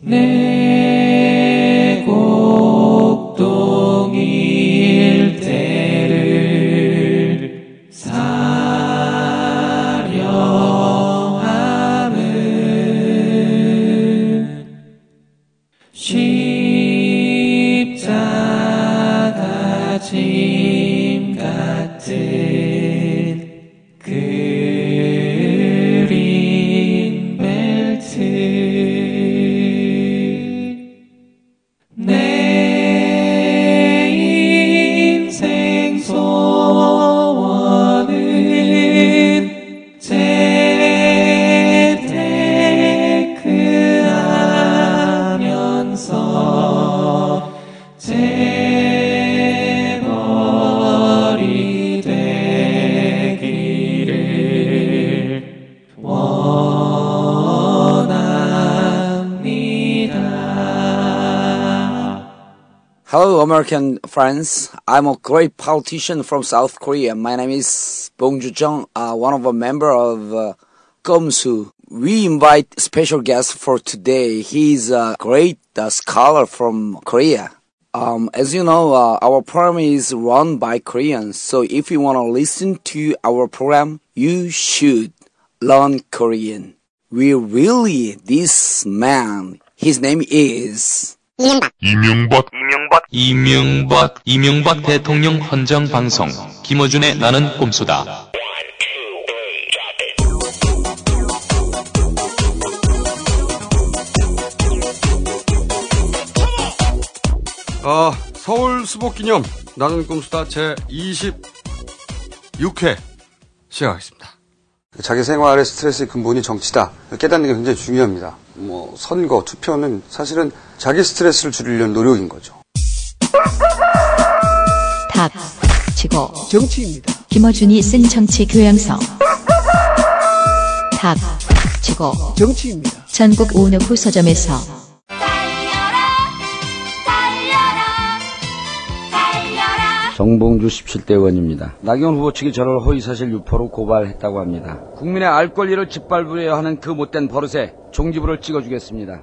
내 American friends. I'm a great politician from South Korea. My name is Bong Joo-jung, uh, one of a member of uh, Komsu. We invite special guest for today. He's a great uh, scholar from Korea. Um, as you know, uh, our program is run by Koreans. So if you want to listen to our program, you should learn Korean. We really this man. His name is 이명박 이명박 이명박 대통령 헌정 방송 김어준의 나는 꼼수다. 아, 서울 수복 기념 나는 꿈수다 제 26회 시작하겠습니다. 자기 생활의 스트레스의 근본이 정치다. 깨닫는 게 굉장히 중요합니다. 뭐 선거, 투표는 사실은 자기 스트레스를 줄이려는 노력인 거죠. 닥치고 정치입니다. 김어준이 쓴 정치 교양서 닥치고 정치입니다. 전국 오너후 서점에서 정봉주 17대 의원입니다. 나경원 후보 측이 저를 허위사실 유포로 고발했다고 합니다. 국민의 알 권리를 짓밟으려 하는 그 못된 버릇에 종지부를 찍어주겠습니다.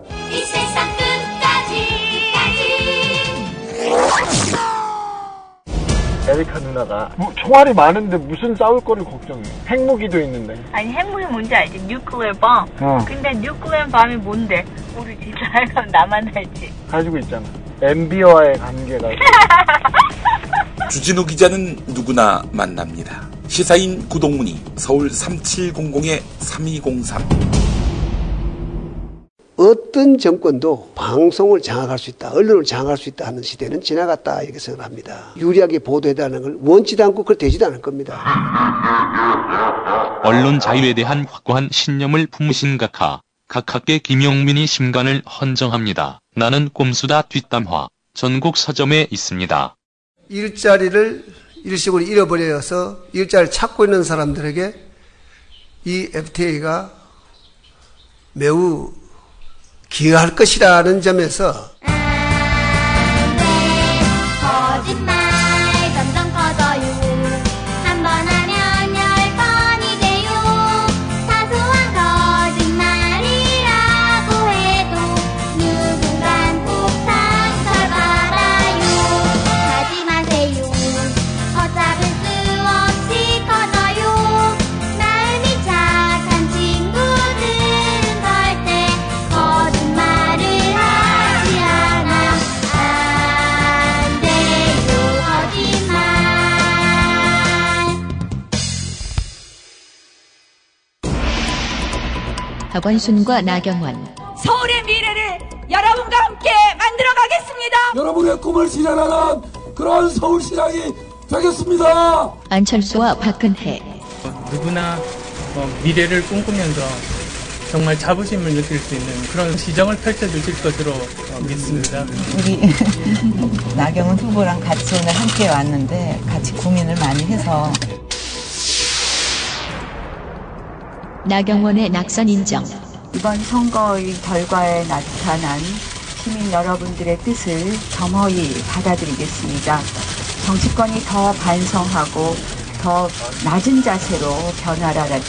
에리카 누나가 뭐 총알이 많은데 무슨 싸울 거를 걱정해 핵무기도 있는데 아니 핵무기 뭔지 알지? nuclear bomb. 어. 근데 nuclear bomb이 뭔데? 모르지. 잘 나만 알지. 가지고 있잖아 MB와의 관계가 주진우 기자는 누구나 만납니다. 시사인 구독문의 서울 3700-3203 어떤 정권도 방송을 장악할 수 있다, 언론을 장악할 수 있다 하는 시대는 지나갔다 이렇게 생각합니다. 유리하게 보도해달라는 걸 원치도 않고 그걸 되지도 않을 겁니다. 언론 자유에 대한 확고한 신념을 품으신 각하. 각하께 김용민이 심간을 헌정합니다. 나는 꼼수다 뒷담화. 전국 서점에 있습니다. 일자리를 일시적으로 잃어버려서 일자리를 찾고 있는 사람들에게 이 FTA가 매우 기여할 것이라는 점에서 박원순과 나경원 서울의 미래를 여러분과 함께 만들어 가겠습니다. 여러분의 꿈을 실현하는 그런 서울시장이 되겠습니다. 안철수와 박근혜 누구나 어, 미래를 꿈꾸면서 정말 자부심을 느낄 수 있는 그런 시정을 펼쳐주실 것으로 어, 믿습니다. 우리 나경원 후보랑 같이 오늘 함께 왔는데 같이 고민을 많이 해서 나경원의 낙선 인정 이번 선거의 결과에 나타난 시민 여러분들의 뜻을 겸허히 받아들이겠습니다. 정치권이 더 반성하고 더 낮은 자세로 변화라는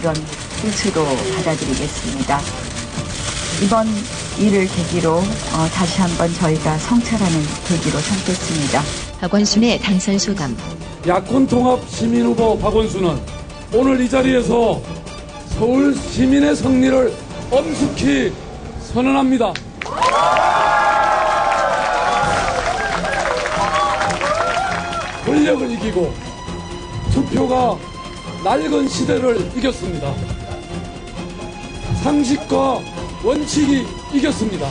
그런 뜻으로 받아들이겠습니다. 이번 이를 계기로 어, 다시 한번 저희가 성찰하는 계기로 삼겠습니다. 박원순의 당선 소감. 야권 통합 시민 후보 박원순은 오늘 이 자리에서 서울 시민의 승리를 엄숙히 선언합니다. 권력을 이기고 투표가 낡은 시대를 이겼습니다. 상식과 원칙이 이겼습니다.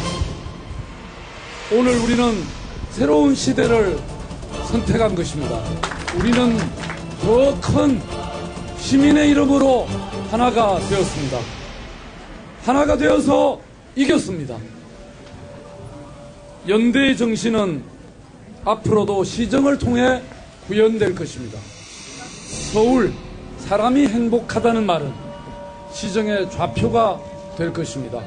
오늘 우리는 새로운 시대를 선택한 것입니다. 우리는 더 큰 시민의 이름으로 하나가 되었습니다. 하나가 되어서 이겼습니다. 연대의 정신은 앞으로도 시정을 통해 구현될 것입니다. 서울, 사람이 행복하다는 말은 시정의 좌표가 될 것입니다.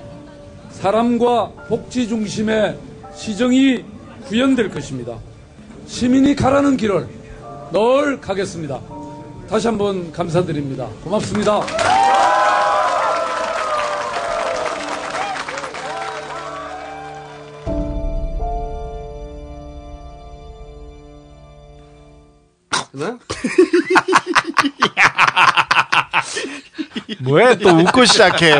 사람과 복지 중심의 시정이 구현될 것입니다. 시민이 가라는 길을 늘 가겠습니다. 다시 한번 감사드립니다. 고맙습니다. 네? 뭐야 또 웃고 시작해.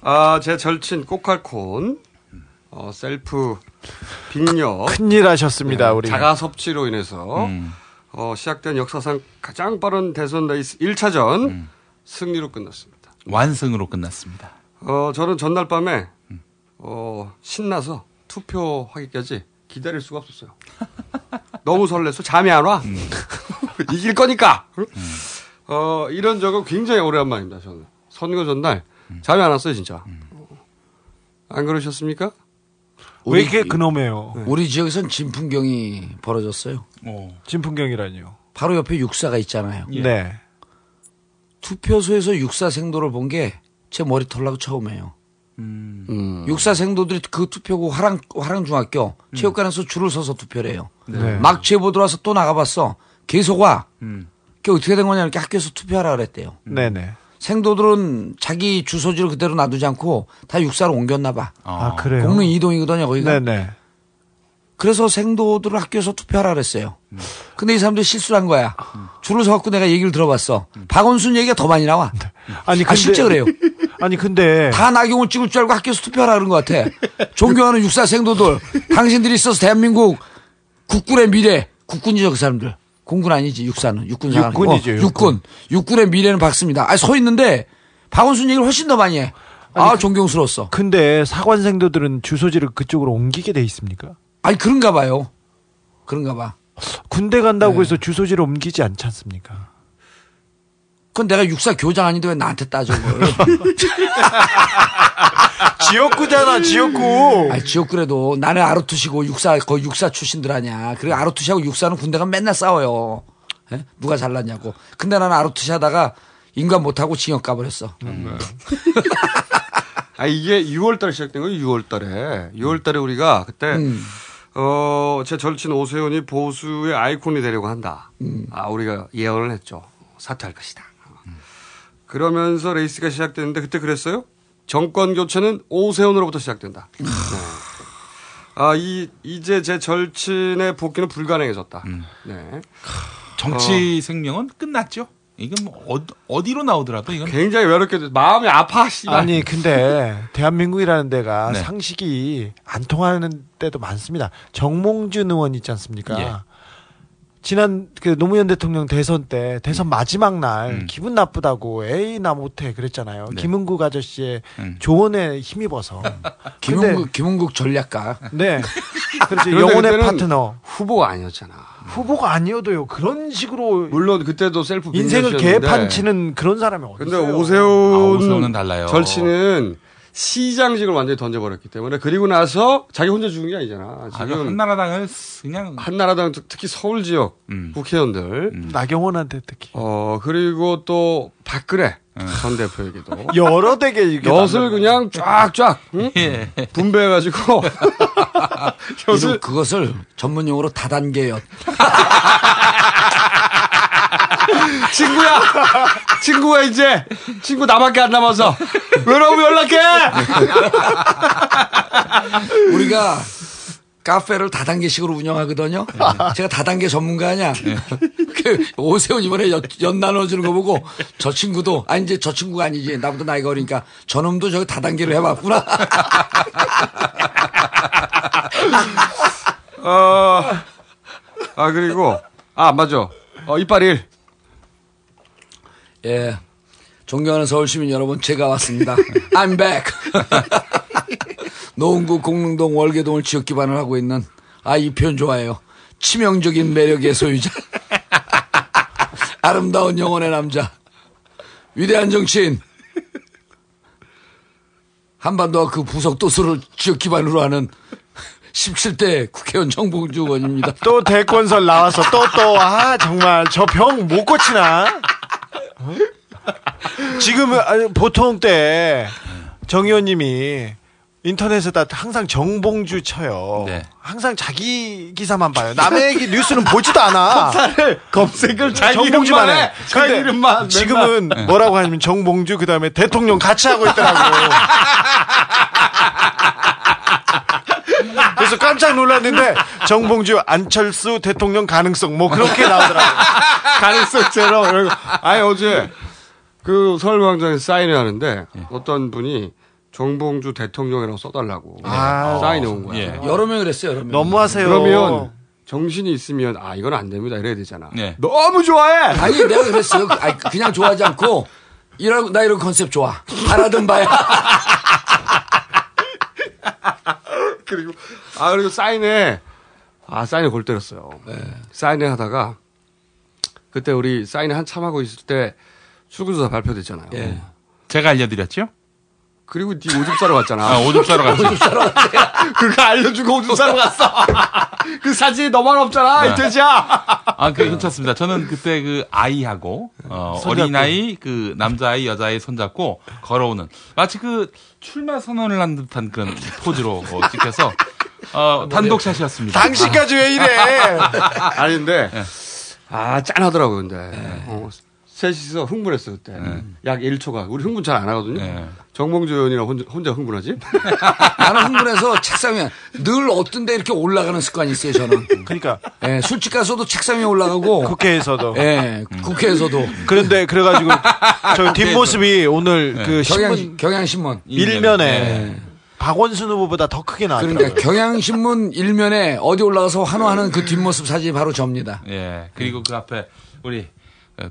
아, 제 절친 꼬칼콘 어, 셀프 빅엿 큰일 하셨습니다, 우리. 자가 섭취로 인해서 어, 시작된 역사상 가장 빠른 대선 레이스 1차전 승리로 끝났습니다. 완승으로 끝났습니다. 어, 저는 전날 밤에 어, 신나서 투표하기까지 기다릴 수가 없었어요. 너무 설레서 잠이 안 와. 이길 거니까. 어, 이런 적은 굉장히 오래간만입니다, 저는. 선거 전날 잠이 안 왔어요, 진짜. 안 그러셨습니까? 왜 이렇게 그놈해요? 우리 지역에선 진풍경이 벌어졌어요. 진풍경이라니요. 바로 옆에 육사가 있잖아요. 네. 투표소에서 육사 생도를 본 게 제 머리 털나고 처음이에요. 음. 육사 생도들이 그 투표구 화랑 화랑중학교 체육관에서 줄을 서서 투표를 해요. 네. 막 제보 들어와서 또 나가봤어. 계속 와. 그게 어떻게 된 거냐 이렇게 학교에서 투표하라 그랬대요. 네네. 생도들은 자기 주소지를 그대로 놔두지 않고 다 육사로 옮겼나 봐. 아, 그래요? 공릉 이동이거든요, 거기가. 네네. 그래서 생도들을 학교에서 투표하라 그랬어요. 근데 이 사람들이 실수를 한 거야. 줄을 서갖고 내가 얘기를 들어봤어. 박원순 얘기가 더 많이 나와. 아니, 아, 실제 그래요. 아니 근데 다 나경을 찍을 줄 알고 학교에서 투표하라 그런 것 같아. 존경하는 육사 생도들. 당신들이 있어서 대한민국 국군의 미래. 국군이죠, 그 사람들. 공군 아니지, 육사는. 육군사. 육군이죠, 육군. 육군. 육군 의 미래는 박습니다. 아, 서 있는데 박원순 얘기를 훨씬 더 많이 해. 아, 존경스러웠어. 근데 사관생도들은 주소지를 그쪽으로 옮기게 돼 있습니까? 아니, 그런가 봐요. 그런가 봐. 군대 간다고 네. 해서 주소지를 옮기지 않지 않습니까? 그건 내가 육사 교장 아닌데 왜 나한테 따져, 그걸. 지역구잖아, 지역구. 아니, 지역구래도 나는 아르투시고 육사, 거의 육사 출신들 아니야. 그리고 아르투시하고 육사는 군대가 맨날 싸워요. 예? 누가 잘났냐고. 근데 나는 아르투시 하다가 인간 못하고 징역 가버렸어. 아, 이게 6월 달에 시작된 거예요, 6월 달에. 6월 달에 우리가 그때, 음. 어, 제 절친 오세훈이 보수의 아이콘이 되려고 한다. 아, 우리가 예언을 했죠. 사퇴할 것이다. 그러면서 레이스가 시작됐는데 그때 그랬어요? 정권 교체는 오세훈으로부터 시작된다. 네. 아, 이, 이제 제 절친의 복귀는 불가능해졌다. 네. 정치 생명은 끝났죠. 이건 뭐 어, 어디로 나오더라도 이건 굉장히 외롭게 돼. 마음이 아파, 씨발. 아니 근데 대한민국이라는 데가 네. 상식이 안 통하는 때도 많습니다. 정몽준 의원 있지 않습니까? 예. 지난 그 노무현 대통령 대선 때 대선 마지막 날 음. 기분 나쁘다고 에이 나 못해 그랬잖아요. 네. 김은국 아저씨의 음. 조언에 힘입어서. 김은국, 김은국 전략가. 네. 그렇지 영혼의 파트너 후보가 아니었잖아. 후보가 아니어도요 그런 식으로 물론 그때도 셀프 인생을 빅매시였는데 개판 치는 그런 사람이 어디 근데 있어요? 오세훈, 아, 오세훈은 달라요. 절친은 시장직을 완전히 던져버렸기 때문에 그리고 나서 자기 혼자 죽은 게 아니잖아. 아, 지금 한나라당을 그냥 한나라당 특- 특히 서울 지역 음. 국회의원들 나경원한테 특히 어 그리고 또 박근혜 음. 전 대표에게도 여러 대게 이게 엿을. 그냥 쫙쫙 응? 예. 분배해가지고 엿을 그것을 전문용어로 다단계였. 친구야, 친구가 이제 친구 나밖에 안 남아서 외로우면 연락해. 우리가 카페를 다단계식으로 운영하거든요. 제가 다단계 전문가 아니야. 그 오세훈 이번에 연, 연 나눠주는 거 보고 저 친구도 아니 이제 저 친구가 아니지 나보다 나이가 어리니까 저놈도 저기 다단계로 해봤구나. 어, 아 그리고 아 맞아. 어 이빨 일. 예. 존경하는 서울시민 여러분, 제가 왔습니다. I'm back. 노원구 공릉동 월계동을 지역 기반을 하고 있는, 아, 이 표현 좋아해요. 치명적인 매력의 소유자. 아름다운 영혼의 남자. 위대한 정치인. 한반도와 그 부속 도서를 지역 기반으로 하는 17대 국회의원 정봉주 의원입니다. 또 대권설 나와서 또 또 아 정말 저 병 못 고치나? 어? 지금 은 보통 때 정 의원님이 인터넷에다 항상 정봉주 쳐요. 네. 항상 자기 기사만 봐요. 남의 기- 뉴스는 보지도 않아. 검사를 검색을 자기 이름만 해. 해. 자기 이름만. 지금은 맨날. 뭐라고 하냐면 정봉주 그다음에 대통령 같이 하고 있더라고. 그래서 깜짝 놀랐는데 정봉주 안철수 대통령 가능성 뭐 그렇게 나오더라고. 가능성 제로. 이러고. 아니 어제 그 서울광장에서 사인을 하는데 어떤 분이 정봉주 대통령이라고 써달라고 아. 사인해 온 거야. 예. 여러 명을 했어요, 여러 명. 너무하세요. 그러면 정신이 있으면 아 이건 안 됩니다 이래야 되잖아. 네. 너무 좋아해. 아니 내가 그랬어요. 아니, 그냥 좋아하지 않고 이런 나 이런 컨셉 좋아. 알아든 바야. 그리고 아 그리고 사인회 아 사인회 골 때렸어요. 네. 사인회 하다가 그때 우리 사인회 한참 하고 있을 때 출구조사 발표됐잖아요. 예. 제가 알려드렸죠? 그리고 네 오줌 싸러 갔잖아. 아, 오줌 싸러 갔죠. 오줌 싸러 갔대요. 그거 알려주고 오줌 싸러 갔어. 그 사진이 너만 없잖아, 네. 이 돼지야. 아, 그 괜찮습니다. 저는 그때 그 아이하고 어. 어린아이, 그 남자아이, 여자아이 손잡고 걸어오는 마치 그 출마 선언을 한 듯한 그런 포즈로 어, 찍혀서 어, 단독샷이었습니다. 당신까지 왜 이래? 아닌데, 네. 아, 짠하더라고요, 근데. 어, 셋이서 흥분했어, 그때. 약 1초가. 우리 흥분 잘 안 하거든요. 네. 정봉주 의원이랑 혼자, 혼자 흥분하지? 나는 흥분해서 책상 위에 늘 어떤 데 이렇게 올라가는 습관이 있어요, 저는. 그러니까 예, 술집 가서도 책상 위에 올라가고. 국회에서도. 예, 국회에서도. 그런데 그래가지고 저 뒷모습이 오늘 그 신문 경향, 경향 신문. 일면에 박원순 후보보다 더 크게 나왔더라고요. 그러니까 경향신문 일면에 어디 올라가서 환호하는 그 뒷모습 사진이 바로 접니다. 예. 그리고 그 앞에 우리 어,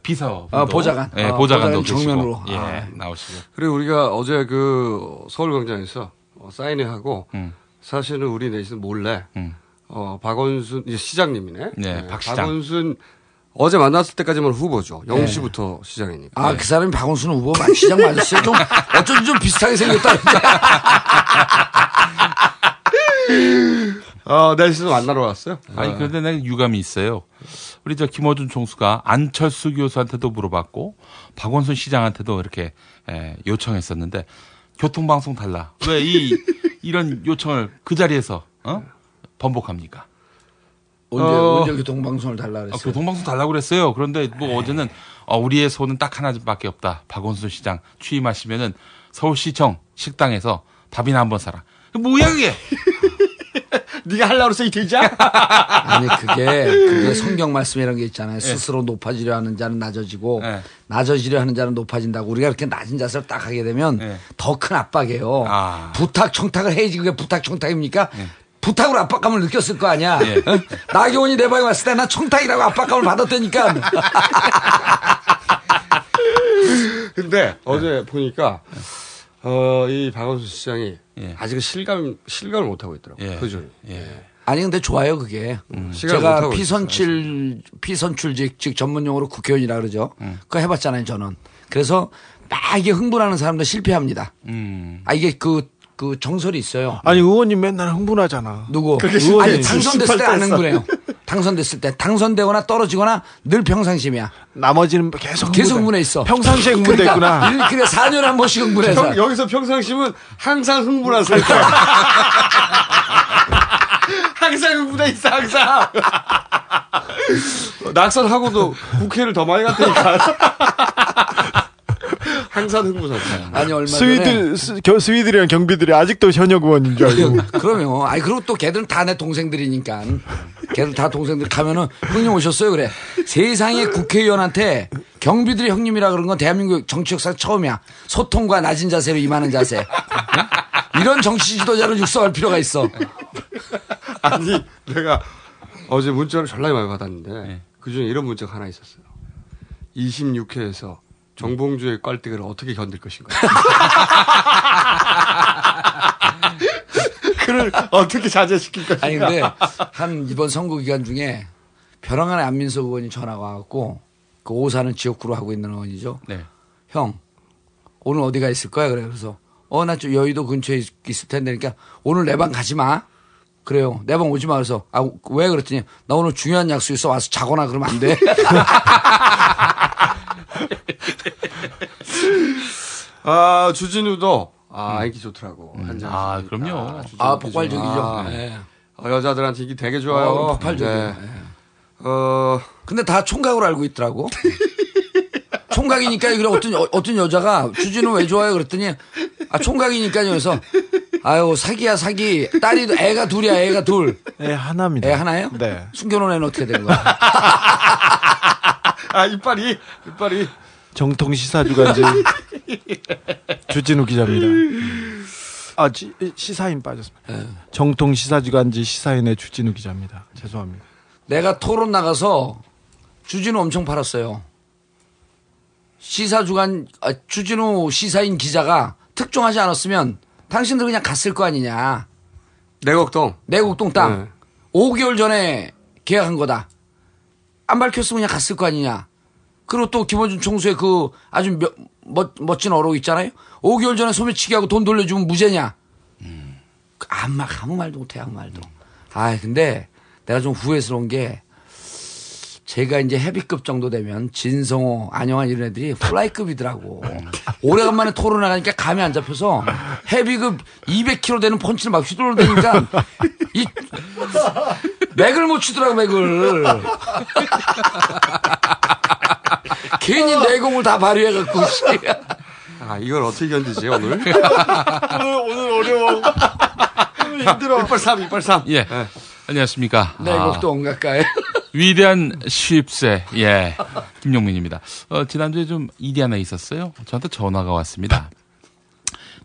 비서 아, 보좌관. 예, 아, 보좌관도 보좌관 정면으로. 예, 아. 나오시고. 그리고 우리가 어제 그 서울광장에서 어, 사인회 하고 음. 사실은 우리 내에서 몰래 음. 어, 박원순 이제 시장님이네. 네, 박 시장. 박원순 어제 만났을 때까지만 후보죠. 네. 0시부터 시장이니까. 아, 그 사람이 박원순 후보 만 시장 맞았어요. 좀, 어쩐지 좀 비슷하게 생겼다는데. 어, 내일도 만나러 왔어요. 아니 그런데 내가 유감이 있어요. 우리 저 김어준 총수가 안철수 교수한테도 물어봤고 박원순 시장한테도 이렇게 에, 요청했었는데 교통방송 달라. 왜 이 이런 요청을 그 자리에서 어? 번복합니까? 언제, 어. 언제 교통방송을 달라 아, 그랬어요. 교통방송 달라고 그랬어요. 그런데 뭐 어제는 어, 우리의 소는 딱 하나밖에 없다. 박원순 시장 취임하시면은 서울시청 식당에서 밥이나 한번 사라. 뭐야 그게? 네가 하려고 그래서 이 돼지야? 아니 그게 그게 성경 말씀이라는 게 예. 있잖아요. 스스로 높아지려 하는 자는 낮아지고 네. 낮아지려 하는 자는 높아진다고. 우리가 이렇게 낮은 자세를 딱 하게 되면 네. 더큰 압박이에요. 아. 부탁 청탁을 해야지 그게 부탁 청탁입니까? 부탁으로 압박감을 느꼈을 거 아니야. 예. 어? 나경원이 내 방에 왔을 때 나 청탁이라고 압박감을 받았다니까. 근데 어제 보니까 어, 이 박원순 시장이 예. 아직은 실감 실감을 못 하고 있더라고요. 예. 그죠? 예. 아니 근데 좋아요 그게. 시간을 제가 피선출 피선출직 즉 전문 용어로 국회의원이라 그러죠. 음. 그거 해봤잖아요 저는. 그래서 막 이게 흥분하는 사람들 실패합니다. 음. 아 이게 그 그 정설이 있어요. 아니 의원님 맨날 흥분하잖아. 누구? 그게 아니. 당선됐을 때 안. 흥분해요. 당선됐을 때 당선되거나 떨어지거나 늘 평상심이야. 나머지는 계속 계속 흥분해. 흥분해 있어. 평상시에 흥분됐구나. 그러니까 일- 그래 4년에 한 번씩 흥분해서. 평- 여기서 평상심은 항상 흥분한 상태. 항상 흥분해 있어, 항상. 낙선하고도 국회를 더 많이 갔다니까. 항상 흥분상태. 아니 얼마 전에 스위드 스, 겨, 스위드랑 경비들이 아직도 현역 의원인 줄 알고. 그러면 아니 그리고 또 걔들은 다 내 동생들이니까 걔들 다 동생들 가면은 형님 오셨어요 그래 세상에 국회의원한테 경비들이 형님이라 그런 건 대한민국 정치 역사 처음이야 소통과 낮은 자세로 임하는 자세 응? 이런 정치 지도자를 육성할 필요가 있어 아니 내가 어제 문자를 전화 많이 받았는데 그중에 이런 문자가 하나 있었어요. 26회에서 정봉주의 깔때기를 어떻게 견딜 것인가. 그를 어떻게 자제시킬 것인가. 아니 근데 한 이번 선거 기간 중에 벼랑간의 안민석 의원이 전화가 와갖고 그 오사는 지역구로 하고 있는 의원이죠. 네. 형 오늘 어디가 있을 거야 그래 그래서 어나좀 여의도 근처에 있- 있을 텐데 그러니까 오늘 내 방 가지 마 그래요 내 방 오지 마 그래서 아 왜 그랬더니 나 오늘 중요한 약속 있어 와서 자거나 그러면 안 돼. 아 주진우도 아 인기 좋더라고 한 장. 아, 그럼요. 아, 폭발적이죠. 네. 어, 여자들한테 인기 되게 좋아요. 어, 폭발적이에요. 네. 어 근데 다 총각으로 알고 있더라고. 총각이니까 그래 어떤 여- 어떤 여자가 주진우 왜 좋아요 그랬더니 아 총각이니까요 그래서 아유 사기야 사기 딸이 애가 둘이야 애가 둘. 애 하나입니다. 애 하나예요? 네. 숨겨놓은 애는 어떻게 된 거야? 아 이빨이 이빨이 정통 시사주간지 주진우 기자입니다. 아 지- 시사인 빠졌습니다. 네. 정통 시사주간지 시사인의 주진우 기자입니다. 죄송합니다. 내가 토론 나가서 주진우 엄청 팔았어요. 시사주간 아, 주진우 시사인 기자가 특종하지 않았으면 당신들 그냥 갔을 거 아니냐. 내곡동 내곡동 땅 네. 5개월 전에 계약한 거다. 안 밝혔으면 그냥 갔을 거 아니냐. 그리고 또 김원준 총수의 그 아주 며- 멋, 멋진 어록 있잖아요. 5개월 전에 소매치기하고 돈 돌려주면 무죄냐. 그 아무, 말- 아무 말도 못해, 아무 말도. 아 근데 내가 좀 후회스러운 게 제가 이제 헤비급 정도 되면 진성호, 안영환 이런 애들이 플라이급이더라고. 오래간만에 토론 나가니까 감이 안 잡혀서 헤비급 200kg 되는 펀치를 막 휘둘러대니까 이 맥을 못 치더라고 맥을. 괜히 내공을 다 발휘해갖고. 씨. 아 이걸 어떻게 견디지 오늘? 오늘 오늘 어려워. 오늘 힘들어. 이빨 3 이빨 3 예. 안녕하십니까. 내곡도 온갖가에. 위대한 쉽세, 예. 김용민입니다. 어, 지난주에 좀 일이 하나 있었어요. 저한테 전화가 왔습니다.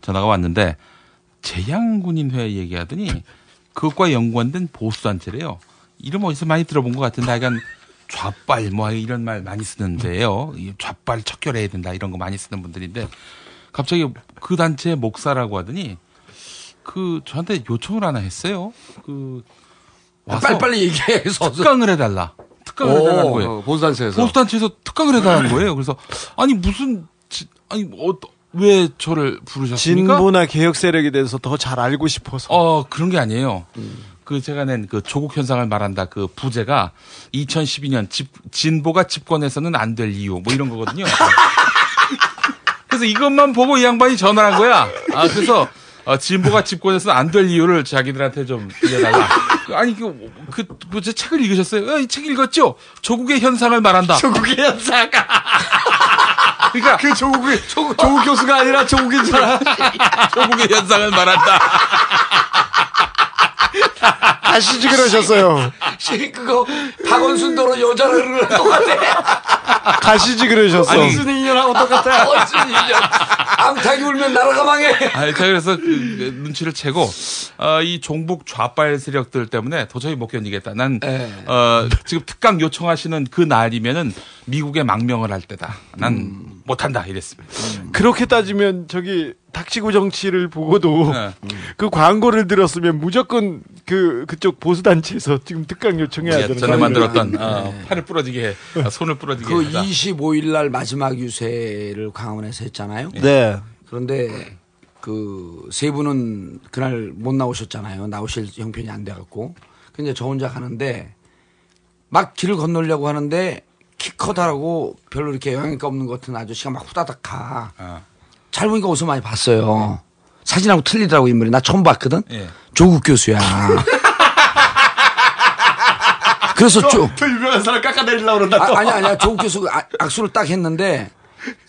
전화가 왔는데, 재향군인 회 얘기하더니, 그것과 연관된 보수단체래요. 이름 어디서 많이 들어본 것 같은데, 약간 좌빨, 뭐, 이런 말 많이 쓰는데요. 이 좌빨 척결해야 된다, 이런 거 많이 쓰는 분들인데, 갑자기 그 단체 목사라고 하더니, 그, 저한테 요청을 하나 했어요. 그, 와서 빨리 빨리 얘기해. 서서. 특강을 해달라. 특강을 오, 해달라는 거예요. 어, 보수단체에서 보수단체에서 특강을 해달라는 거예요. 그래서 아니 무슨 지- 아니 어, 왜 저를 부르셨습니까? 진보나 개혁 세력에 대해서 더 잘 알고 싶어서. 어 그런 게 아니에요. 그 제가 낸 그 조국 현상을 말한다 그 부제가 2012년 집, 진보가 집권해서는 안 될 이유 뭐 이런 거거든요. 그래서 이것만 보고 이 양반이 전화한 거야. 아 그래서 어, 진보가 집권해서는 안 될 이유를 자기들한테 좀 알려달라. 아니 그, 그, 그, 제 책을 읽으셨어요? 어, 이책 읽었죠? 조국의 현상을 말한다. 조국의 현상. 그러니까 그 조국이 조국, 조국 교수가 아니라 조국인 줄 알아. 조국의 현상을 말한다. 아시지 그러셨어요. 씨, 그거 박원순도로 여자를 그러는 것 같아. 가시지 그러셨어. 아니 쓰는 인연하고 똑같아. 어쩐 일이야. 암탉이 울면 나라가 망해. 아, 제가 그래서 그 눈치를 채고 어, 이 종북 좌빨 세력들 때문에 도저히 못 견디겠다. 난 예. 어, 지금 특강 요청하시는 그 날이면은 미국에 망명을 할 때다. 난 못한다 이랬습니다. 그렇게 따지면 저기 닥치고 정치를 보고도 네. 그 광고를 들었으면 무조건 그 그쪽 보수 단체에서 지금 특강 요청해야 예, 되는 전에 거 만들었던 어, 팔을 부러지게 해, 아, 손을 부러지게 그 하다. 25일 날 마지막 유세를 강원에서 했잖아요. 네. 그런데 그 세 분은 그날 못 나오셨잖아요. 나오실 형편이 안 돼 갖고. 근데 저 혼자 가는데 막 길을 건너려고 하는데 키 커다라고 별로 이렇게 영향가 없는 것 같은 아저씨가 막 후다닥 가. 아. 잘 보니까 어디서 많이 봤어요. 사진하고 틀리더라고 인물이. 나 처음 봤거든. 예. 조국 교수야. 그래서 좀더 유명한 사람 깎아내리려고 그런다. 또. 아, 아니 아니야 조국 교수 아, 악수를 딱 했는데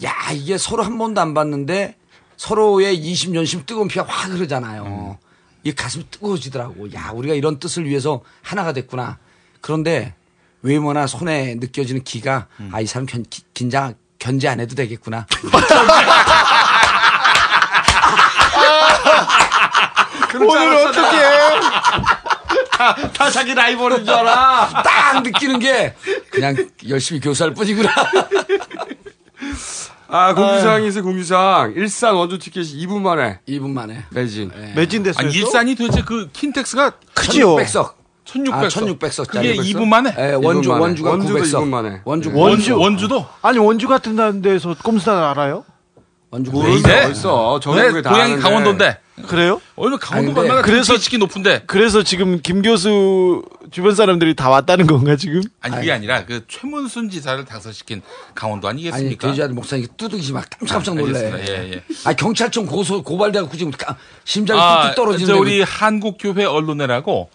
야 이게 서로 한 번도 안 봤는데 서로의 20년씩 뜨거운 피가 확 흐르잖아요. 이 가슴이 뜨거워지더라고. 야 우리가 이런 뜻을 위해서 하나가 됐구나. 그런데 외모나 손에 느껴지는 기가 아이 사람 견, 기- 긴장 견제 안 해도 되겠구나. 오늘 어떻게 다, 다 자기 라이벌인 줄 알아. 딱 느끼는 게 그냥 열심히 교사할 뿐이구나. 아, 공주상이 있어요, 공주상. 일산 원조 티켓이 2분 만에 2분 만에 매진. 매진됐어요. 아니, 일산이 도대체 그 킨텍스가 크지요. 1600석. 1600석. 아, 1600석 그게 짜리. 2분 만에? 예, 원주 2분 만에. 원주가 원주도 900 석. 2분 만에. 원주 네. 원주 원주도? 아니 원주 같은 데서 꼼수단 알아요? 원주 모르는 이제? 데가 있어. 전국에 내다 고향이. 강원도인데. 그래요? 오늘 강원도가 아니, 얼마나 그래서- 치기 높은데. 그래서 지금 김 교수 주변 사람들이 다 왔다는 건가 지금? 아니 그게 아니 라 그 최문순 지사를 당선시킨 강원도 아니 아니겠습니까? 돼지아들 목사님 뚜드기지 막 깜짝깜짝 아, 놀래. 예, 예. 아 경찰청 고소 고발돼갖고 지금 까- 심장이 아, 뚝뚝 떨어지는데. 저 우리 한국교회 언론회라고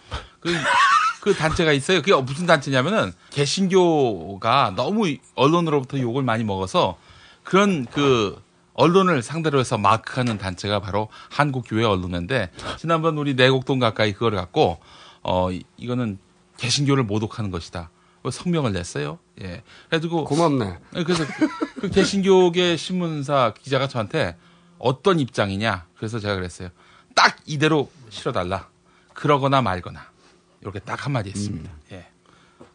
그, 그 단체가 있어요. 그게 무슨 단체냐면은 개신교가 너무 언론으로부터 욕을 많이 먹어서 그런 그 언론을 상대로 해서 마크하는 단체가 바로 한국교회 언론회인데 지난번 우리 내곡동 가까이 그걸 갖고 어 이- 이거는 개신교를 모독하는 것이다. 그 성명을 냈어요. 예. 그래가지고 고맙네. 네, 그래서 그, 그 개신교계 신문사 기자가 저한테 어떤 입장이냐. 그래서 제가 그랬어요. 딱 이대로 실어달라. 그러거나 말거나. 이렇게 딱 한마디 했습니다. 예.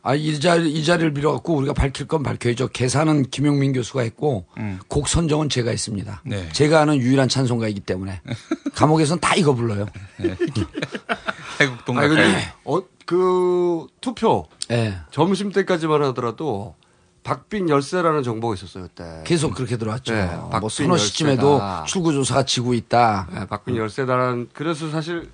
아 이 자리 이 자리를 빌어갖고 우리가 밝힐 건 밝혀야죠. 계산은 김용민 교수가 했고 곡 선정은 제가 했습니다. 네. 제가 아는 유일한 찬송가이기 때문에 감옥에선 다 이거 불러요. 태국동 아니, 가까이. 근데, 어, 그, 투표. 예. 점심 때까지만 하더라도 박빙 열세라는 정보가 있었어요, 그때. 계속 그렇게 들어왔죠. 네, 뭐 서너 시쯤에도. 출구조사가 지고 있다. 네, 박빙 열세다라는, 그래서 사실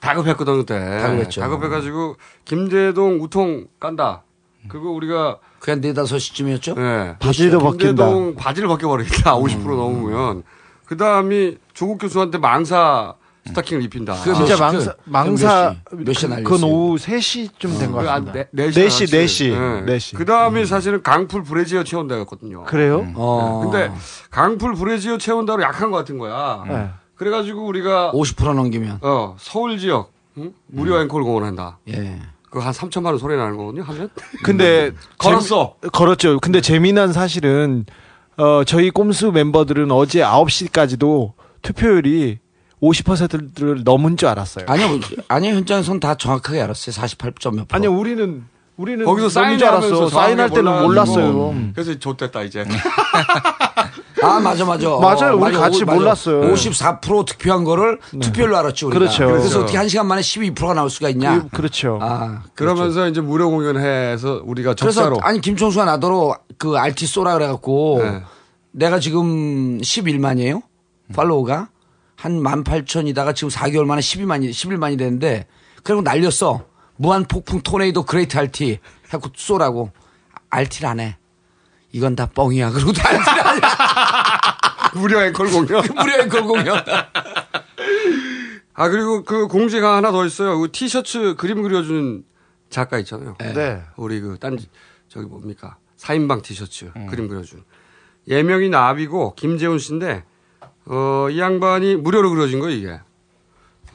다급했거든, 그때. 다급했죠. 다급해가지고, 김재동 우통 깐다. 그거 우리가, 그냥 네 다섯 시쯤이었죠? 네. 바지도 벗긴다. 김재동 바지를 벗겨버리겠다. 50% 넘으면. 그 다음이 조국 교수한테 망사 스타킹을 입힌다. 그 진짜 몇 시, 망사 그- 망사 몇 시? 몇 그- 날렸어요? 그건 오후 3시쯤 된것그 같습니다. 한 네, 4시 4시. 4시. 그 다음이 사실은 강풀 브레지어 채운다였거든요. 그래요? 어. 근데 강풀 브레지어 채운다로 약한 것 같은 거야. 네. 그래가지고 우리가 50% 넘기면. 어 서울 지역 응? 무료 앵콜 공헌한다. 예. 그거 한 3천만 원 소리 나는 거거든요. 하면. 근데 걸었어. 재미- 걸었죠. 근데 재미난 사실은 어 저희 꼼수 멤버들은 어제 9시까지도 투표율이 50%를 넘은 줄 알았어요. 아니요, 아니요, 현장에서는 다 정확하게 알았어요. 48점 몇 프로. 아니요, 우리는 우리는 거기서 넘은 줄 사인하면서 알았어. 사인할 때는. 몰랐어요. 음. 그래서 좆됐다 이제. 아, 맞아, 맞아. 맞아요. 우리 맞아. 같이 오- 맞아. 몰랐어요. 54% 득표한 거를 투표율로 알았죠. 우리가. 그렇죠. 그래서 그렇죠. 어떻게 한 시간 만에 12%가 나올 수가 있냐. 그, 그렇죠. 아, 그러면서 이제 무료 공연해서 우리가 그래서 적자로. 아니 김총수가 나더러 그 RT 쏘라 그래갖고 네. 내가 지금 11만이에요 팔로우가 한 18,000이다가 지금 4개월 만에 12만이 11만이 됐는데 그리고 날렸어 무한 폭풍 토네이도 great RT 해갖고 쏘라고 RT를 안 해. 이건 다 뻥이야. 그리고 다 RT를 안 해. 무료 앵콜 공연. 무료 앵콜 공연. 아 그리고 그 공지가 하나 더 있어요. 그 티셔츠 그림 그려준 작가 있잖아요. 네. 우리 그 딴지 저기 뭡니까 4인방 티셔츠 그림 그려준 예명이 나비고 김재훈 씨인데 어 이 양반이 무료로 그려진 거 이게.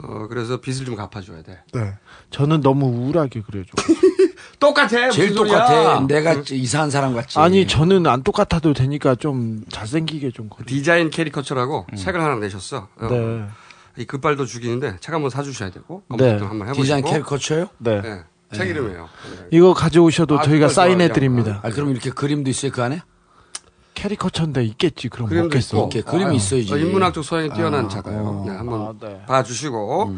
어 그래서 빚을 좀 갚아줘야 돼. 네. 저는 너무 우울하게 그려줘. 똑같아. 제일 소리야. 똑같아. 내가 이상한 사람 같지. 아니 저는 안 똑같아도 되니까 좀 잘생기게 좀 그려. 디자인 캐리커처라고 책을 하나 내셨어. 어. 네. 이 글발도 죽이는데 책 한번 사주셔야 되고 네. 한번 해보시고. 디자인 캐리커처요? 네. 네. 책 이름이에요. 이거 가져오셔도 아, 저희가 사인해. 드립니다. 아 그럼 이렇게 그림도 있어요 그 안에? 캐리커처인데 있겠지. 그럼. 있고. 이렇게 그림이 있어야지. 어, 인문학적 소양이 뛰어난 아, 작가예요. 네, 한번 아, 네. 봐주시고.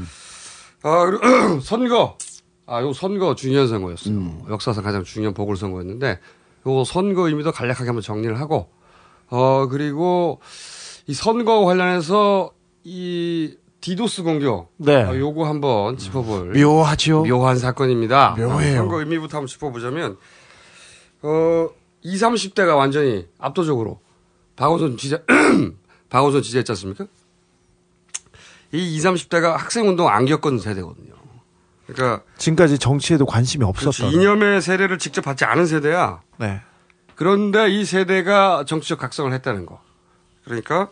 아, 그리고 선거. 아, 요 선거 중요한 선거였어요. 음. 역사상 가장 중요한 보궐선거였는데, 요 선거 의미도 간략하게 한번 정리를 하고, 어, 그리고 이 선거 관련해서 이 디도스 공격. 네. 어, 요거 한번 짚어볼. 묘하죠. 묘한 사건입니다. 묘해요. 선거 의미부터 한번 짚어보자면, 어, 20, 30대가 완전히 압도적으로 박원순 지지, 박원순 지지했지 않습니까? 이 20, 30대가 학생 운동 안 겪은 세대거든요. 그러니까 지금까지 정치에도 관심이. 없었던. 이념의 세례를 직접 받지 않은 세대야. 네. 그런데 이 세대가 정치적 각성을 했다는 거. 그러니까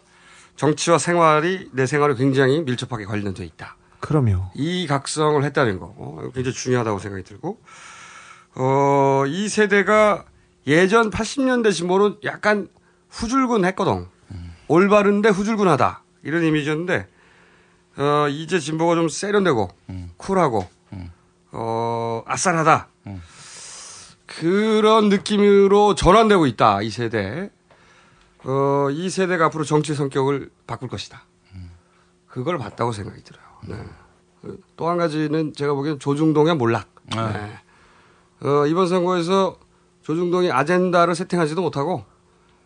정치와 생활이 내 생활에 굉장히 밀접하게 관련돼 있다. 그럼요. 이 각성을 했다는 거 어, 굉장히 중요하다고 생각이 들고 어, 이 세대가 예전 80년대 진보는 약간 후줄근 했거든. 올바른데 후줄근하다 이런 이미지였는데 어, 이제 진보가 좀 세련되고 쿨하고 어, 아싸하다 그런 느낌으로 전환되고 있다 이 세대. 어, 이 세대가 앞으로 정치 성격을 바꿀 것이다. 그걸 봤다고 생각이 들어요. 네. 또한 가지는 제가 보기엔 조중동의 몰락. 네. 어, 이번 선거에서 조중동이 아젠다를 세팅하지도 못하고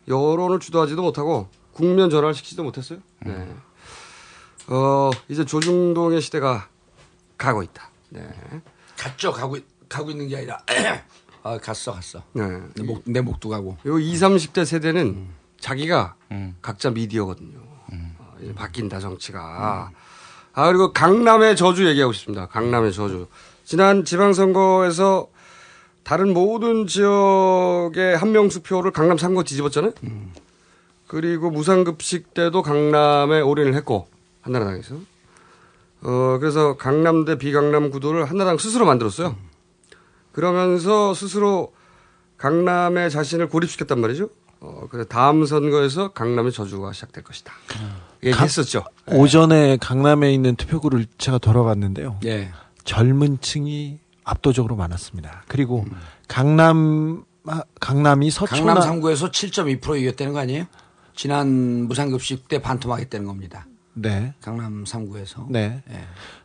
여론을 주도하지도 못하고 국면 전환을 시키지도 못했어요. 네. 어, 이제 조중동의 시대가 가고 있다. 네. 갔죠. 가고 가고 있는 게 아니라 아 갔어 갔어. 네. 내, 목, 내 목도 가고. 요 20, 30대 세대는 자기가 각자 미디어거든요. 어, 이제 바뀐다 정치가. 아 그리고 강남의 저주 얘기하고 싶습니다. 강남의 저주. 지난 지방선거에서 다른 모든 지역의 한명수 표를 강남 3구 뒤집었잖아요. 그리고 무상급식 때도 강남에 올인을 했고 한나라당에서. 어 그래서 강남 대 비강남 구도를 한나라당 스스로 만들었어요. 그러면서 스스로 강남에 자신을 고립시켰단 말이죠. 어, 그래서 다음 선거에서 강남의 저주가 시작될 것이다. 얘기했었죠. 오전에 강남에 있는 투표구를 제가 돌아봤는데요. 예. 젊은 층이 압도적으로 많았습니다. 그리고 강남 아, 강남이 서초나 강남 3구에서 7.2% 이겼다는 거 아니에요? 지난 무상급식 때 반토막했다는 겁니다. 네. 강남 3구에서. 네.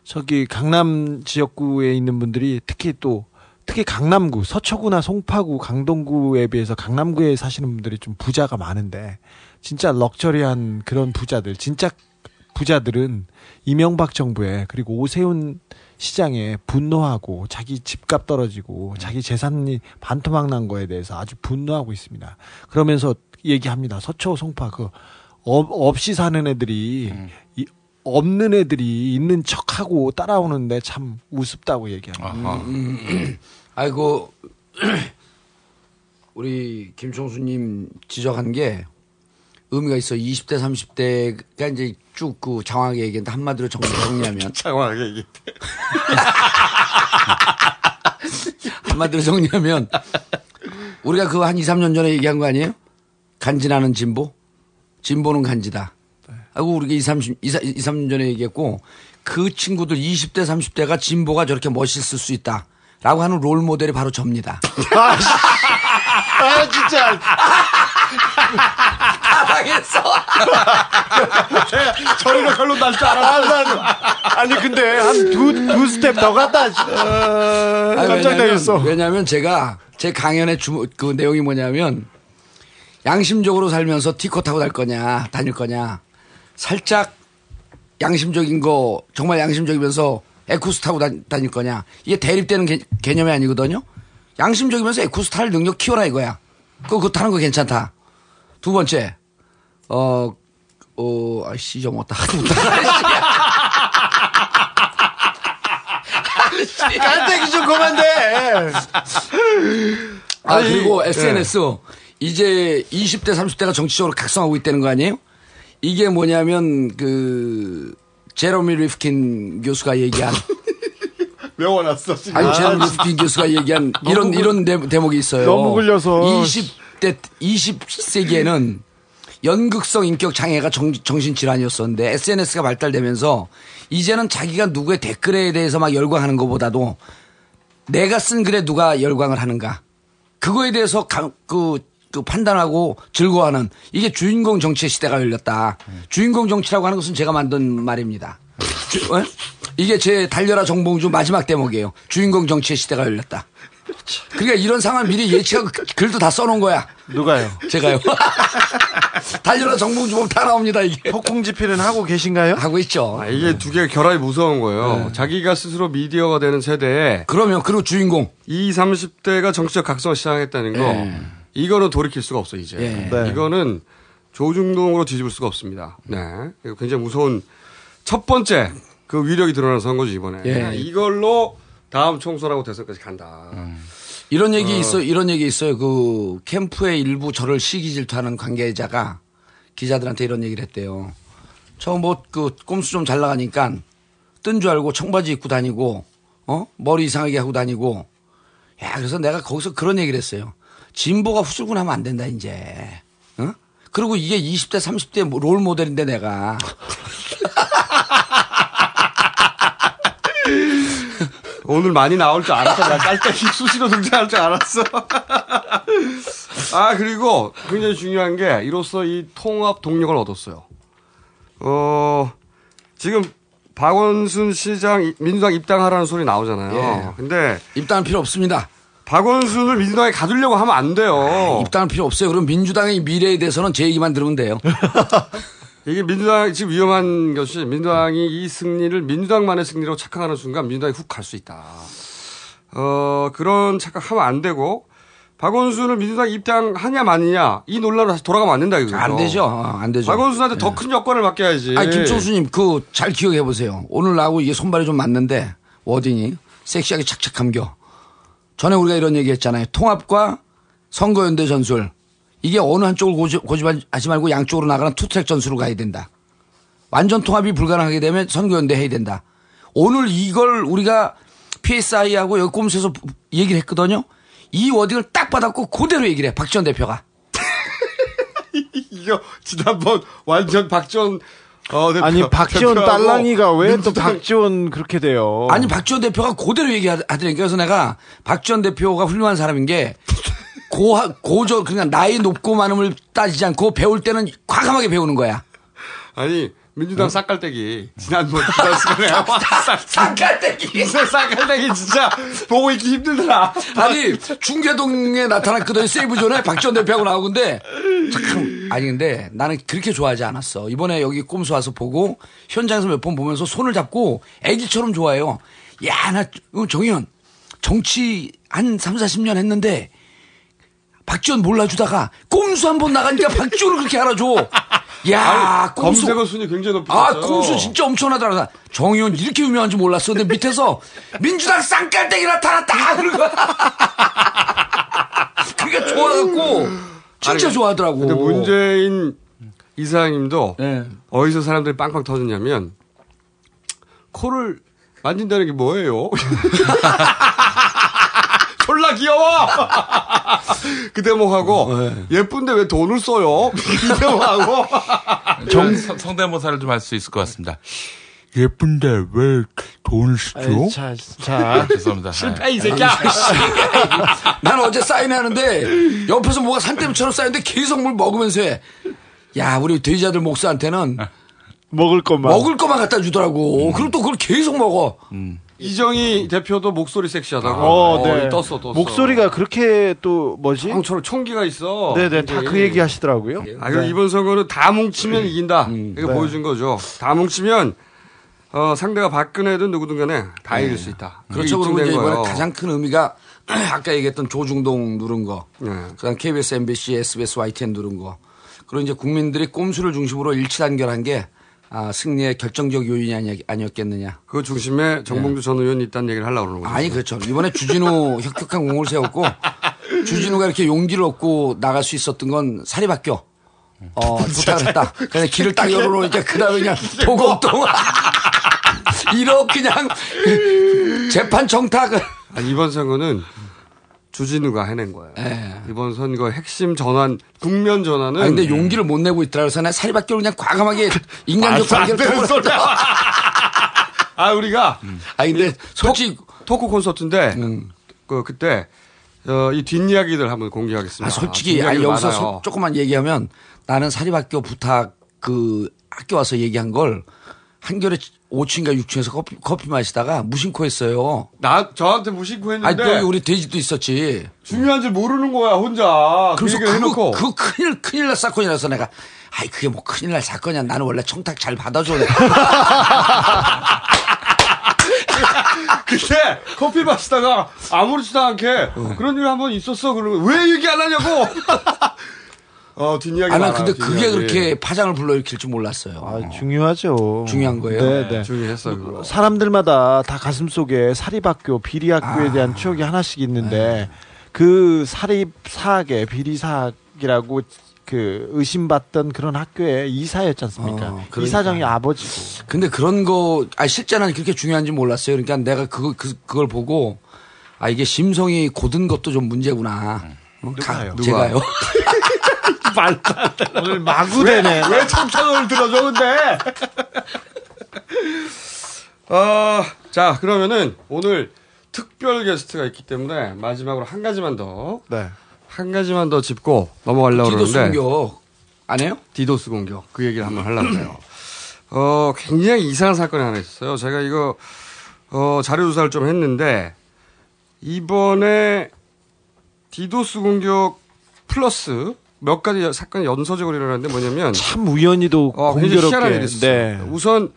저기 강남 지역구에 있는 분들이 특히 또 특히 강남구, 서초구나 송파구, 강동구에 비해서 강남구에 사시는 분들이 좀 부자가 많은데 진짜 럭셔리한 그런 부자들, 진짜 부자들은 이명박 정부에 그리고 오세훈 시장에 분노하고 자기 집값 떨어지고 자기 재산이 반토막 난 거에 대해서 아주 분노하고 있습니다. 그러면서 얘기합니다. 서초, 송파 그 업, 없이 사는 애들이 이, 없는 애들이 있는 척하고 따라오는데 참 우습다고 얘기합니다. 음, 아이고 우리 김총수님 지적한 게 의미가 있어. 20대 30대가 이제 쭉 그 장황하게 얘기했는데 한마디로 정리 정리하면 장황하게 얘기. 한마디로 정리하면 우리가 그거 한 2, 3년 전에 얘기한 거 아니에요? 간지나는 진보? 진보는 간지다. 아이고 우리가 2, 30, 2, 3년 전에 얘기했고 그 친구들 20대 30대가 진보가 저렇게 멋있을 수 있다. 라고 하는 롤 모델이 바로 접니다. 아 진짜 당했어. 저리가 결론 날줄 알았어. 아니 근데 한 두 두 스텝 더 갔다. 어, 아니, 깜짝 놀랐어. 왜냐면 제가 제 강연의 주, 그 내용이 뭐냐면 양심적으로 살면서 티코 타고 달 거냐 다닐 거냐 살짝 양심적인 거 정말 양심적이면서 에쿠스 타고 다, 다닐 거냐 이게 대립되는 개, 개념이 아니거든요. 양심적이면서 에쿠스 탈 능력 키워라 이거야. 그거, 그거 타는 거 괜찮다. 두 번째 어, 어, 아씨, 좀 못다. 깐대기 좀 그만돼. 아, 그리고 예. SNS. 이제 20대, 30대가 정치적으로 각성하고 있다는 거 아니에요? 이게 뭐냐면, 그, 제로미 리프킨 교수가 얘기한, 외워놨어. 지금. 아니, 아, 제로미 리프킨 교수가 얘기한 이런, 굴- 이런 대, 대목이 있어요. 너무 굴려서. 20대, 20세기에는 연극성 인격 장애가 정, 정신 질환이었었는데 SNS가 발달되면서 이제는 자기가 누구의 댓글에 대해서 막 열광하는 것보다도 내가 쓴 글에 누가 열광을 하는가 그거에 대해서 가- 그, 그 판단하고 즐거워하는 이게 주인공 정치의 시대가 열렸다. 주인공 정치라고 하는 것은 제가 만든 말입니다. 주- 어? 이게 제 달려라 정봉주 마지막 대목이에요. 주인공 정치의 시대가 열렸다. 그러니까 이런 상황 미리 예측하고 그- 글도 다 써놓은 거야. 누가요? 제가요. 달려라 정봉주 보면 다 나옵니다 이게. 폭풍 집회는 하고 계신가요? 하고 있죠. 아, 이게 두 개가 결합이 무서운 거예요. 네. 자기가 스스로 미디어가 되는 세대에 그러면 그리고 주인공 20, 30대가 정치적 각성을 시작했다는 거 예. 이거는 돌이킬 수가 없어 이제. 예. 네. 이거는 조중동으로 뒤집을 수가 없습니다. 네. 이거 굉장히 무서운 첫 번째 그 위력이 드러나는 선거죠 이번에. 예. 이걸로 다음 총선하고 대선까지 간다. 이런 얘기 어. 있어 이런 얘기 있어요. 그 캠프의 일부 저를 시기 질투하는 관계자가 기자들한테 이런 얘기를 했대요. 저 뭐 그 꼼수 좀 잘 나가니까 뜬 줄 알고 청바지 입고 다니고 어 머리 이상하게 하고 다니고 야 그래서 내가 거기서 그런 얘기를 했어요. 진보가 후줄근하면 안 된다 이제. 어? 그리고 이게 20대 30대 롤 모델인데 내가 오늘 많이 나올 줄 알았어. 나 깔때기 수시로 등장할 줄 알았어. 아, 그리고 굉장히 중요한 게 이로써 이 통합 동력을 얻었어요. 어, 지금 박원순 시장 이- 민주당 입당하라는 소리 나오잖아요. 예. 근데 입당할 필요 없습니다. 박원순을 민주당에 가두려고 하면 안 돼요. 입당할 필요 없어요. 그럼 민주당의 미래에 대해서는 제 얘기만 들으면 돼요. 이게 민주당 지금 위험한 것이 민주당이 이 승리를 민주당만의 승리로 착각하는 순간 민주당이 훅 갈 수 있다. 어 그런 착각하면 안 되고 박원순을 민주당 입당하냐 마느냐 이 논란으로 다시 돌아가면 안 된다 이거죠. 안 되죠. 어, 안 되죠. 박원순한테 더큰 여권을 맡겨야지. 아니, 김총수님, 그, 잘 기억해 보세요. 오늘 나하고 이게 손발이 좀 맞는데, 워딩이 섹시하게 착착 감겨. 전에 우리가 이런 얘기 했잖아요. 통합과 선거연대 전술. 이게 어느 한쪽을 고집, 고집하지 말고 양쪽으로 나가는 투트랙 전술로 가야 된다. 완전 통합이 불가능하게 되면 선거연대 해야 된다. 오늘 이걸 우리가 PSI하고 여기 꼼수에서 얘기를 했거든요. 이 워딩을 딱 받았고 그대로 얘기를 해. 박지원 대표가. 이거 지난번 완전 박지원 어, 대표, 아니 박지원 대표하고 딸랑이가 왜 또 박지원 그렇게 돼요? 아니 박지원 대표가 그대로 얘기하더라니까 그래서 내가 박지원 대표가 훌륭한 사람인 게 고하 고저 그냥 나이 높고 많음을 따지지 않고 배울 때는 과감하게 배우는 거야. 아니 민주당 싹갈대기 지난번 지난 시간에 싹갈대기 싹갈대기 진짜 보고 있기 힘들더라. 아니 중계동에 나타났거든 세이브존에 박지원 대표하고 나오는데 참 아니 근데 나는 그렇게 좋아하지 않았어. 이번에 여기 꼼수 와서 보고 현장에서 몇 번 보면서 손을 잡고 애기처럼 좋아해요. 야 나 정의원 정치 한 3, 40년 했는데 박지원 몰라주다가 꼼수 한 번 나가니까 박지원을 그렇게 알아줘. 야, 아니, 꼼수. 검색어 순위 굉장히 높이 아. 꼼수 진짜 엄청나더라. 정 의원 이렇게 유명한지 몰랐어. 근데 밑에서 민주당 쌍깔대기 나타났다! 그런 거야. 그러니까 좋아갖고, 진짜 아니, 좋아하더라고. 근데 문재인 이사장님도 네. 어디서 사람들이 빵빵 터졌냐면 코를 만진다는 게 뭐예요? 귀여워. 그 대목하고 네. 예쁜데 왜 돈을 써요? 이 대목하고 정 성대모사를 좀 할 수 있을 것 같습니다. 예쁜데 왜 돈을 쓰죠? 자, 자. 죄송합니다. 실패 이 새끼야. 나는 어제 사인하는데 옆에서 뭐가 산더미처럼 쌓였는데 계속 물 먹으면서 해. 야, 우리 돼지아들 목사한테는 먹을 것만. 먹을 것만 갖다 주더라고. 그럼 또 그걸 계속 먹어. 이정희 대표도 목소리 섹시하다고. 어, 네. 떴어, 떴어. 목소리가 그렇게 또 뭐지? 형처럼 총기가 있어. 네네, 다 그 얘기 하시더라고요. 아, 그리고 이번 선거는 다 뭉치면 이긴다. 이거 네. 보여준 거죠. 다 뭉치면 어, 상대가 박근혜든 누구든 간에 다 이길 수 있다. 그렇죠. 그리고 이제 이번에 거예요. 가장 큰 의미가 아까 얘기했던 조중동 누른 거, 네. 그 다음 KBS, MBC, SBS, YTN 누른 거, 그리고 이제 국민들이 꼼수를 중심으로 일치 단결한 게 아, 승리의 결정적 요인이 아니, 아니었겠느냐. 그 중심에 정봉주 전 의원이 있다는 얘기를 하려고 그러는 거죠. 아니 그렇죠. 이번에 주진우 혁혁한 공을 세웠고 주진우가 이렇게 용기를 얻고 나갈 수 있었던 건 사립학교 어, 부탁을 했다. 그냥 길을 딱 열어놓으니까 그 다음에 그냥 도곡동 이렇게 그냥 재판 청탁을 아니, 이번 선거는 주진우가 해낸 거예요. 이번 선거 핵심 전환, 국면 전환은. 아 근데 용기를 못 내고 있더라 그래서 나 사립학교를 그냥 과감하게 인간적 말도 안 관계를 떠버렸다. 아, 우리가. 아 근데 솔직히 토크 콘서트인데, 그, 그때, 어, 이 뒷이야기들 한번 공개하겠습니다. 아, 솔직히 아니 여기서. 소- 조금만 얘기하면 나는 사립학교 부탁 그 학교 와서 얘기한 걸 한겨레 5층인가 6층에서 커피, 커피 마시다가 무심코 했어요. 나, 저한테 무심코 아니 했는데. 여기 우리 돼지도 있었지. 중요한 줄 모르는 거야, 혼자. 그 그래서 얘기를 그거, 해놓고. 그거 큰일 큰일 날 사건이 라서 내가 아이 그게 뭐 큰일 날 사건이야. 나는 원래 청탁 잘 받아줘. 그때 커피 마시다가 아무렇지도 않게 어. 그런 일한번 있었어. 그러면 왜 얘기 안 하냐고. 어, 뒷이야기 아, 난 근데 그게 뒷이야기. 그렇게 파장을 불러일으킬 줄 몰랐어요. 아, 중요하죠. 중요한 거예요? 네, 네. 중요했어요, 그거. 사람들마다 다 가슴 속에 사립학교, 비리학교에 아. 대한 추억이 하나씩 있는데 네. 그 사립 사학에 비리 사학이라고 그 의심받던 그런 학교의 이사였지 않습니까? 어, 그러니까. 이사장이 아버지고. 근데 그런 거, 아, 실제 는 그렇게 중요한지 몰랐어요. 그러니까 내가 그거, 그, 그걸 보고, 아, 이게 심성이 고든 것도 좀 문제구나. 어, 가- 누가요? 제가요. 말도 안 돼. 오늘 마구대네. 왜 청청을 들어줘, 근데? 어, 자, 그러면은 오늘 특별 게스트가 있기 때문에 마지막으로 한 가지만 더, 네. 한 가지만 더 짚고 넘어가려고 디도스 그러는데. 공격. 안 해요? 디도스 공격. 그 얘기를 한번 하려고 해요. 어, 굉장히 이상한 사건이 하나 있었어요. 제가 이거, 어, 자료 조사를 좀 했는데, 이번에 디도스 공격 플러스 몇 가지 사건이 연속적으로 일어났는데 뭐냐면, 참 우연히도 어, 공교롭게. 네. 우선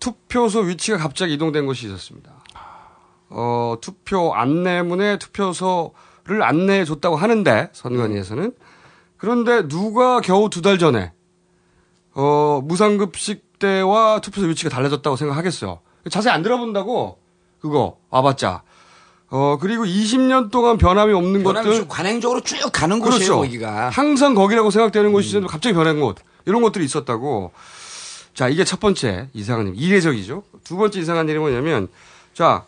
투표소 위치가 갑자기 이동된 것이 있었습니다. 어, 투표 안내문에 투표소를 안내해 줬다고 하는데 선관위에서는 그런데 누가 겨우 두 달 전에 어, 무상급식 때와 투표소 위치가 달라졌다고 생각하겠어요. 자세히 안 들어본다고 그거 와봤자. 어, 그리고 20년 동안 변함이 없는 것들 좀 관행적으로 쭉 가는 곳이에요, 그렇죠. 거기가. 항상 거기라고 생각되는 곳이 있는데 갑자기 변한 곳. 이런 것들이 있었다고. 자, 이게 첫 번째 이상한 일. 이례적이죠. 두 번째 이상한 일이 뭐냐면, 자,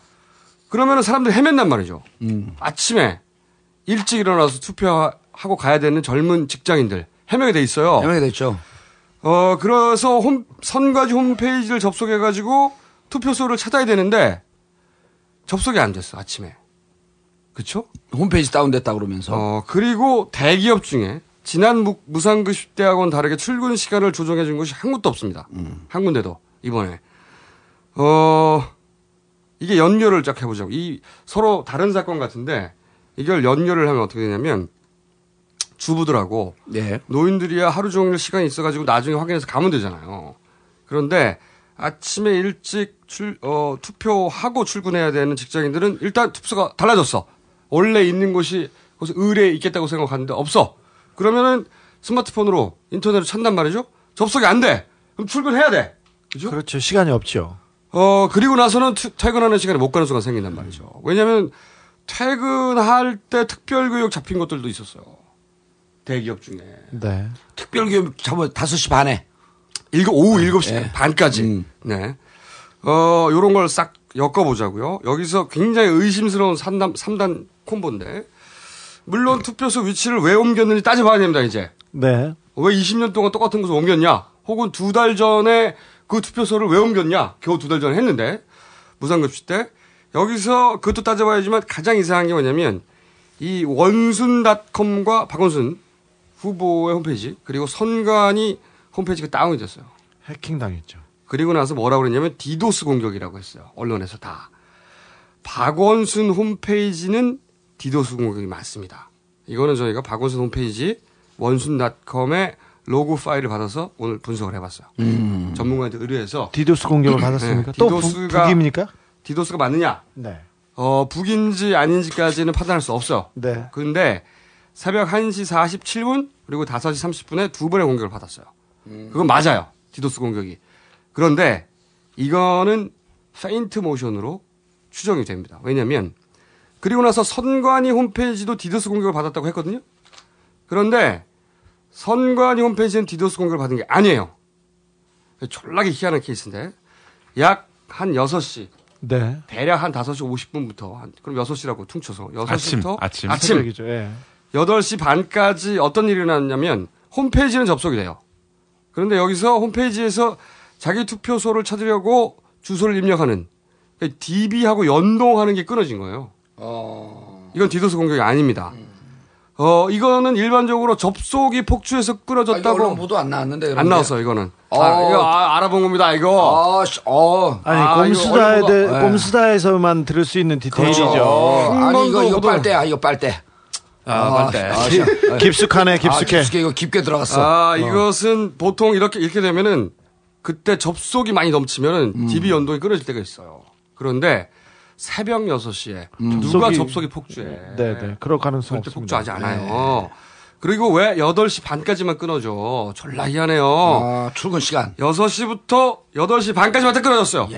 그러면은 사람들이 헤맨단 말이죠. 아침에 일찍 일어나서 투표하고 가야 되는 젊은 직장인들 헤매게 돼 있어요. 해명이 됐죠. 어, 그래서 홈, 선관위 홈페이지를 접속해 가지고 투표소를 찾아야 되는데 접속이 안 됐어, 아침에. 그쵸? 홈페이지 다운됐다 그러면서. 어, 그리고 대기업 중에 지난 무, 무상급식 대학원 다르게 출근 시간을 조정해 준 곳이 한 곳도 없습니다. 한 군데도, 이번에. 어, 이게 연결을 쫙 해보자고. 이 서로 다른 사건 같은데 이걸 연결을 하면 어떻게 되냐면 주부들하고 네. 노인들이야 하루 종일 시간이 있어가지고 나중에 확인해서 가면 되잖아요. 그런데 아침에 일찍 출, 어, 투표하고 출근해야 되는 직장인들은 일단 투표소가 달라졌어. 원래 있는 곳이 거기서 의뢰에 있겠다고 생각하는데 없어. 그러면은 스마트폰으로 인터넷으로 찾단 말이죠. 접속이 안 돼. 그럼 출근해야 돼. 그죠? 그렇죠. 시간이 없죠. 어, 그리고 나서는 투- 퇴근하는 시간에 못 가는 수가 생긴단 말이죠. 왜냐면 퇴근할 때 특별교육 잡힌 것들도 있었어요. 대기업 중에. 네. 특별교육 잡아 5시 반에. 일곱, 오후 7시 예. 반까지. 네. 어, 요런 걸 싹 엮어보자고요. 여기서 굉장히 의심스러운 3단, 3단 콤보인데. 물론 투표소 위치를 왜 옮겼는지 따져봐야 됩니다, 이제. 네. 왜 20년 동안 똑같은 곳을 옮겼냐? 혹은 두 달 전에 그 투표소를 왜 옮겼냐? 겨우 두 달 전에 했는데. 무상급식 때. 여기서 그것도 따져봐야지만 가장 이상한 게 뭐냐면 이 원순닷컴과 박원순 후보의 홈페이지 그리고 선관위 홈페이지가 다운이 됐어요. 해킹 당했죠. 그리고 나서 뭐라고 그랬냐면 디도스 공격이라고 했어요. 언론에서 다. 박원순 홈페이지는 디도스 공격이 맞습니다. 이거는 저희가 박원순 홈페이지 원순닷컴의 로그 파일을 받아서 오늘 분석을 해봤어요. 음. 전문가한테 의뢰해서 디도스 공격을 받았습니까? 또 북- 디도스가 북입니까? 디도스가 맞느냐? 네. 어, 북인지 아닌지까지는 판단할 수 없어요. 네. 근데 새벽 1시 47분 그리고 5시 30분에 두 번의 공격을 받았어요. 그건 맞아요. 디도스 공격이. 그런데 이거는 페인트 모션으로 추정이 됩니다. 왜냐면 그리고 나서 선관위 홈페이지도 디도스 공격을 받았다고 했거든요. 그런데 선관위 홈페이지는 디도스 공격을 받은 게 아니에요. 졸라게 희한한 케이스인데 약 한 6시 네. 대략 한 5시 50분부터 한 그럼 6시라고 퉁쳐서 6시부터 아침, 아침. 아침. 예. 8시 반까지 어떤 일이 일어났냐면 홈페이지는 접속이 돼요. 그런데 여기서 홈페이지에서 자기 투표소를 찾으려고 주소를 입력하는 그러니까 DB하고 연동하는 게 끊어진 거예요. 이건 디도스 공격이 아닙니다. 어, 이거는 일반적으로 접속이 폭주해서 아, 끊어졌다고 언론 보도 안 나왔는데. 안 나왔어요, 이거는. 어. 아, 이거 아, 알아본 겁니다, 이거. 아, 씨, 어. 아니 아, 꼼수다에 대, 얼마나- 꼼수다에서만 들을 수 있는 디테일이죠. 어, 한 아니, 이거, 이거 빨대야, 이거 빨대. 아, 빨대. 아, 씨. 깊숙하네, 깊숙해. 아, 깊숙해. 이거 깊게 들어갔어. 아, 어. 이것은 보통 이렇게, 이렇게 되면은 그때 접속이 많이 넘치면은 음. DB 연동이 끊어질 때가 있어요. 그런데 새벽 6시에 음. 누가 접속이- 접속이 폭주해. 네, 네. 그럴 가능성 절대 없습니다. 폭주하지 않아요. 그리고 왜 8시 반까지만 끊어줘? 졸라 희한해요. 아, 출근 시간. 6시부터 8시 반까지만 딱 끊어졌어요.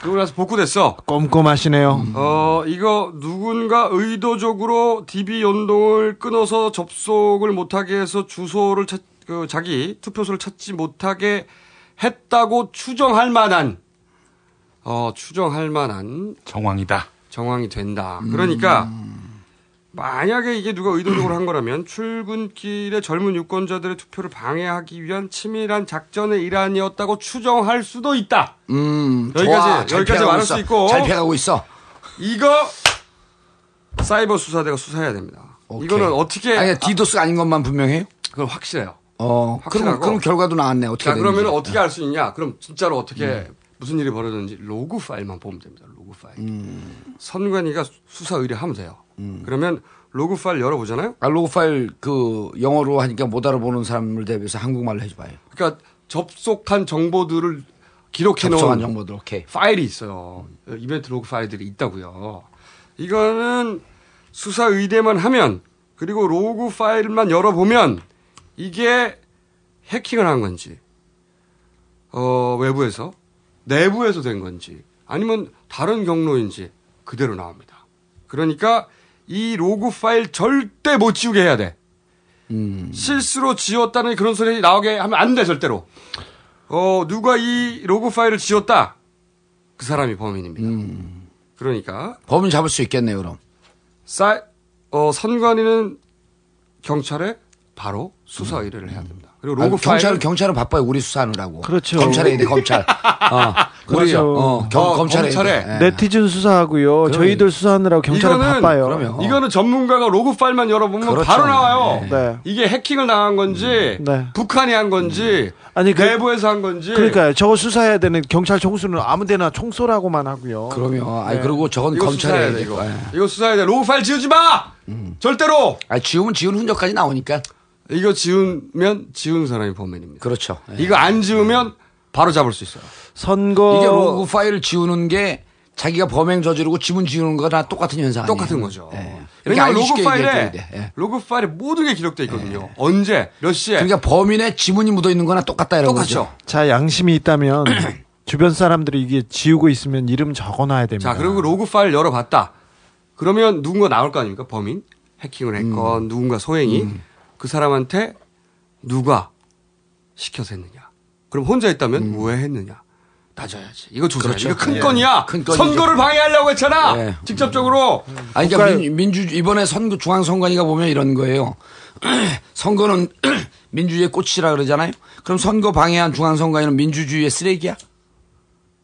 그러고 나서 복구됐어. 꼼꼼하시네요. 어, 이거 누군가 의도적으로 DB 연동을 끊어서 접속을 못하게 해서 주소를 찾, 그 자기 투표소를 찾지 못하게 했다고 추정할 만한, 어, 추정할 만한 정황이다. 정황이 된다. 그러니까, 만약에 이게 누가 의도적으로 한 거라면 출근길에 젊은 유권자들의 투표를 방해하기 위한 치밀한 작전의 일환이었다고 추정할 수도 있다. 음, 여기까지, 좋아. 잘 여기까지 말할 있어. 수 있고. 잘 피해가고 있어. 이거 사이버 수사대가 수사해야 됩니다. 이거는 어떻게 아니, 디도스가 아닌 것만 분명해요? 그건 확실해요. 어, 그럼, 확실하고. 그럼 결과도 나왔네. 어떻게 자, 그러면. 어떻게 알 수 있냐? 그럼 진짜로 어떻게 무슨 일이 벌어졌는지 로그 파일만 보면 됩니다. 로그 파일. 음. 선관위가 수사 의뢰하면 돼요. 그러면 로그 파일 열어보잖아요. 아, 로그 파일 그 영어로 하니까 못 알아보는 사람을 대비해서 한국말로 해줘봐요. 그러니까 접속한 정보들을 기록해 접속한 놓은 정보들, 오케이. 파일이 있어요. 이벤트 로그 파일들이 있다고요. 이거는 수사 의뢰만 하면 그리고 로그 파일만 열어보면 이게 해킹을 한 건지 어, 외부에서 내부에서 된 건지 아니면 다른 경로인지 그대로 나옵니다. 그러니까 이 로그 파일 절대 못 지우게 해야 돼. 실수로 지웠다는 그런 소리 나오게 하면 안 돼, 절대로. 어, 누가 이 로그 파일을 지웠다? 그 사람이 범인입니다. 그러니까. 범인 잡을 수 있겠네요, 그럼. 사, 어, 선관위는 경찰에 바로 수사 의뢰를 해야 됩니다. 그리고 로그 아, 경찰, 파일은 경찰은 바빠요. 우리 수사하느라고. 그렇죠. 검찰에 돼, 검찰. 어, 그렇죠. 어, 경, 어, 검찰에. 검찰에. 돼. 예. 네티즌 수사하고요. 그럼- 저희들 수사하느라고 경찰은 바빠요. 이거는 전문가가 로그 파일만 열어보면 그렇죠. 바로 나와요. 네. 이게 해킹을 당한 건지, 네. 북한이 한 건지, 아니, 그- 내부에서 한 건지. 그러니까요. 저거 수사해야 되는 경찰 총수는 아무데나 총쏘라고만 하고요. 그러면, 아니, 네. 그리고 저건 이거 검찰에. 수사해야 돼, 이거. 이거 수사해야 돼. 로그 파일 지우지 마! 절대로! 아, 지우면 지운 흔적까지 나오니까. 이거 지우면 지운 사람이 범인입니다. 그렇죠. 예. 이거 안 지우면 바로 잡을 수 있어요. 선거 이게 로그 파일을 지우는 게 자기가 범행 저지르고 지문 지우는 거나 똑같은 현상 아니에요? 똑같은 거죠. 예. 왜냐면 알기 로그 파일에 돼. 예. 로그 파일에 모든 게 기록돼 있거든요. 언제, 몇 시에. 그러니까 범인의 지문이 묻어 있는 거나 똑같다 이런 똑같죠. 거죠. 자 양심이 있다면 주변 사람들이 이게 지우고 있으면 이름 적어놔야 됩니다. 자, 그리고 로그 파일 열어봤다. 그러면 누군가 나올 거 아닙니까? 범인? 해킹을 했건 음. 누군가 소행이 그 사람한테 누가 시켜서 했느냐. 그럼 혼자 했다면 왜 했느냐. 따져야지. 이거 조사해. 음. 그렇죠. 이거 큰 예. 건이야. 큰. 선거를 방해하려고 했잖아. 예. 직접적으로. 아니, 그러니까 민, 민주 이번에 선거 중앙선관위가 보면 이런 거예요. 선거는 민주주의의 꽃이라 그러잖아요. 그럼 선거 방해한 중앙선관위는 민주주의의 쓰레기야?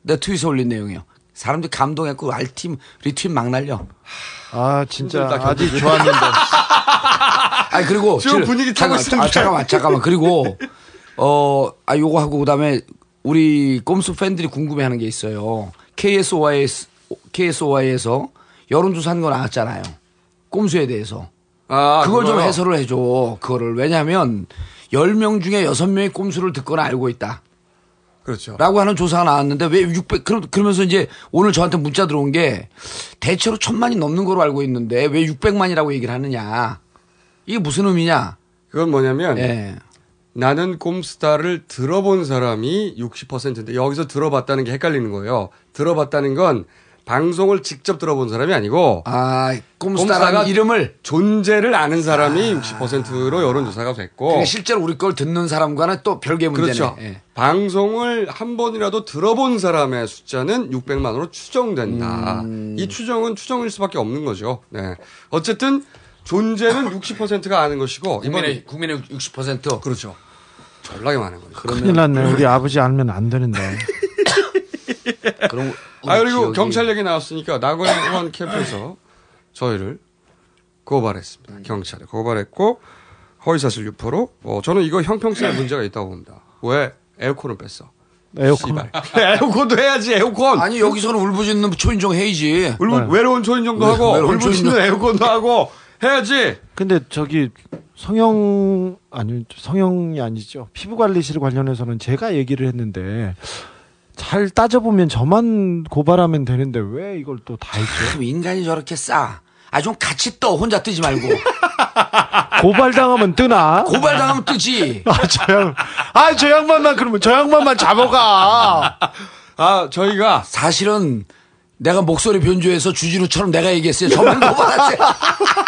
내 트윗에 올린 내용이요. 사람들 감동했고 알팀 리트윗 막 날려. 아 진짜 견디기. 좋았는데 아니 그리고 지금 질- 분위기 타고 있습니다. 아, 잠깐만 잠깐만 그리고 어아 요거 하고 그다음에 우리 꼼수 팬들이 궁금해하는 게 있어요. KSOI에서 KSOI에서 여론조사 한 거 나왔잖아요. 꼼수에 대해서. 아, 그걸 좀 그거요? 해설을 해줘. 그거를 왜냐하면 10명 중에 6명이 꼼수를 듣거나 알고 있다. 그렇죠. 라고 하는 조사가 나왔는데 왜 600, 그럼, 그러면서 이제 오늘 저한테 문자 들어온 게 대체로 천만이 넘는 거로 알고 있는데 왜 600만이라고 얘기를 하느냐. 이게 무슨 의미냐. 그건 뭐냐면 예. 나는 꼼스타를 들어본 사람이 60%인데 여기서 들어봤다는 게 헷갈리는 거예요. 들어봤다는 건 방송을 직접 들어본 사람이 아니고 아, 꼼스타라는 이름을 존재를 아는 사람이 60%로 여론조사가 됐고 실제로 우리 걸 듣는 사람과는 또 별개 문제네. 그렇죠. 예. 방송을 한 번이라도 들어본 사람의 숫자는 600만으로 추정된다. 음. 이 추정은 추정일 수밖에 없는 거죠. 네. 어쨌든 존재는 60%가 아는 것이고 국민의, 국민의 60%. 그렇죠. 전락이 많은 거죠. 큰일 났네. 우리 아버지 알면 안 되는데. 그럼 아 그리고 지역이- 경찰 얘기 나왔으니까 나고야원 캠프에서 저희를 고발했습니다. 경찰에 고발했고 허위사실 유포로 어, 저는 이거 형평성에 문제가 있다고 봅니다. 왜 에어컨을 뺐어? 에어컨. 에어컨도 해야지 에어컨. 아니 여기서는 울부짖는 초인종 해이지. 울부, 네. 외로운 초인종도 네, 하고 울부짖는. 에어컨도 하고 해야지. 근데 저기 성형 아니 성형이 아니죠. 피부 관리실 관련해서는 제가 얘기를 했는데 잘 따져보면 저만 고발하면 되는데 왜 이걸 또 다 했죠? 참 인간이 저렇게 싸. 아 좀 같이 떠 혼자 뜨지 말고. 고발당하면 뜨나? 고발당하면 뜨지. 아, 저 양, 아, 저 양반만 그러면 저 양반만 잡아가. 아, 저희가 사실은 내가 목소리 변조해서 주지루처럼 내가 얘기했어요. 저만 고발하세요.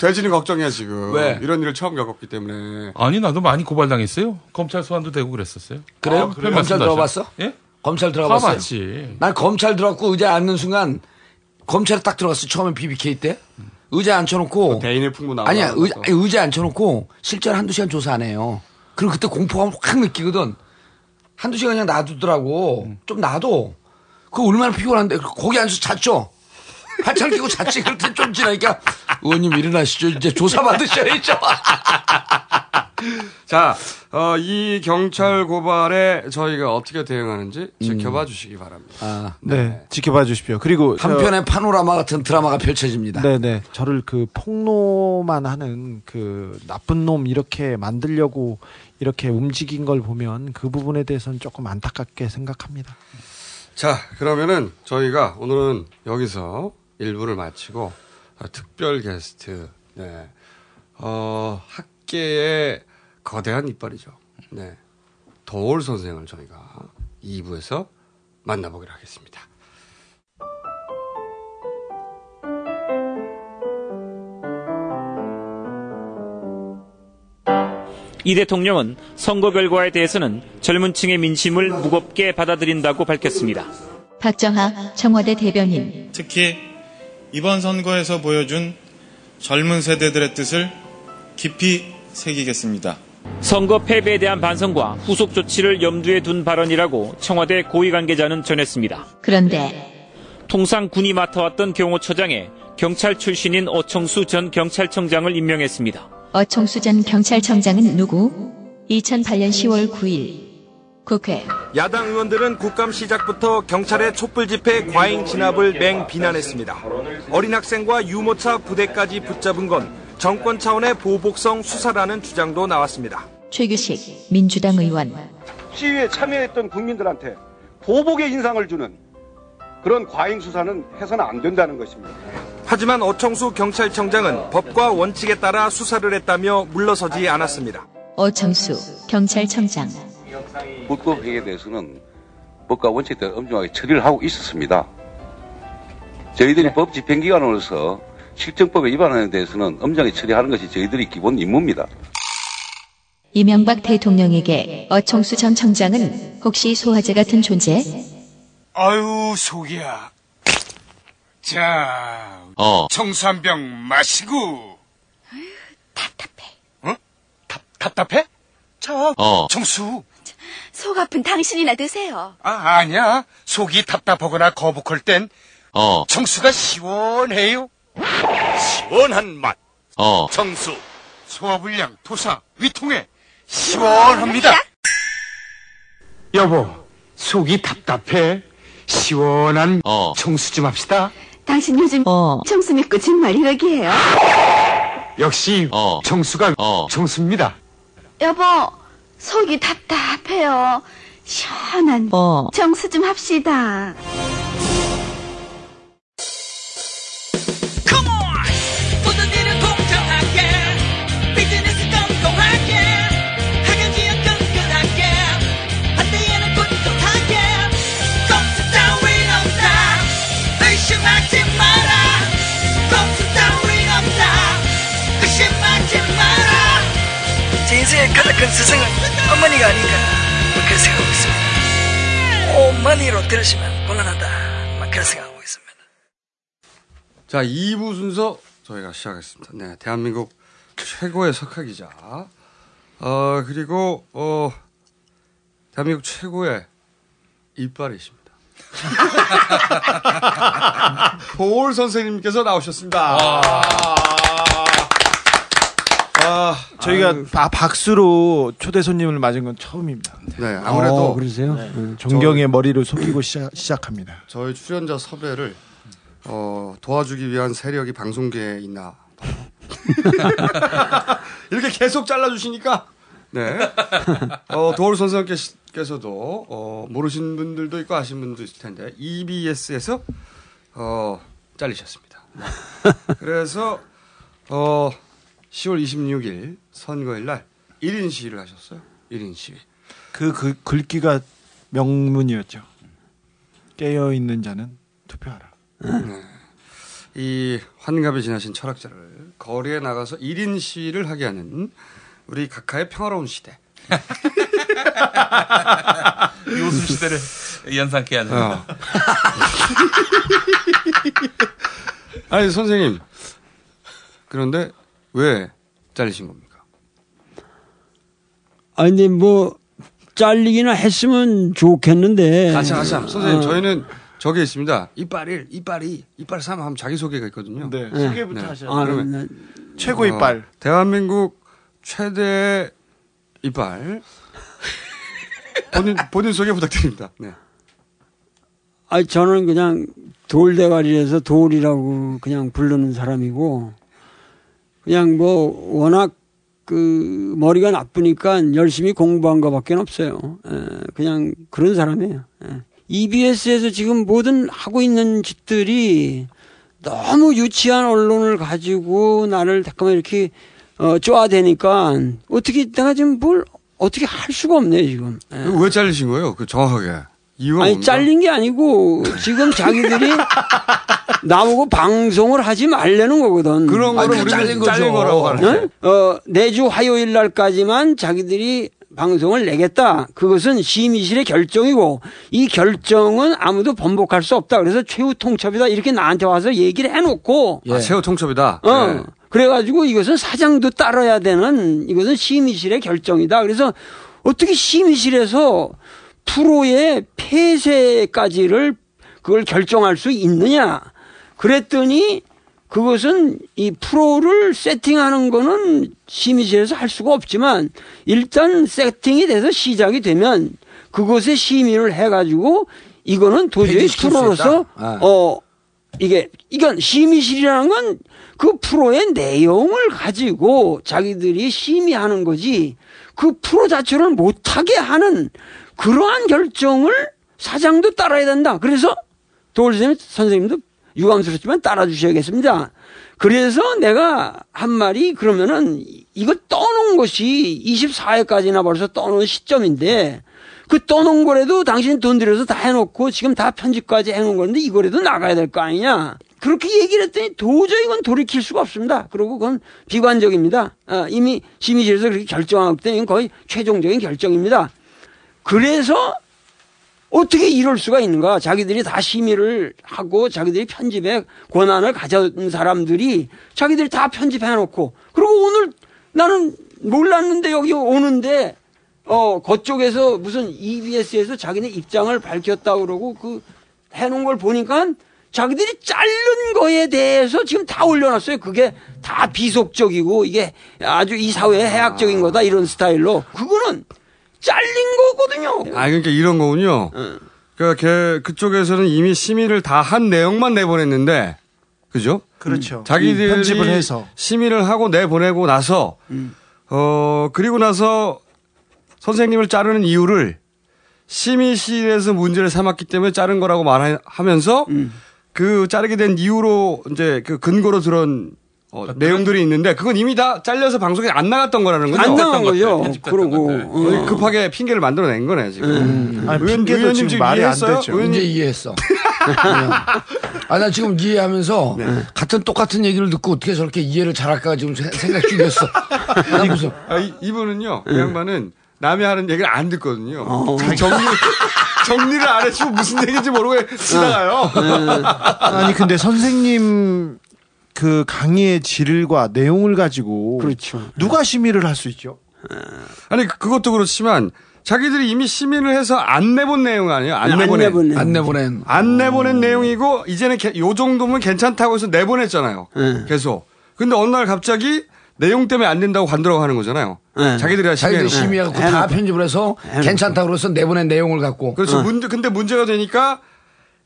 돼지는 걱정이야 지금. 왜? 이런 일을 처음 겪었기 때문에. 아니 나도 많이 고발당했어요. 검찰 소환도 되고 그랬었어요. 그래요? 아, 별 검찰 말씀도 들어봤어? 예? 검찰 들어가봤어요? 가봤지. 난 검찰 들어갔고 의자에 앉는 순간 검찰에 딱 들어갔어. 처음에 BBK 때. 의자에 앉혀놓고. 대인의 풍부 나오고. 아니야, 의, 아니, 의자에 앉혀놓고 실제로 한두 시간 조사 안 해요. 그리고 그때 공포감 확 느끼거든. 한두 시간 그냥 놔두더라고. 좀 놔둬. 그거 얼마나 피곤한데. 거기 앉아서 잤죠? 팔짱 끼고 잤지. 그럴 때좀 지나니까 의원님 일어나시죠. 이제 조사 받으셔야죠. 자, 어, 이 경찰 고발에 저희가 어떻게 대응하는지 지켜봐 주시기 바랍니다. 아, 네, 지켜봐 주십시오. 그리고 저- 한편의 파노라마 같은 드라마가 펼쳐집니다. 네네. 저를 그 폭로만 하는 그 나쁜 놈 이렇게 만들려고 이렇게 움직인 걸 보면 그 부분에 대해서는 조금 안타깝게 생각합니다. 자, 그러면은 저희가 오늘은 여기서 1부를 마치고 어, 특별 게스트, 네. 어, 학계의 거대한 이빨이죠. 네. 도올 선생을 저희가 2부에서 만나보기로 하겠습니다. 이 대통령은 선거 결과에 대해서는 젊은 층의 민심을 무겁게 받아들인다고 밝혔습니다. 박정하 청와대 대변인 특히 이번 선거에서 보여준 젊은 세대들의 뜻을 깊이 새기겠습니다. 선거 패배에 대한 반성과 후속 조치를 염두에 둔 발언이라고 청와대 고위 관계자는 전했습니다. 그런데 통상 군이 맡아왔던 경호처장에 경찰 출신인 오청수 전 경찰청장을 임명했습니다. 어청수 전 경찰청장은 누구? 2008년 10월 9일 국회 야당 의원들은 국감 시작부터 경찰의 촛불 집회 과잉 진압을 맹 비난했습니다. 어린 학생과 유모차 부대까지 붙잡은 건 정권 차원의 보복성 수사라는 주장도 나왔습니다. 최규식 민주당 의원 시위에 참여했던 국민들한테 보복의 인상을 주는 그런 과잉 수사는 해서는 안 된다는 것입니다. 하지만 어청수 경찰청장은 법과 원칙에 따라 수사를 했다며 물러서지 않았습니다. 어청수 경찰청장 불법 행위에 대해서는 법과 원칙에 따라 엄중하게 처리를 하고 있었습니다. 저희들이 법 집행기관으로서 실정법에 위반하는 데에서는 엄정하게 처리하는 것이 저희들의 기본 임무입니다. 이명박 대통령에게 어청수 전 청장은 혹시 소화제 같은 존재? 아유 속이야. 자, 어. 청수 한병 마시고. 답답해. 어? 답 답답해? 자, 어. 청수. 속 아픈 당신이나 드세요. 아 아니야. 속이 답답하거나 거북할 땐 어. 청수가 시원해요. 시원한 맛. 어. 청수. 소화불량, 토사, 위통에 시원합니다. 여보, 속이 답답해. 시원한 청수 좀 합시다. 당신 요즘 청수 믿고 정말 이러기에요. 역시 청수가 청수입니다. 여보, 속이 답답해요. 시원한 청수 좀 합시다. 큰 스승은 어머니가 아닌가 뭐 그렇게 생각하고 있습니다. 어머니로 들으시면 곤란하다 막 그런 생각하고 있습니다. 자, 2부 순서 저희가 시작했습니다. 네, 대한민국 최고의 석학이자, 어, 그리고, 어, 대한민국 최고의 이빨이십니다. 보올 선생님께서 나오셨습니다. 아, 저희가 아유. 바- 박수로 초대 손님을 맞은 건 처음입니다. 네, 아무래도 어, 그러세요? 네. 음, 존경의 머리를 속이고 시작, 시작합니다. 저희 출연자 섭외를 어, 도와주기 위한 세력이 방송계에 있나 이렇게 계속 잘라주시니까 네 어, 도울 선생님께서도 어, 모르신 분들도 있고 아신 분도 있을 텐데 EBS에서 어, 잘리셨습니다. 네. 그래서 어 10월 26일 선거일 날 1인 시위를 하셨어요. 1인 시위. 그, 그 글귀가 명문이었죠. 깨어 있는 자는 투표하라. 네. 이 환갑에 지나신 철학자를 거리에 나가서 1인 시위를 하게 하는 우리 각하의 평화로운 시대. 이 웃음 시대를 연상케 하는. 어. 아니 선생님 그런데 왜 잘리신 겁니까? 아니, 근데 뭐, 잘리기나 했으면 좋겠는데. 아참 아참 선생님 어. 저희는 저게 있습니다. 이빨 1, 이빨 2, 이빨 3 하면 자기 소개가 있거든요. 네, 소개부터 하셔야죠. 아, 그러면 네. 최고 이빨. 대한민국 최대 이빨. 본인 본인 소개 부탁드립니다. 네. 아니, 저는 그냥 돌대가리에서 돌이라고 그냥 부르는 사람이고, 그냥 뭐, 워낙 그, 머리가 나쁘니까 열심히 공부한 거 밖에 없어요. 에, 그냥 그런 사람이에요. 에. EBS에서 지금 모든 하고 있는 짓들이 너무 유치한 언론을 가지고 나를 잠깐만 이렇게 어, 쪼아대니까 어떻게 내가 지금 뭘 어떻게 할 수가 없네 지금. 예. 왜 잘리신 거예요? 그 정확하게 이유가 아니 뭡니까? 잘린 게 아니고 지금 자기들이 나보고 방송을 하지 말라는 거거든. 그런 거를 우리는 잘린 거라고 하는데. 응? 어, 내주 화요일 날까지만 자기들이 방송을 내겠다. 그것은 심의실의 결정이고 이 결정은 아무도 번복할 수 없다. 그래서 최후 통첩이다. 이렇게 나한테 와서 얘기를 해놓고 아, 최후 통첩이다. 어. 네. 그래가지고 이것은 사장도 따라야 되는 이것은 심의실의 결정이다. 그래서 어떻게 심의실에서 프로의 폐쇄까지를 그걸 결정할 수 있느냐. 그랬더니 그것은 이 프로를 세팅하는 거는 심의실에서 할 수가 없지만 일단 세팅이 돼서 시작이 되면 그것에 심의를 해가지고 이거는 도저히 프로로서. 아. 어 이게 이건 심의실이라는 건 그 프로의 내용을 가지고 자기들이 심의하는 거지 그 프로 자체를 못하게 하는 그러한 결정을 사장도 따라야 된다. 그래서 도울쌤 선생님도 유감스럽지만 따라주셔야겠습니다. 그래서 내가 한 말이 그러면은 이거 떠놓은 것이 24회까지나 벌써 떠놓은 시점인데 그 떠놓은 거라도 당신 돈 들여서 다 해놓고 지금 다 편집까지 해놓은 건데 이거라도 나가야 될 거 아니냐. 그렇게 얘기를 했더니 도저히 이건 돌이킬 수가 없습니다. 그리고 그건 비관적입니다. 어, 이미 심의실에서 그렇게 결정하기 때문에 거의 최종적인 결정입니다. 그래서 어떻게 이럴 수가 있는가? 자기들이 다 심의를 하고 자기들이 편집에 권한을 가진 사람들이 자기들이 다 편집해 놓고 그리고 오늘 나는 몰랐는데 여기 오는데 어 그쪽에서 무슨 EBS에서 자기네 입장을 밝혔다 그러고 그 해놓은 걸 보니까 자기들이 자른 거에 대해서 지금 다 올려놨어요. 그게 다 비속적이고 이게 아주 이 사회의 해악적인 거다 이런 스타일로 그거는 잘린 거거든요. 아 그러니까 이런 거군요. 그러니까 걔 그쪽에서는 이미 심의를 다 한 내용만 내보냈는데 그죠? 그렇죠. 자기들이 편집을 해서. 심의를 하고 내보내고 나서 어 그리고 나서 선생님을 자르는 이유를 심의실에서 문제를 삼았기 때문에 자른 거라고 말하면서 그 자르게 된 이유로 이제 그 근거로 들은 어, 내용들이 있는데 그건 이미 다 잘려서 방송에 안 나갔던 거라는 거죠. 안 나간 거죠. 그러고 어, 급하게 핑계를 만들어낸 거네 지금. 아니, 의원- 핑계도 의원 님 지금 말이 안 이해했어요? 되죠. 의원님 이제 이해했어. 아, 나 지금 이해하면서 같은 똑같은 얘기를 듣고 어떻게 저렇게 이해를 잘할까 지금 세- 생각 중이었어. 나 무슨 아, 이, 이분은요, 이 양반은 남이 하는 얘기를 안 듣거든요. 어. 정리, 정리를 안 해주고 무슨 얘기인지 모르고 지나가요. 아니 근데 선생님 그 강의의 질과 내용을 가지고 그렇죠. 누가 심의를 할 수 있죠? 아니, 그- 그것도 그렇지만 자기들이 이미 심의를 해서 안 내본 내용 아니에요? 안 안 내보낸. 내보낸. 안 내보낸. 안 내보낸 내용이고, 이제는 개- 요 정도면 괜찮다고 해서 내보냈잖아요. 네. 계속. 근데 어느 날 갑자기 내용 때문에 안 된다고 관두라고 하는 거잖아요. 네. 자기들이 자기들이 심의해놓고. 심의하고 다 해놓고. 편집을 해서. 괜찮다고 그래서 내보낸 내용을 갖고. 그렇죠. 문제, 근데 문제가 되니까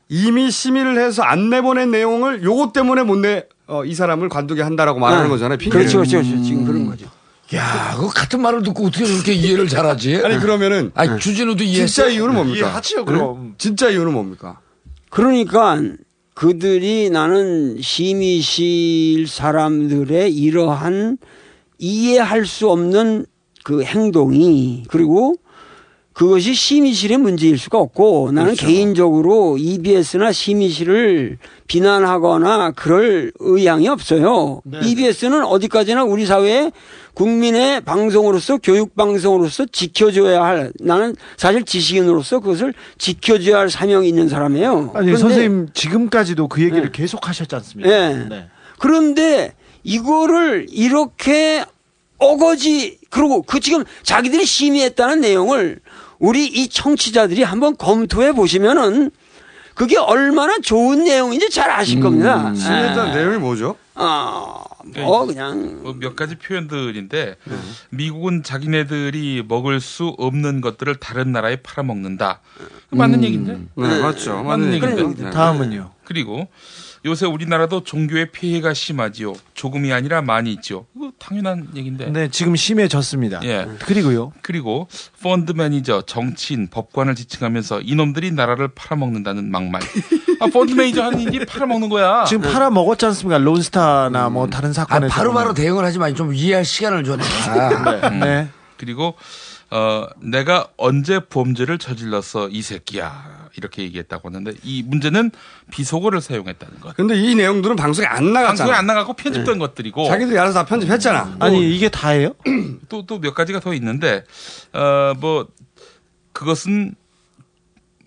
이미 심의를 해서 안 내보낸 내용을 요것 때문에 못 내, 어, 이 사람을 관두게 한다라고 말하는 네. 거잖아요. 핑계를. 그렇죠, 그렇죠, 그렇죠. 지금 그런 거죠. 야, 그 같은 말을 듣고 어떻게 저렇게 이해를 잘하지? 아니, 그러면은. 아니, 주진우도 이해했어. 진짜 이유는 뭡니까? 이해하지요, 그럼. 진짜 이유는 뭡니까? 그러니까 그들이 나는 심의실 사람들의 이러한 이해할 수 없는 그 행동이 그리고 그것이 심의실의 문제일 수가 없고 나는 그렇죠. 개인적으로 EBS나 심의실을 비난하거나 그럴 의향이 없어요. 네. EBS는 어디까지나 우리 사회에 국민의 방송으로서 교육 방송으로서 지켜줘야 할 나는 사실 지식인으로서 그것을 지켜줘야 할 사명이 있는 사람이에요. 아니 선생님 지금까지도 그 얘기를 네. 계속 하셨지 않습니까? 예. 그런데 이거를 이렇게 어거지 그리고 그 지금 자기들이 심의했다는 내용을 우리 이 청취자들이 한번 검토해 보시면은 그게 얼마나 좋은 내용인지 잘 아실 겁니다. 심의했다는 예. 내용이 뭐죠? 아, 뭐 그냥 뭐 몇 가지 표현들인데 미국은 자기네들이 먹을 수 없는 것들을 다른 나라에 팔아먹는다. 맞는 얘기인데? 네, 맞죠. 맞는 맞는 얘기인데. 얘기인데. 네. 다음은요. 그리고 요새 우리나라도 종교의 피해가 심하지요. 조금이 아니라 많이 있죠. 이거 당연한 얘기인데. 네, 지금 심해졌습니다. 예. 그리고요. 그리고 펀드 매니저, 정치인, 법관을 지칭하면서 이놈들이 나라를 팔아먹는다는 막말. 아, 펀드 매니저 하는 일이 팔아먹는 거야. 지금 팔아 먹었지 않습니까? 론스타나 뭐 다른 아, 사건에서. 바로 바로 대응을 하지 마좀 이해할 시간을 줘. 내가. 네. 네. 그리고 어 내가 언제 범죄를 저질렀어 이 새끼야 이렇게 얘기했다고 하는데 이 문제는 비속어를 사용했다는 것. 근데 이 내용들은 방송에 안 나갔잖아. 방송에 안 나가고 편집된 것들이고 자기들이 알아서 다 편집했잖아. 아니 이게 다예요? 또 또 몇 가지가 더 있는데 어뭐 그것은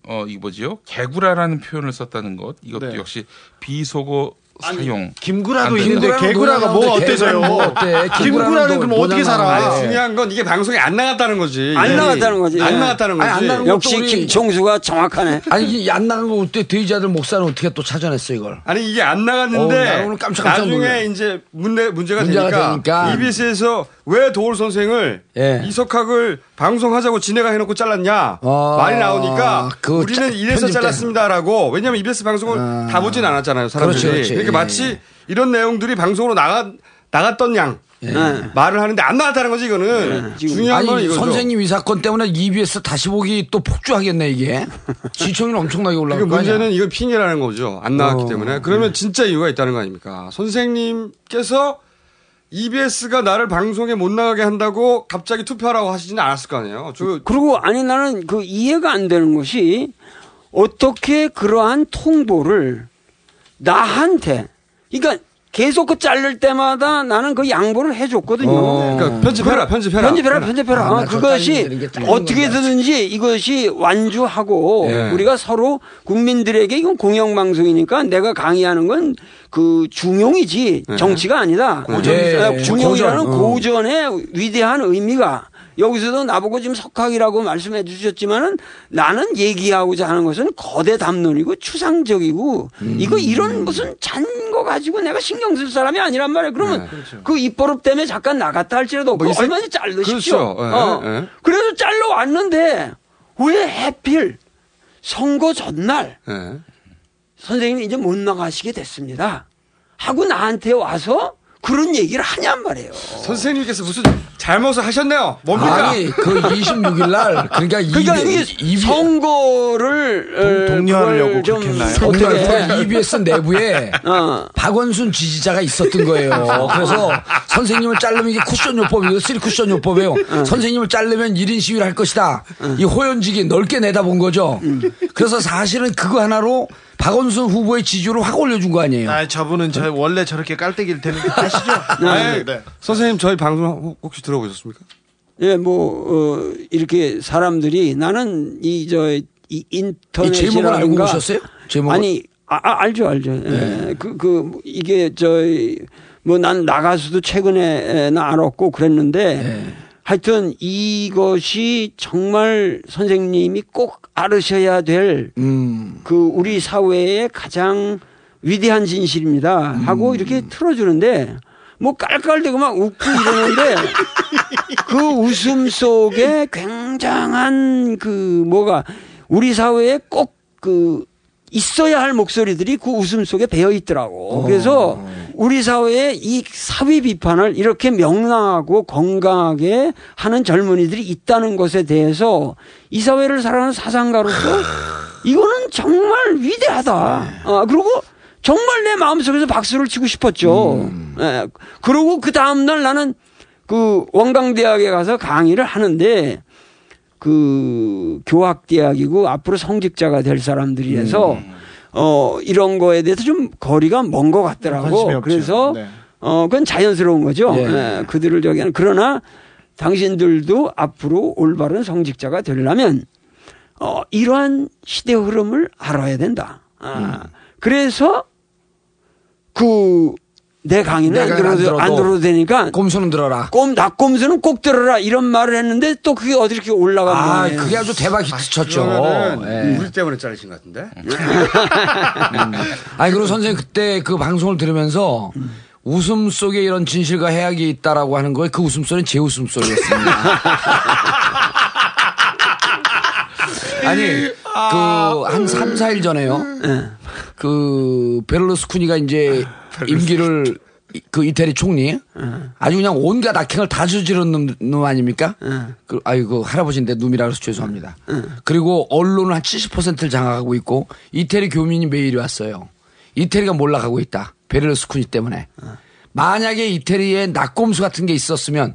어 이거 뭐지요? 개구라라는 표현을 썼다는 것 이것도 네. 역시 비속어 사용. 김구라도 안 있는데. 개구라가 뭐 어때서요? 개구라는 뭐 어때? 김구라는 그럼 어떻게 살아? 아니, 중요한 건 이게 방송에 안 나갔다는 거지. 안 예. 나갔다는 거지. 안 예. 나갔다는 거지. 아니, 안 역시 우리- 김총수가 정확하네. 아니 이게 안 나간 거 어때? 돼지아들 목사는 어떻게 또 찾아냈어 이걸? 아니 이게 안 나갔는데 나 오늘 깜짝깜짝 나중에 놀래. 이제 문제 문제가, 문제가 되니까, 되니까. EBS에서 왜 도울 선생을 예. 이석학을 방송하자고 진해가 해놓고 잘랐냐 아, 말이 나오니까 그 우리는 짜- 이래서 편집. 잘랐습니다라고 왜냐하면 EBS 방송을 다 보진 않았잖아요 사람들이 그렇지, 그렇지. 러니까 마치 이런 내용들이 방송으로 나가 나갔던 양 말을 하는데 안 나갔다는 거지 이거는 중요한 건 아니 이거죠. 선생님 이 사건 때문에 EBS 다시 보기 또 폭주하겠네 이게. 시청률 엄청나게 올라갈 그거 아니야. 문제는 이건 핑계라는 거죠. 안 나왔기 어. 때문에. 그러면 진짜 이유가 있다는 거 아닙니까? 선생님께서 EBS가 나를 방송에 못 나가게 한다고 갑자기 투표하라고 하시지는 않았을 거 아니에요. 저 그리고 아니 나는 그 이해가 안 되는 것이 어떻게 그러한 통보를 나한테 그러니까 계속 그 자를 때마다 나는 그 양보를 해줬거든요. 어. 그러니까 편집해라, 그- 편집해라. 편집해라, 편집해라. 아, 어, 그것이 딸리는 게 틀린 어떻게든지 이것이 완주하고 예. 우리가 서로 국민들에게 이건 공영방송이니까 내가 강의하는 건 그 중용이지 예. 정치가 아니다. 고전이죠. 어, 예, 중용이라는 고전. 어. 고전의 위대한 의미가 여기서도 나보고 지금 석학이라고 말씀해 주셨지만은 나는 얘기하고자 하는 것은 거대 담론이고 추상적이고 음. 이거 이런 무슨 잔 거 가지고 내가 신경 쓸 사람이 아니란 말이에요. 그러면 네, 그렇죠. 그 입버릇 때문에 잠깐 나갔다 할지라도 뭐 얼마든지 잘르십시오. 그렇죠. 예, 어. 예. 그래서 잘러 왔는데 왜 해필 선거 전날 예. 선생님이 이제 못 나가시게 됐습니다. 하고 나한테 와서 그런 얘기를 하냔 말이에요. 선생님께서 무슨 잘못을 하셨네요. 뭡니까? 아니 그 26일 날 그러니까 그러니까 이게 이게 선거를 어, 독려하려고 좀 그렇게 했나요? 어떻게 EBS 내부에 어. 박원순 지지자가 있었던 거예요. 그래서 선생님을 자르면 이게 쿠션 요법이에요. 쓰리 쿠션 요법이에요. 선생님을 자르면 1인 시위를 할 것이다. 이 호연지기 넓게 내다본 거죠. 그래서 사실은 그거 하나로 박원순 후보의 지지율을 확 올려준 거 아니에요. 아, 저분은 저 원래 저렇게 깔때기를 대는 거 아시죠? 아니, 네. 선생님 저희 방송 혹시 들어보셨습니까? 예, 뭐, 어, 이렇게 사람들이 나는 이, 저, 이이 인터넷이라든가. 제목을 알고 오셨어요? 제목을? 아니, 아, 아, 알죠, 알죠. 예. 그, 그, 이게, 저, 뭐, 난 나가서도 최근에 나 알았고 그랬는데. 하여튼 이것이 정말 선생님이 꼭 알으셔야 될그 음. 우리 사회의 가장 위대한 진실입니다. 하고 이렇게 틀어주는데 뭐 깔깔대고 막 웃고 이러는데 그 웃음 속에 굉장한 그 뭐가 우리 사회에 꼭 그 있어야 할 목소리들이 그 웃음 속에 배어 있더라고. 그래서 우리 사회의 이 사회 비판을 이렇게 명랑하고 건강하게 하는 젊은이들이 있다는 것에 대해서 이 사회를 살아가는 사상가로서 이거는 정말 위대하다. 아, 그리고 정말 내 마음속에서 박수를 치고 싶었죠. 예. 그러고 그 다음날 나는 그 원광대학에 가서 강의를 하는데 그 교학대학이고 앞으로 성직자가 될 사람들이라서 어 이런 거에 대해서 좀 거리가 먼 것 같더라고. 그래서 네. 어 그건 자연스러운 거죠. 예. 예, 그들을 저기 하는 그러나 당신들도 앞으로 올바른 성직자가 되려면 어 이러한 시대 흐름을 알아야 된다. 아, 그래서 그 내 강의는 안 내가 안 들어도, 안 들어도 들어도 되니까 꼼수는 들어라. 꼼 낙꼼수는 꼭 들어라 이런 말을 했는데 또 그게 어디 이렇게 올라간 아, 거예요. 그게 아주 대박 히트 쳤죠. 그러면은 예. 우리 때문에 자르신 것 같은데? 아니 그리고 선생님 그때 그 방송을 들으면서 웃음 속에 이런 진실과 해악이 있다라고 하는 거에 그 웃음 소리는 제 웃음 소리였습니다. 아니 그한 3, 4일 전에요. 그 베를루스쿠니가 이제 임기를 이- 그 이태리 총리 아주 그냥 온갖 악행을 다 저지른 놈, 놈 아닙니까? 그, 아이고 할아버지인데 놈이라 그래서 죄송합니다. 그리고 언론은 한 70%를 장악하고 있고 이태리 교민이 메일이 왔어요. 이태리가 몰락하고 있다. 베를루스쿠니 때문에. 만약에 이태리에 낙곰수 같은 게 있었으면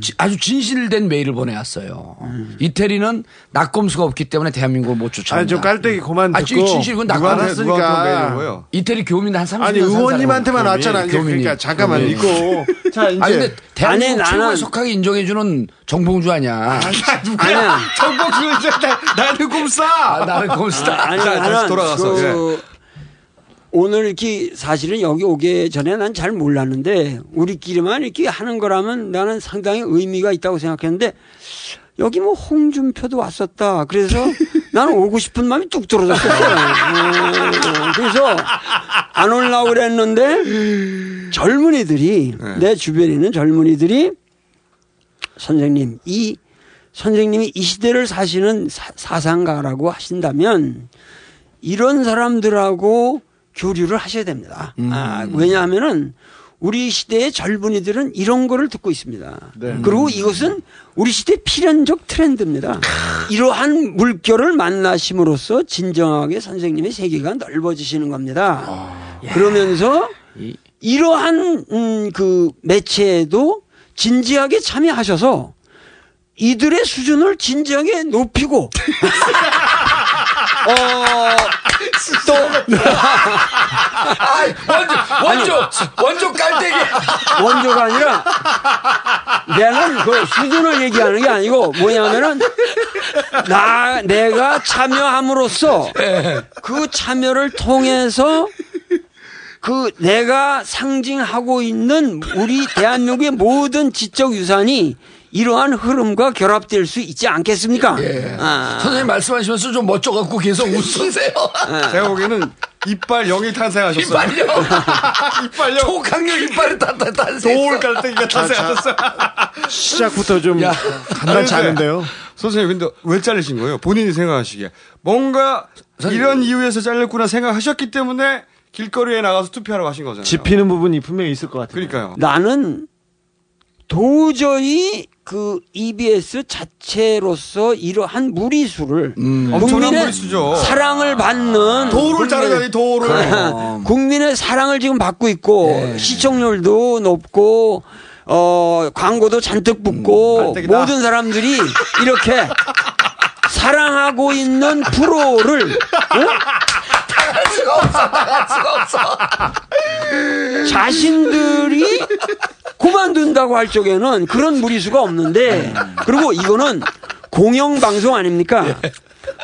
지- 아주 진실된 메일을 보내왔어요. 이태리는 낙곰수가 없기 때문에 대한민국을 못 쫓아온다. 아니 저 깔때기 그만 아, 듣고 이 진실 이건 누구한테 낙곰수 누구한테 메일을 보여? 이태리 교민 한 30년 아니 의원님한테만 왔잖아. 이제 그러니까 잠깐만 교민. 이거 자 이제 아니 근데 대한민국 아니, 최고의 나는- 속하게 인정해주는 정봉주 아니야. 누구야? 정복수 이제 나는 곰싸. 아, 나는. 아니, 자, 다시 나는 돌아가서, 그 오늘 이렇게 사실은 여기 오기 전에 난 잘 몰랐는데 우리끼리만 이렇게 하는 거라면 나는 상당히 의미가 있다고 생각했는데 여기 뭐 홍준표도 왔었다. 그래서 나는 오고 싶은 마음이 뚝 떨어졌어요. 어, 그래서 안 올라오고 그랬는데 젊은이들이 내 주변에 있는 젊은이들이 선생님 이 선생님이 이 시대를 사시는 사, 사상가라고 하신다면 이런 사람들하고 교류를 하셔야 됩니다. 아, 왜냐하면은 우리 시대의 젊은이들은 이런 거를 듣고 있습니다. 그리고 이것은 우리 시대 필연적 트렌드입니다. 이러한 물결을 만나심으로써 진정하게 선생님의 세계가 넓어지시는 겁니다. 그러면서 이러한 음, 그 매체에도 진지하게 참여하셔서 이들의 수준을 진지하게 높이고 어, 또 원조, 원조, 원조 깔때기. 원조가 아니라 내는 그 수준을 얘기하는 게 아니고 뭐냐면은 나 내가 참여함으로써 그 참여를 통해서 그 내가 상징하고 있는 우리 대한민국의 모든 지적 유산이 이러한 흐름과 결합될 수 있지 않겠습니까? 아. 선생님 말씀하시면서 좀 멋져갖고 계속 웃으세요. 제가 보기에는 이빨 영이 탄생하셨어요. 이빨요? 이빨요? 초강력 이빨을 다, 다, 탄생했어. 돌 깔때기가 탄생하셨어요. 시작부터 좀 야. 간단치 않은데요. 선생님, 근데 왜 잘리신 거예요? 본인이 생각하시기에. 뭔가 이런 이유에서 잘렸구나 생각하셨기 때문에 길거리에 나가서 투표하러 가신 거잖아요. 짚히는 부분이 분명히 있을 것 같아요. 그러니까요. 나는 도저히 그 EBS 자체로서 이러한 무리수를 엄청난 국민의 무리수죠. 사랑을 받는 도를 국민의- 자르다니 도를. 그럼. 국민의 사랑을 지금 받고 있고 시청률도 높고 어 광고도 잔뜩 붙고 깔때기다. 모든 사람들이 이렇게 사랑하고 있는 프로를 어? 수가 없어, 수가 없어. 자신들이 그만둔다고 할 적에는 그런 무리수가 없는데 그리고 이거는 공영방송 아닙니까?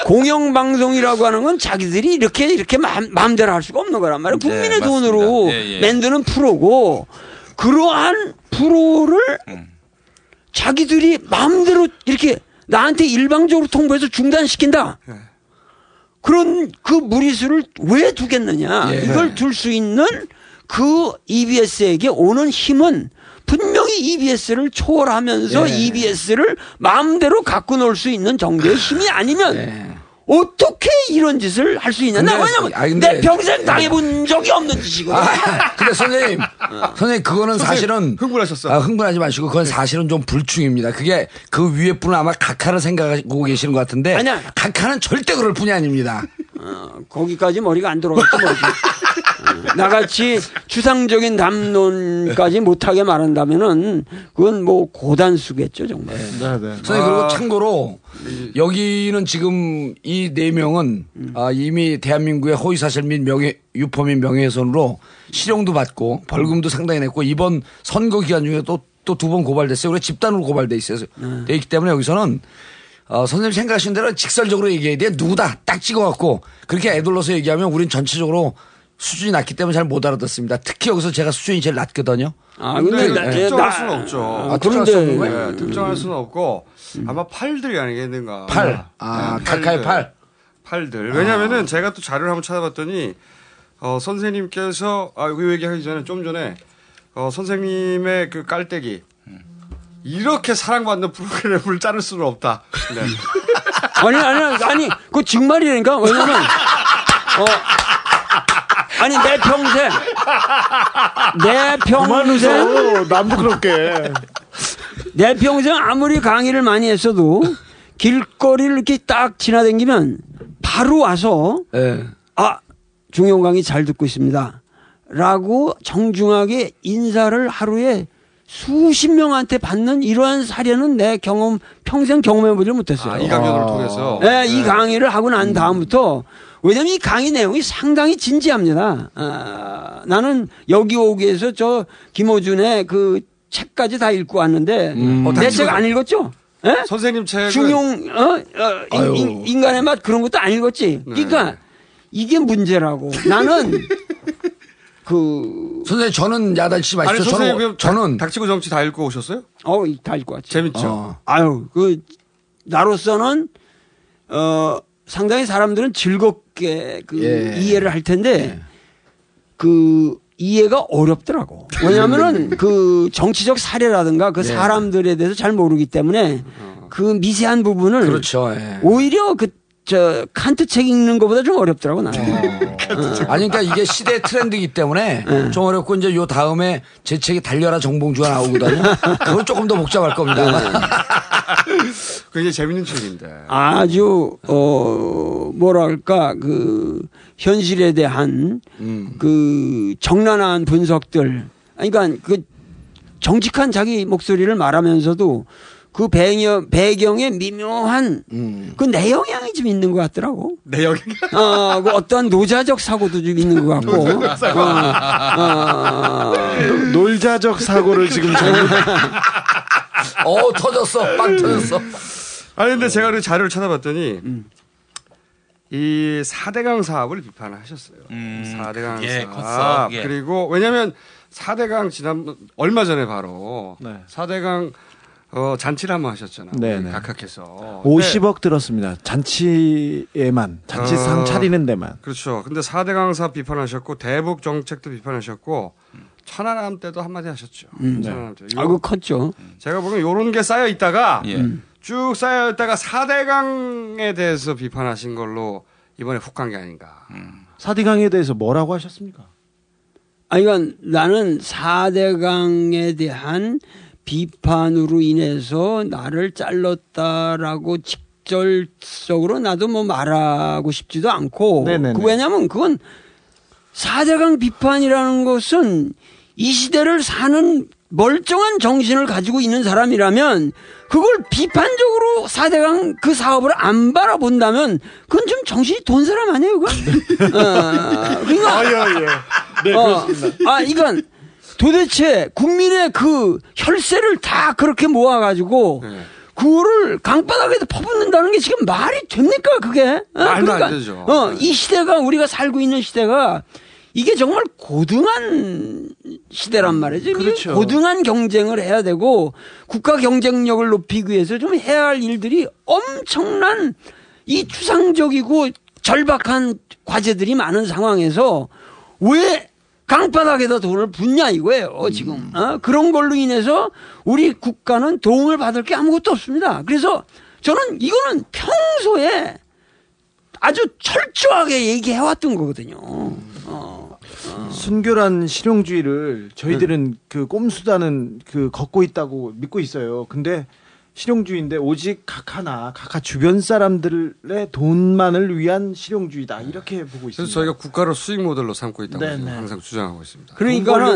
공영방송이라고 하는 건 자기들이 이렇게 이렇게 마음, 마음대로 할 수가 없는 거란 말이에요. 국민의 맞습니다. 돈으로 예, 예. 만드는 프로고 그러한 프로를 자기들이 마음대로 이렇게 나한테 일방적으로 통보해서 중단시킨다. 그런 그 무리수를 왜 두겠느냐. 예. 이걸 둘 수 있는 그 EBS에게 오는 힘은 분명히 EBS를 초월하면서 예. EBS를 마음대로 갖고 놀 수 있는 정도의 힘이 아니면 어떻게 이런 짓을 할 수 있냐. 나 근데- 왜냐면 아, 근데- 내 평생 당해본 적이 없는 짓이거든. 아, 근데 선생님, 선생님 그거는 사실은 흥분하셨어. 아, 흥분하지 마시고 그건 사실은 좀 불충입니다. 그게 그 위에 분은 아마 각하를 생각하고 계시는 것 같은데 아니야. 각하는 절대 그럴 뿐이 아닙니다. 어, 거기까지 머리가 안 들어갔지 뭐지. 나같이 추상적인 담론까지 못하게 말한다면은 그건 뭐 고단수겠죠 정말. 네, 선생님 그리고 참고로 여기는 지금 이 네 명은 아, 이미 대한민국의 허위사실 및 명예 유포 및 명예훼손으로 실형도 받고 벌금도 상당히 냈고 이번 선거 기간 중에 또 또 두 번 고발됐어요. 우리 집단으로 고발돼 있어요. 돼 있기 때문에 여기서는 어, 선생님 생각하신 대로 직설적으로 얘기해야 돼. 누구다 딱 찍어갖고 그렇게 애둘러서 얘기하면 우린 전체적으로 수준이 낮기 때문에 잘 못 알아듣습니다. 특히 여기서 제가 수준이 제일 낮거든요. 아, 근데 나- 특정할 나- 수는 없죠. 아, 특정할 그런데- 수는 거예요. 특정할 수는 없고 아마 팔들이 아니겠는가. 팔. 아, 네, 카카의 팔. 팔들. 왜냐면은 제가 또 자료를 한번 찾아봤더니 어, 선생님께서 아, 그 얘기하기 전에 좀 전에 어, 선생님의 그 깔때기 이렇게 사랑받는 프로그램을 자를 수는 없다. 네. 아니 아니 아니 그 정말이라니까 왜냐면 어 아니 내 평생 내 평생 그만해서 남도 그렇게 내 평생 아무리 강의를 많이 했어도 길거리를 이렇게 딱 지나다니면 바로 와서 네. 아 중용 강의 잘 듣고 있습니다. 라고 정중하게 인사를 하루에 수십 명한테 받는 이러한 사례는 내 경험 평생 경험해보지 못했어요. 아, 이 강연을 통해서. 네, 이 네. 강의를 하고 난 다음부터 왜냐면 이 강의 내용이 상당히 진지합니다. 아, 나는 여기 오기 위해서 저 김호준의 그 책까지 다 읽고 왔는데 음. 어, 내 당신 책안 읽었죠? 예? 선생님 책은 중용 어, 어. 인, 인, 간의맛 그런 것도 안 읽었지. 네. 그러니까 이게 문제라고. 나는 그 선생님 저는 야단치지 아니 마시죠. 선생님 저는 그럼 저는 닥치고 정치 다 읽고 오셨어요? 어, 다 읽고 왔죠. 재밌죠. 어. 아유, 그 나로서는 어 상당히 사람들은 즐겁게 그 예. 이해를 할 텐데 그 이해가 어렵더라고. 왜냐하면은 그 정치적 사례라든가 그 예. 사람들에 대해서 잘 모르기 때문에 그 미세한 부분을 그렇죠. 예. 오히려 그 저 칸트 책 읽는 것보다 좀 어렵더라고 나는. 아니 그러니까 이게 시대 트렌드이기 때문에 네. 좀 어렵고 이제 요 다음에 제 책이 달려라 정봉주가 나오거든요. 그건 조금 더 복잡할 겁니다. 굉장히 재밌는 책인데. 아주 어 뭐랄까 그 현실에 대한 그 정난한 분석들 아니, 그러니까 그 정직한 자기 목소리를 말하면서도 그 배경 배경에 미묘한 그 내영향이 좀 있는 것 같더라고. 내영향. 어, 그 어떤 노자적 사고도 좀 있는 것 같고. 노자적 사고. 어, 어, 놀자적 사고를 지금 잘못 어 터졌어, 빵 터졌어. 아니 근데 제가 그 자료를 찾아봤더니 이 4대강 사업을 비판을 하셨어요. 음, 4대강 그게 사업. 컸어, 그게. 그리고 왜냐면 4대강 지난 얼마 전에 바로 네. 4대강 어, 잔치를 한번 하셨잖아요. 네, 우리 네. 각각해서. 50억 들었습니다. 잔치에만 잔치상 어, 차리는 데만. 그렇죠. 근데 4대강 사업 비판하셨고 대북 정책도 비판하셨고 천안함 때도 한마디 하셨죠. 음. 천안함 때. 아, 그거 컸죠. 제가 보기엔 요런 게 쌓여 있다가 예. 음. 쭉 쌓여 있다가 4대강에 대해서 비판하신 걸로 이번에 훅 간 게 아닌가. 사디강에 대해서 뭐라고 하셨습니까? 아, 이건 나는 4대강에 대한 비판으로 인해서 나를 잘랐다라고 직접적으로 나도 뭐 말하고 싶지도 않고. 네네네. 그 왜냐면 그건 4대강 비판이라는 것은 이 시대를 사는 멀쩡한 정신을 가지고 있는 사람이라면 그걸 비판적으로 4대강 그 사업을 안 바라본다면 그건 좀 정신이 돈 사람 아니에요, 그건? 어, 그러니까 아, 예, 예. 네, 어, 그렇습니다. 아, 이건 도대체 국민의 그 혈세를 다 그렇게 모아가지고 네. 그거를 강바닥에다 퍼붓는다는 게 지금 말이 됩니까, 그게? 어? 말도 안 되죠. 어, 이 시대가 우리가 살고 있는 시대가 이게 정말 고등한 시대란 말이죠. 그렇죠. 고등한 경쟁을 해야 되고 국가 경쟁력을 높이기 위해서 좀 해야 할 일들이 엄청난 이 추상적이고 절박한 과제들이 많은 상황에서 왜 강바닥에다 돈을 붓냐 이거예요, 지금. 어? 그런 걸로 인해서 우리 국가는 도움을 받을 게 아무것도 없습니다. 그래서 저는 이거는 평소에 아주 철저하게 얘기해 왔던 거거든요. 어. 순결한 실용주의를 저희들은 그 꼼수다는 그 걷고 있다고 믿고 있어요. 근데 실용주의인데 오직 각하나 각하 주변 사람들의 돈만을 위한 실용주의다 이렇게 보고 있습니다. 그래서 저희가 국가를 수익 모델로 삼고 있다고 네, 네. 항상 주장하고 있습니다.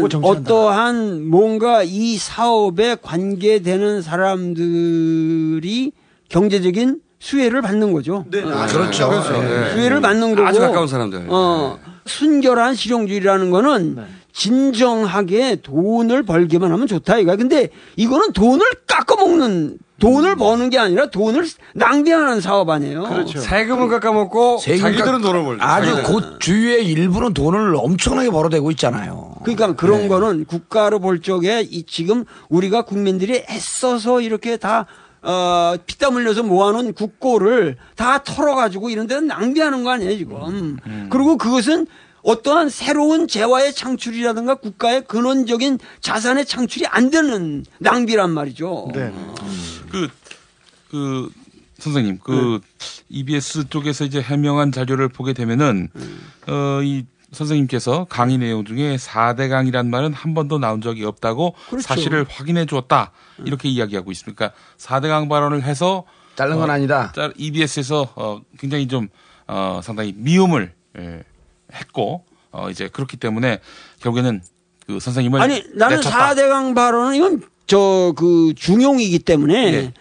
정치한다. 어떠한 뭔가 이 사업에 관계되는 사람들이 경제적인 수혜를 받는 거죠. 네, 어. 아, 그렇죠. 그렇죠. 네. 수혜를 받는 거고 아주 가까운 사람들. 어, 순결한 실용주의라는 거는 네. 진정하게 돈을 벌기만 하면 좋다 이거야. 근데 이거는 돈을 깎아먹는 돈을 버는 게 아니라 돈을 낭비하는 사업 아니에요. 그렇죠. 세금을 깎아먹고 자기들은 돈을 벌죠. 아주 자기들은. 곧 주위의 일부는 돈을 엄청나게 벌어대고 있잖아요. 그러니까 그런 거는 국가로 볼 적에 이 지금 우리가 국민들이 애써서 이렇게 다 어, 피땀 흘려서 모아놓은 국고를 다 털어가지고 이런 데는 낭비하는 거 아니에요, 지금. 그리고 그것은 어떠한 새로운 재화의 창출이라든가 국가의 근원적인 자산의 창출이 안 되는 낭비란 말이죠. 네. 그, 그, 선생님, 그, EBS 쪽에서 이제 해명한 자료를 보게 되면은, 어, 이, 선생님께서 강의 내용 중에 4대 강이란 말은 한 번도 나온 적이 없다고 그렇죠. 사실을 확인해 주었다. 이렇게 이야기하고 있습니까? 4대 강 발언을 해서 자른 건 아니다. EBS에서 어, 굉장히 좀 어, 상당히 미움을 예, 했고 어, 이제 그렇기 때문에 결국에는 그 선생님을 아니, 나는 내쳤다. 4대강 발언은 이건 저 그 중용이기 때문에 예.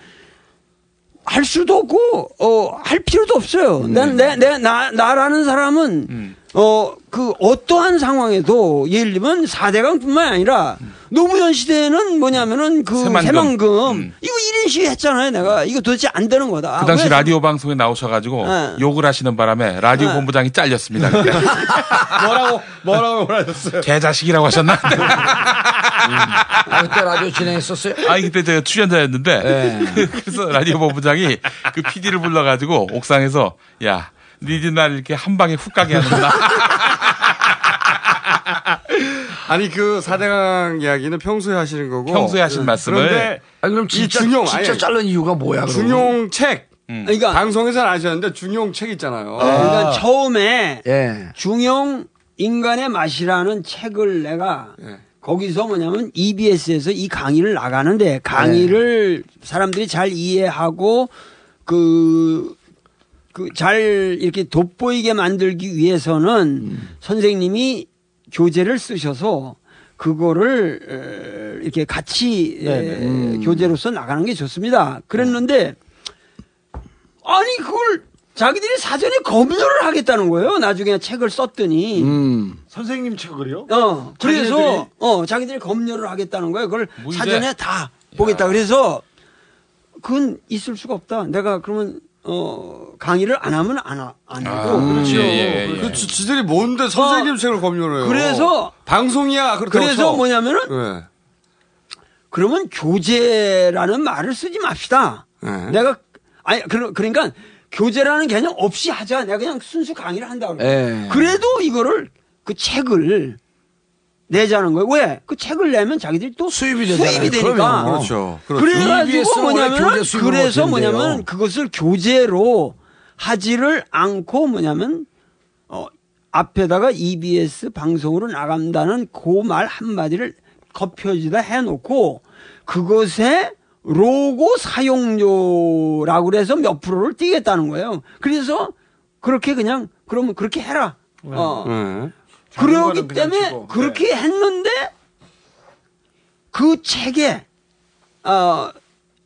할 수도 없고 어할 필요도 없어요. 난내내나 나라는 사람은 음. 어 그 어떠한 상황에도 예를 들면 4대강뿐만 아니라 노무현 시대에는 뭐냐면은 그 새만금. 새만금, 이거 1인 시위 했잖아요. 내가 이거 도대체 안 되는 거다. 그 당시 왜 라디오 방송에 나오셔가지고 네. 욕을 하시는 바람에 라디오 네. 본부장이 잘렸습니다. 뭐라고 뭐라고 하셨어요? 개자식이라고 하셨나? 아, 그때 라디오 진행했었어요? 아니 그때 제가 출연자였는데 네. 그래서 라디오 본부장이 그 PD를 불러가지고 옥상에서 야 니들 날 이렇게 한 방에 훅 가게 하는구나. 아니 그 사대강 이야기는 평소에 하시는 거고 평소에 하신 말씀을. 그런데 아니, 그럼 이 진짜- 중용 진짜 아니, 자른 이유가 뭐야, 그럼? 중용 책 그러니까 방송에서는 아셨는데 중용 책 있잖아요. 그러니까 처음에 예. 중용 인간의 맛이라는 책을 내가 예. 거기서 뭐냐면 EBS에서 이 강의를 나가는데 강의를 사람들이 잘 이해하고 그, 그 잘 이렇게 돋보이게 만들기 위해서는 선생님이 교재를 쓰셔서 그거를 에, 이렇게 같이 에, 네네. 교재로서 나가는 게 좋습니다. 그랬는데 아니 그걸 자기들이 사전에 검열을 하겠다는 거예요. 나중에 책을 썼더니 음. 선생님 책을요? 어, 그래서, 자기네들이- 어, 자기들이 검열을 하겠다는 거예요. 그걸 뭐 이제- 사전에 다 보겠다. 그래서, 그건 있을 수가 없다. 내가 그러면, 어, 강의를 안 하면 안, 하, 안 하고. 아, 그렇죠. 예, 예, 예. 그 지- 지들이 뭔데 선생님 책을 검열해요. 그래서- 방송이야. 그렇다고 그래서 쳐. 뭐냐면은, 네. 그러면 교재라는 말을 쓰지 맙시다. 네. 내가, 아니, 그러, 그러니까, 교재라는 개념 없이 하자. 내가 그냥 순수 강의를 한다. 그래. 예. 그래도 이거를, 그 책을, 내자는 거예요. 왜? 그 책을 내면 자기들이 또 수입이 되잖아요. 수입이 되니까. 그렇죠. 그렇죠. 그래가지고 뭐냐면 그래서. 뭐냐면 그것을 교재로 하지를 않고 뭐냐면 어 앞에다가 EBS 방송으로 나간다는 그 말 한마디를 겉표지다 해놓고 그것에 로고 사용료라고 그래서 몇 프로를 띄겠다는 거예요. 그래서 그렇게 그냥 그러면 그렇게 해라. 어. 네. 그러기 때문에 치고. 그렇게 했는데 그 책에 어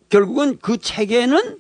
결국은 그 책에는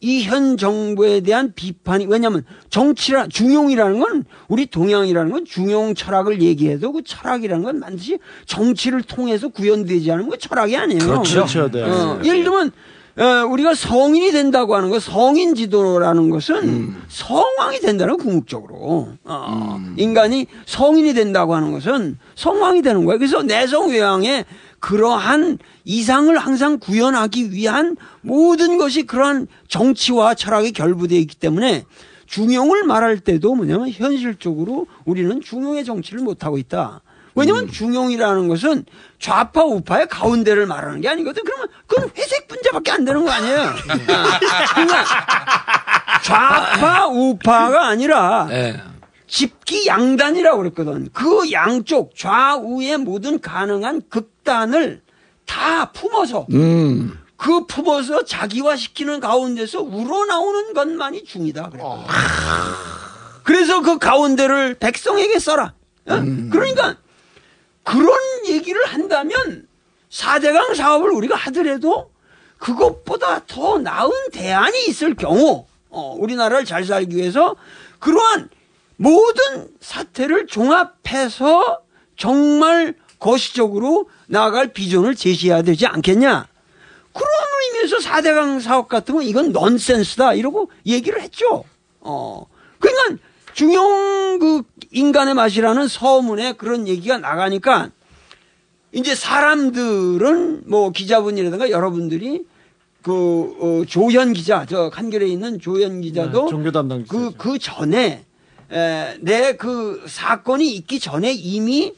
이현 정부에 대한 비판이 왜냐하면 정치라 중용이라는 건 우리 동양이라는 건 중용 철학을 얘기해도 그 철학이라는 건 반드시 정치를 통해서 구현되지 않으면 그 철학이 아니에요. 그렇죠. 그렇죠. 네. 어, 예를 들면 어, 우리가 성인이 된다고 하는 거 성인 지도라는 것은 음. 성왕이 된다는 거 궁극적으로 어, 인간이 성인이 된다고 하는 것은 성왕이 되는 거예요. 그래서 내성 외양에 그러한 이상을 항상 구현하기 위한 모든 것이 그러한 정치와 철학에 결부되어 있기 때문에 중용을 말할 때도 뭐냐면 현실적으로 우리는 중용의 정치를 못하고 있다. 왜냐면 중용이라는 것은 좌파 우파의 가운데를 말하는 게 아니거든. 그러면 그건 회색 분자밖에 안 되는 거 아니에요. 그러니까 좌파 우파가 아니라 예. 집기 양단이라고 그랬거든. 그 양쪽 좌우의 모든 가능한 극단을 다 품어서 음. 그 품어서 자기화시키는 가운데서 우러나오는 것만이 중이다. 그랬거든요. 그래서 그 가운데를 백성에게 써라. 어? 그러니까 그런 얘기를 한다면 4대강 사업을 우리가 하더라도 그것보다 더 나은 대안이 있을 경우 어, 우리나라를 잘 살기 위해서 그러한 모든 사태를 종합해서 정말 거시적으로 나아갈 비전을 제시해야 되지 않겠냐. 그런 의미에서 4대강 사업 같은 건 이건 넌센스다 이러고 얘기를 했죠. 어. 그러니까 중용 그 인간의 맛이라는 서문에 그런 얘기가 나가니까 이제 사람들은 뭐 기자분이라든가 여러분들이 그 어, 조현 기자 저 한겨레에 있는 조현 기자도 네, 종교 담당 그, 그 전에 내그 사건이 있기 전에 이미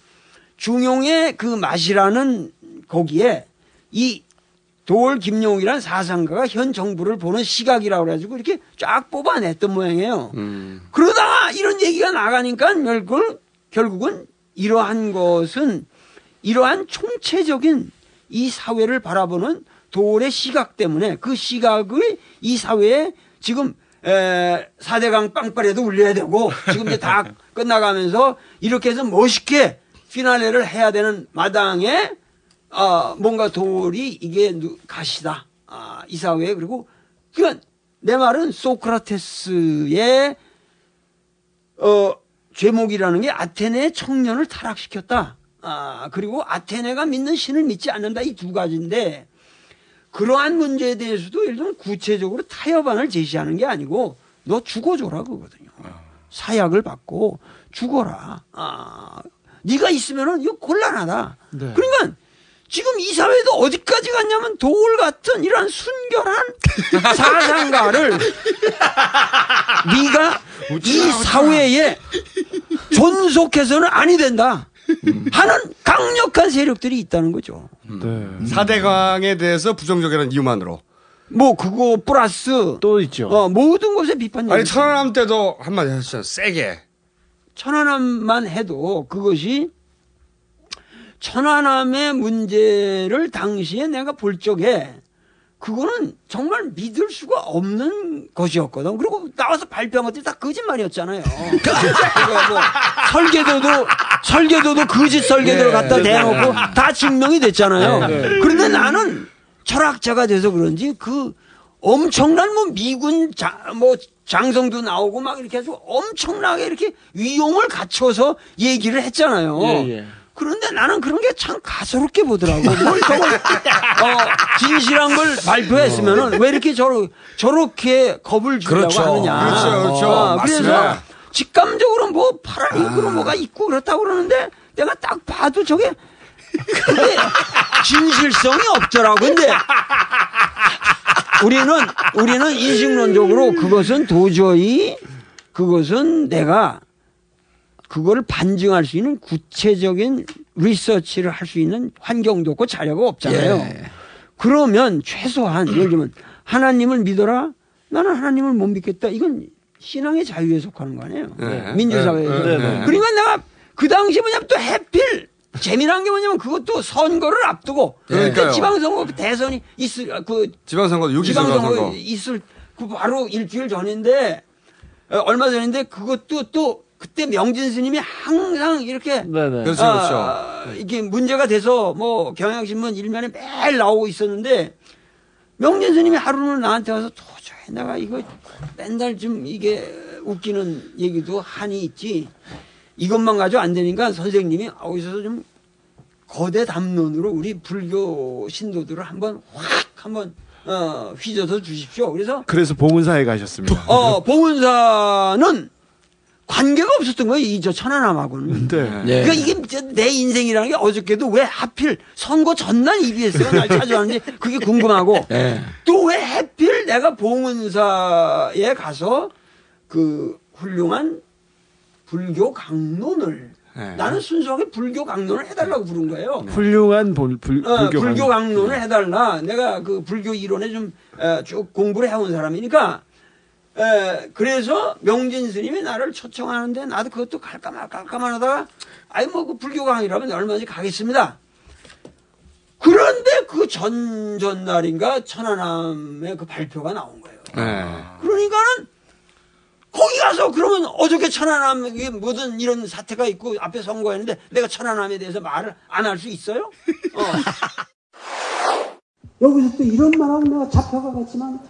중용의 그 맛이라는 거기에 이 도올 김용이라는 사상가가 현 정부를 보는 시각이라고 그래가지고 이렇게 쫙 뽑아냈던 모양이에요. 그러다가 이런 얘기가 나가니까 결국, 결국은 이러한 것은 이러한 총체적인 이 사회를 바라보는 도올의 시각 때문에 그 시각을 이 사회에 지금 에, 4대강 빵빠레도 울려야 되고 지금 이제 다 끝나가면서 이렇게 해서 멋있게 피날레를 해야 되는 마당에 아, 뭔가 도리 이게 누- 가시다. 아, 이 사회에 그리고 그러니까 내 말은 소크라테스의 어, 죄목이라는 게 아테네의 청년을 타락시켰다. 아, 그리고 아테네가 믿는 신을 믿지 않는다. 이 두 가지인데 그러한 문제에 대해서도 예를 들면 구체적으로 타협안을 제시하는 게 아니고 너 죽어줘라 그거거든요. 사약을 받고 죽어라. 아, 네가 있으면은 이거 곤란하다. 네. 그러니까 지금 이 사회도 어디까지 갔냐면 도울 같은 이런 순결한 사상가를 네가 이 사회에 존속해서는 아니 된다 하는 강력한 세력들이 있다는 거죠. 네. 4대강에 대해서 부정적이라는 이유만으로. 뭐 그거 플러스 또 있죠. 어, 모든 것에 비판. 아니 천안함 때도 한마디 하셨잖아요. 세게. 천안함만 해도 그것이 천안함의 문제를 당시에 내가 볼 적에 그거는 정말 믿을 수가 없는 것이었거든. 그리고 나와서 발표한 것들이 다 거짓말이었잖아요. 뭐 설계도도 설계도도 거짓 설계도를 네, 갖다 네, 대놓고 네. 다 증명이 됐잖아요. 네, 네. 그런데 나는 철학자가 돼서 그런지 그 엄청난 뭐 미군 자, 뭐 장성도 나오고 막 이렇게 해서 엄청나게 이렇게 위용을 갖춰서 얘기를 했잖아요. 예, 예. 그런데 나는 그런 게 참 가소롭게 보더라고. 뭘 저걸 어, 진실한 걸 발표했으면은 왜 이렇게 저러, 저렇게 겁을 주려고 그렇죠. 하느냐. 그렇죠, 그렇죠. 어, 그래서. 직감적으로 뭐 파란 이그로 뭐가 있고 그렇다고 그러는데 내가 딱 봐도 저게 그게 진실성이 없더라고. 근데 우리는 우리는 인식론적으로 그것은 도저히 그것은 내가 그거를 반증할 수 있는 구체적인 리서치를 할 수 있는 환경도 없고 자료가 없잖아요. 예. 그러면 최소한 예를 들면 하나님을 믿어라. 나는 하나님을 못 믿겠다. 이건 신앙의 자유에 속하는 거 아니에요. 네. 민주사회에서. 네. 그러니까 내가 그 당시 뭐냐면 또 해필 재미난 게 뭐냐면 그것도 선거를 앞두고. 그때 지방선거 대선이 있을 그 지방선거 6기 지방선거 지방선거. 있을 그 바로 일주일 전인데 어, 얼마 전인데 그것도 또 그때 명진 스님이 항상 이렇게 그렇죠, 아, 이게 문제가 돼서 뭐 경향신문 일면에 매일 나오고 있었는데 명진 스님이 하루는 나한테 와서 도저히 내가 이거 맨날 좀 이게 웃기는 얘기도 한이 있지 이것만 가지고 안 되니까 선생님이 어디서 좀 거대 담론으로 우리 불교 신도들을 한번 확 한번 어, 휘저어 주십시오. 그래서 그래서 봉은사에 가셨습니다. 어, 봉은사는 관계가 없었던 거예요. 이 저 천안함하고는. 네. 그러니까 이게 내 인생이라는 게 어저께도 왜 하필 선거 전날 EBS가 날 찾아왔는지 그게 궁금하고 네. 또왜 하필 내가 봉은사에 가서 그 훌륭한 불교 강론을 나는 순수하게 불교 강론을 해달라고 부른 거예요. 훌륭한 볼- 불, 어, 불교, 불교, 강의. 강론 을 해달라. 내가 그 불교 이론에 좀쭉 공부를 해온 사람이니까. 에, 그래서 명진 스님이 나를 초청하는데 나도 그것도 갈까 말까 할까만 하다가 아이 뭐 그 불교 강의라면 얼마든지 가겠습니다. 그런데 그 전, 전 날인가 천안함의 그 발표가 나온 거예요. 네. 그러니까는 거기 가서 그러면 어저께 천안함에 무슨 이런 사태가 있고 앞에 선거했는데 내가 천안함에 대해서 말을 안 할 수 있어요? 여기서 또 이런 말하고 내가 잡혀가겠지만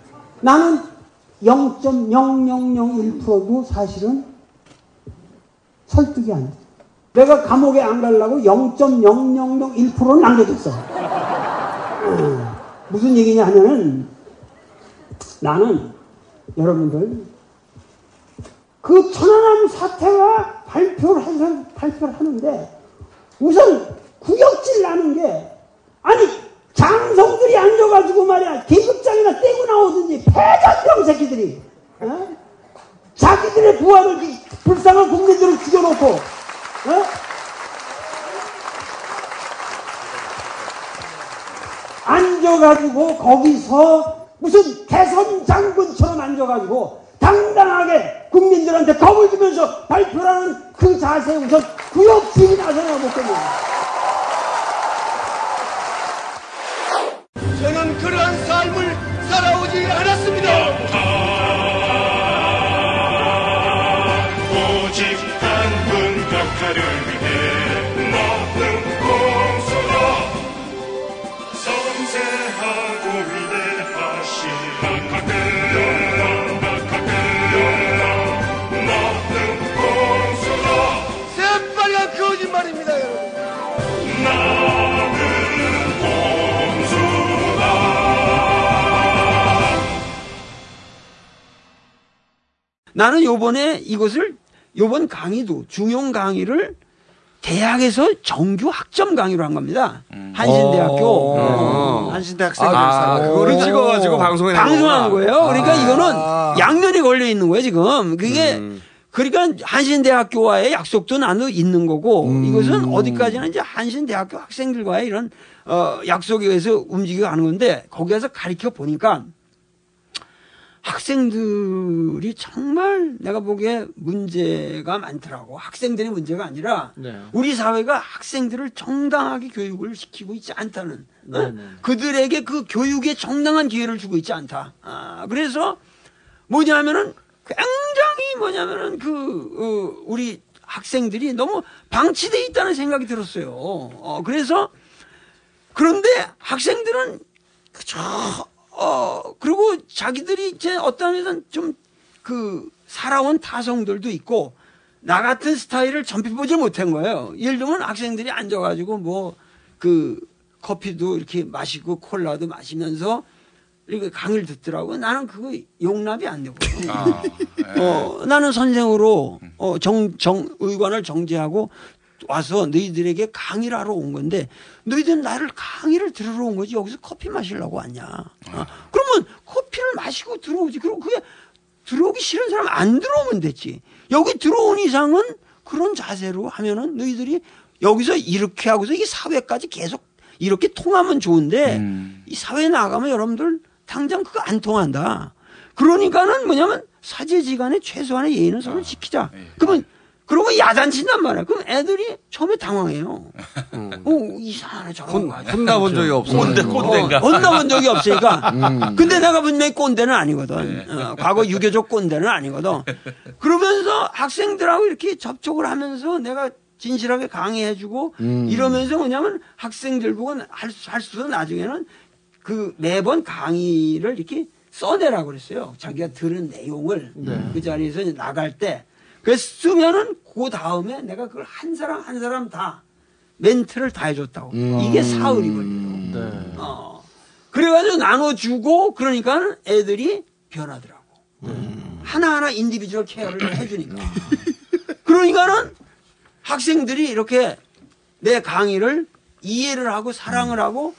나는 0.0001%도 사실은 설득이 안 돼. 내가 감옥에 안 가려고 0.0001%를 남겨뒀어. 음, 무슨 얘기냐 하면은 나는 여러분들 그 천안함 사태가 발표를 해서 발표를 하는데 우선 구역질 나는 게 아니 장성들이 앉아가지고 말이야 계급장이나 떼고 나오든지 패잔병 새끼들이 어? 자기들의 부하를 이 불쌍한 국민들을 죽여놓고 어? 앉아가지고 거기서 무슨 대선 장군처럼 앉아가지고 당당하게 국민들한테 겁을 주면서 발표하는 그 자세에 우선 구역질이 나서야 못겠냐 저는 그러한 삶을 살아오지 않았습니다. 나는 요번에 이것을 요번 강의도 중용 강의를 대학에서 정규 학점 강의로 한 겁니다. 한신대학교 어. 어, 한신대학생 아, 그거를 찍어가지고 방송에 낸 방송한. 거예요. 그러니까 아. 이거는 양면이 걸려 있는 거예요 지금. 그게 그러니까 한신대학교와의 약속도 나도 있는 거고 이것은 어디까지나 이제 한신대학교 학생들과의 이런 어, 약속에 의해서 움직여 가는 건데 거기에서 가르쳐 보니까 학생들이 정말 내가 보기에 문제가 많더라고. 학생들이 문제가 아니라 네. 우리 사회가 학생들을 정당하게 교육을 시키고 있지 않다는. 어? 네, 네. 그들에게 그 교육에 정당한 기회를 주고 있지 않다. 아, 그래서 뭐냐면은 굉장히 뭐냐면은 그, 어, 우리 학생들이 너무 방치돼 있다는 생각이 들었어요. 어, 그래서 그런데 학생들은 그저 어 그리고 자기들이 이제 어떤 면에서는 좀그 살아온 타성들도 있고 나 같은 스타일을 전피보질 못한 거예요. 예를 들면 학생들이 앉아가지고 뭐 그 커피도 이렇게 마시고 콜라도 마시면서 이렇게 강의를 듣더라고. 나는 그거 용납이 안 되고. 아, 어, 나는 선생으로 어, 정, 정, 의관을 정지하고 와서 너희들에게 강의를 하러 온 건데 너희들은 나를 강의를 들으러 온 거지 여기서 커피 마시려고 왔냐. 어, 그러면 커피를 마시고 들어오지. 그럼 그게 들어오기 싫은 사람 안 들어오면 됐지. 여기 들어온 이상은 그런 자세로 하면은 너희들이 여기서 이렇게 하고서 이 사회까지 계속 이렇게 통하면 좋은데 이 사회에 나가면 여러분들 당장 그거 안 통한다. 그러니까는 뭐냐면 사제지간에 최소한의 예의는 서로 지키자. 그러면 그러고 야단친단 말이야. 그럼 애들이 처음에 당황해요. 어, 이상하네, 저런 혼-. 혼나본 적이 없어. 꼰대, 꼰대인가? 어, 혼나본 적이 없으니까. 음. 근데 내가 분명히 꼰대는 아니거든. 어, 과거 유교적 꼰대는 아니거든. 그러면서 학생들하고 이렇게 접촉을 하면서 내가 진실하게 강의해주고 음. 이러면서 뭐냐면 학생들 보고 할, 수- 할 수도 나중에는 그 매번 강의를 이렇게 써내라고 그랬어요. 자기가 들은 내용을 네. 그 자리에서 나갈 때. 그래서 쓰면은 그 다음에 내가 그걸 한 사람 한 사람 다 멘트를 다 해줬다고. 이게 사흘이거든요. 어. 그래가지고 나눠주고 그러니까 애들이 변하더라고. 하나하나 individual care를 해주니까. 그러니까는 학생들이 이렇게 내 강의를 이해를 하고 사랑을 하고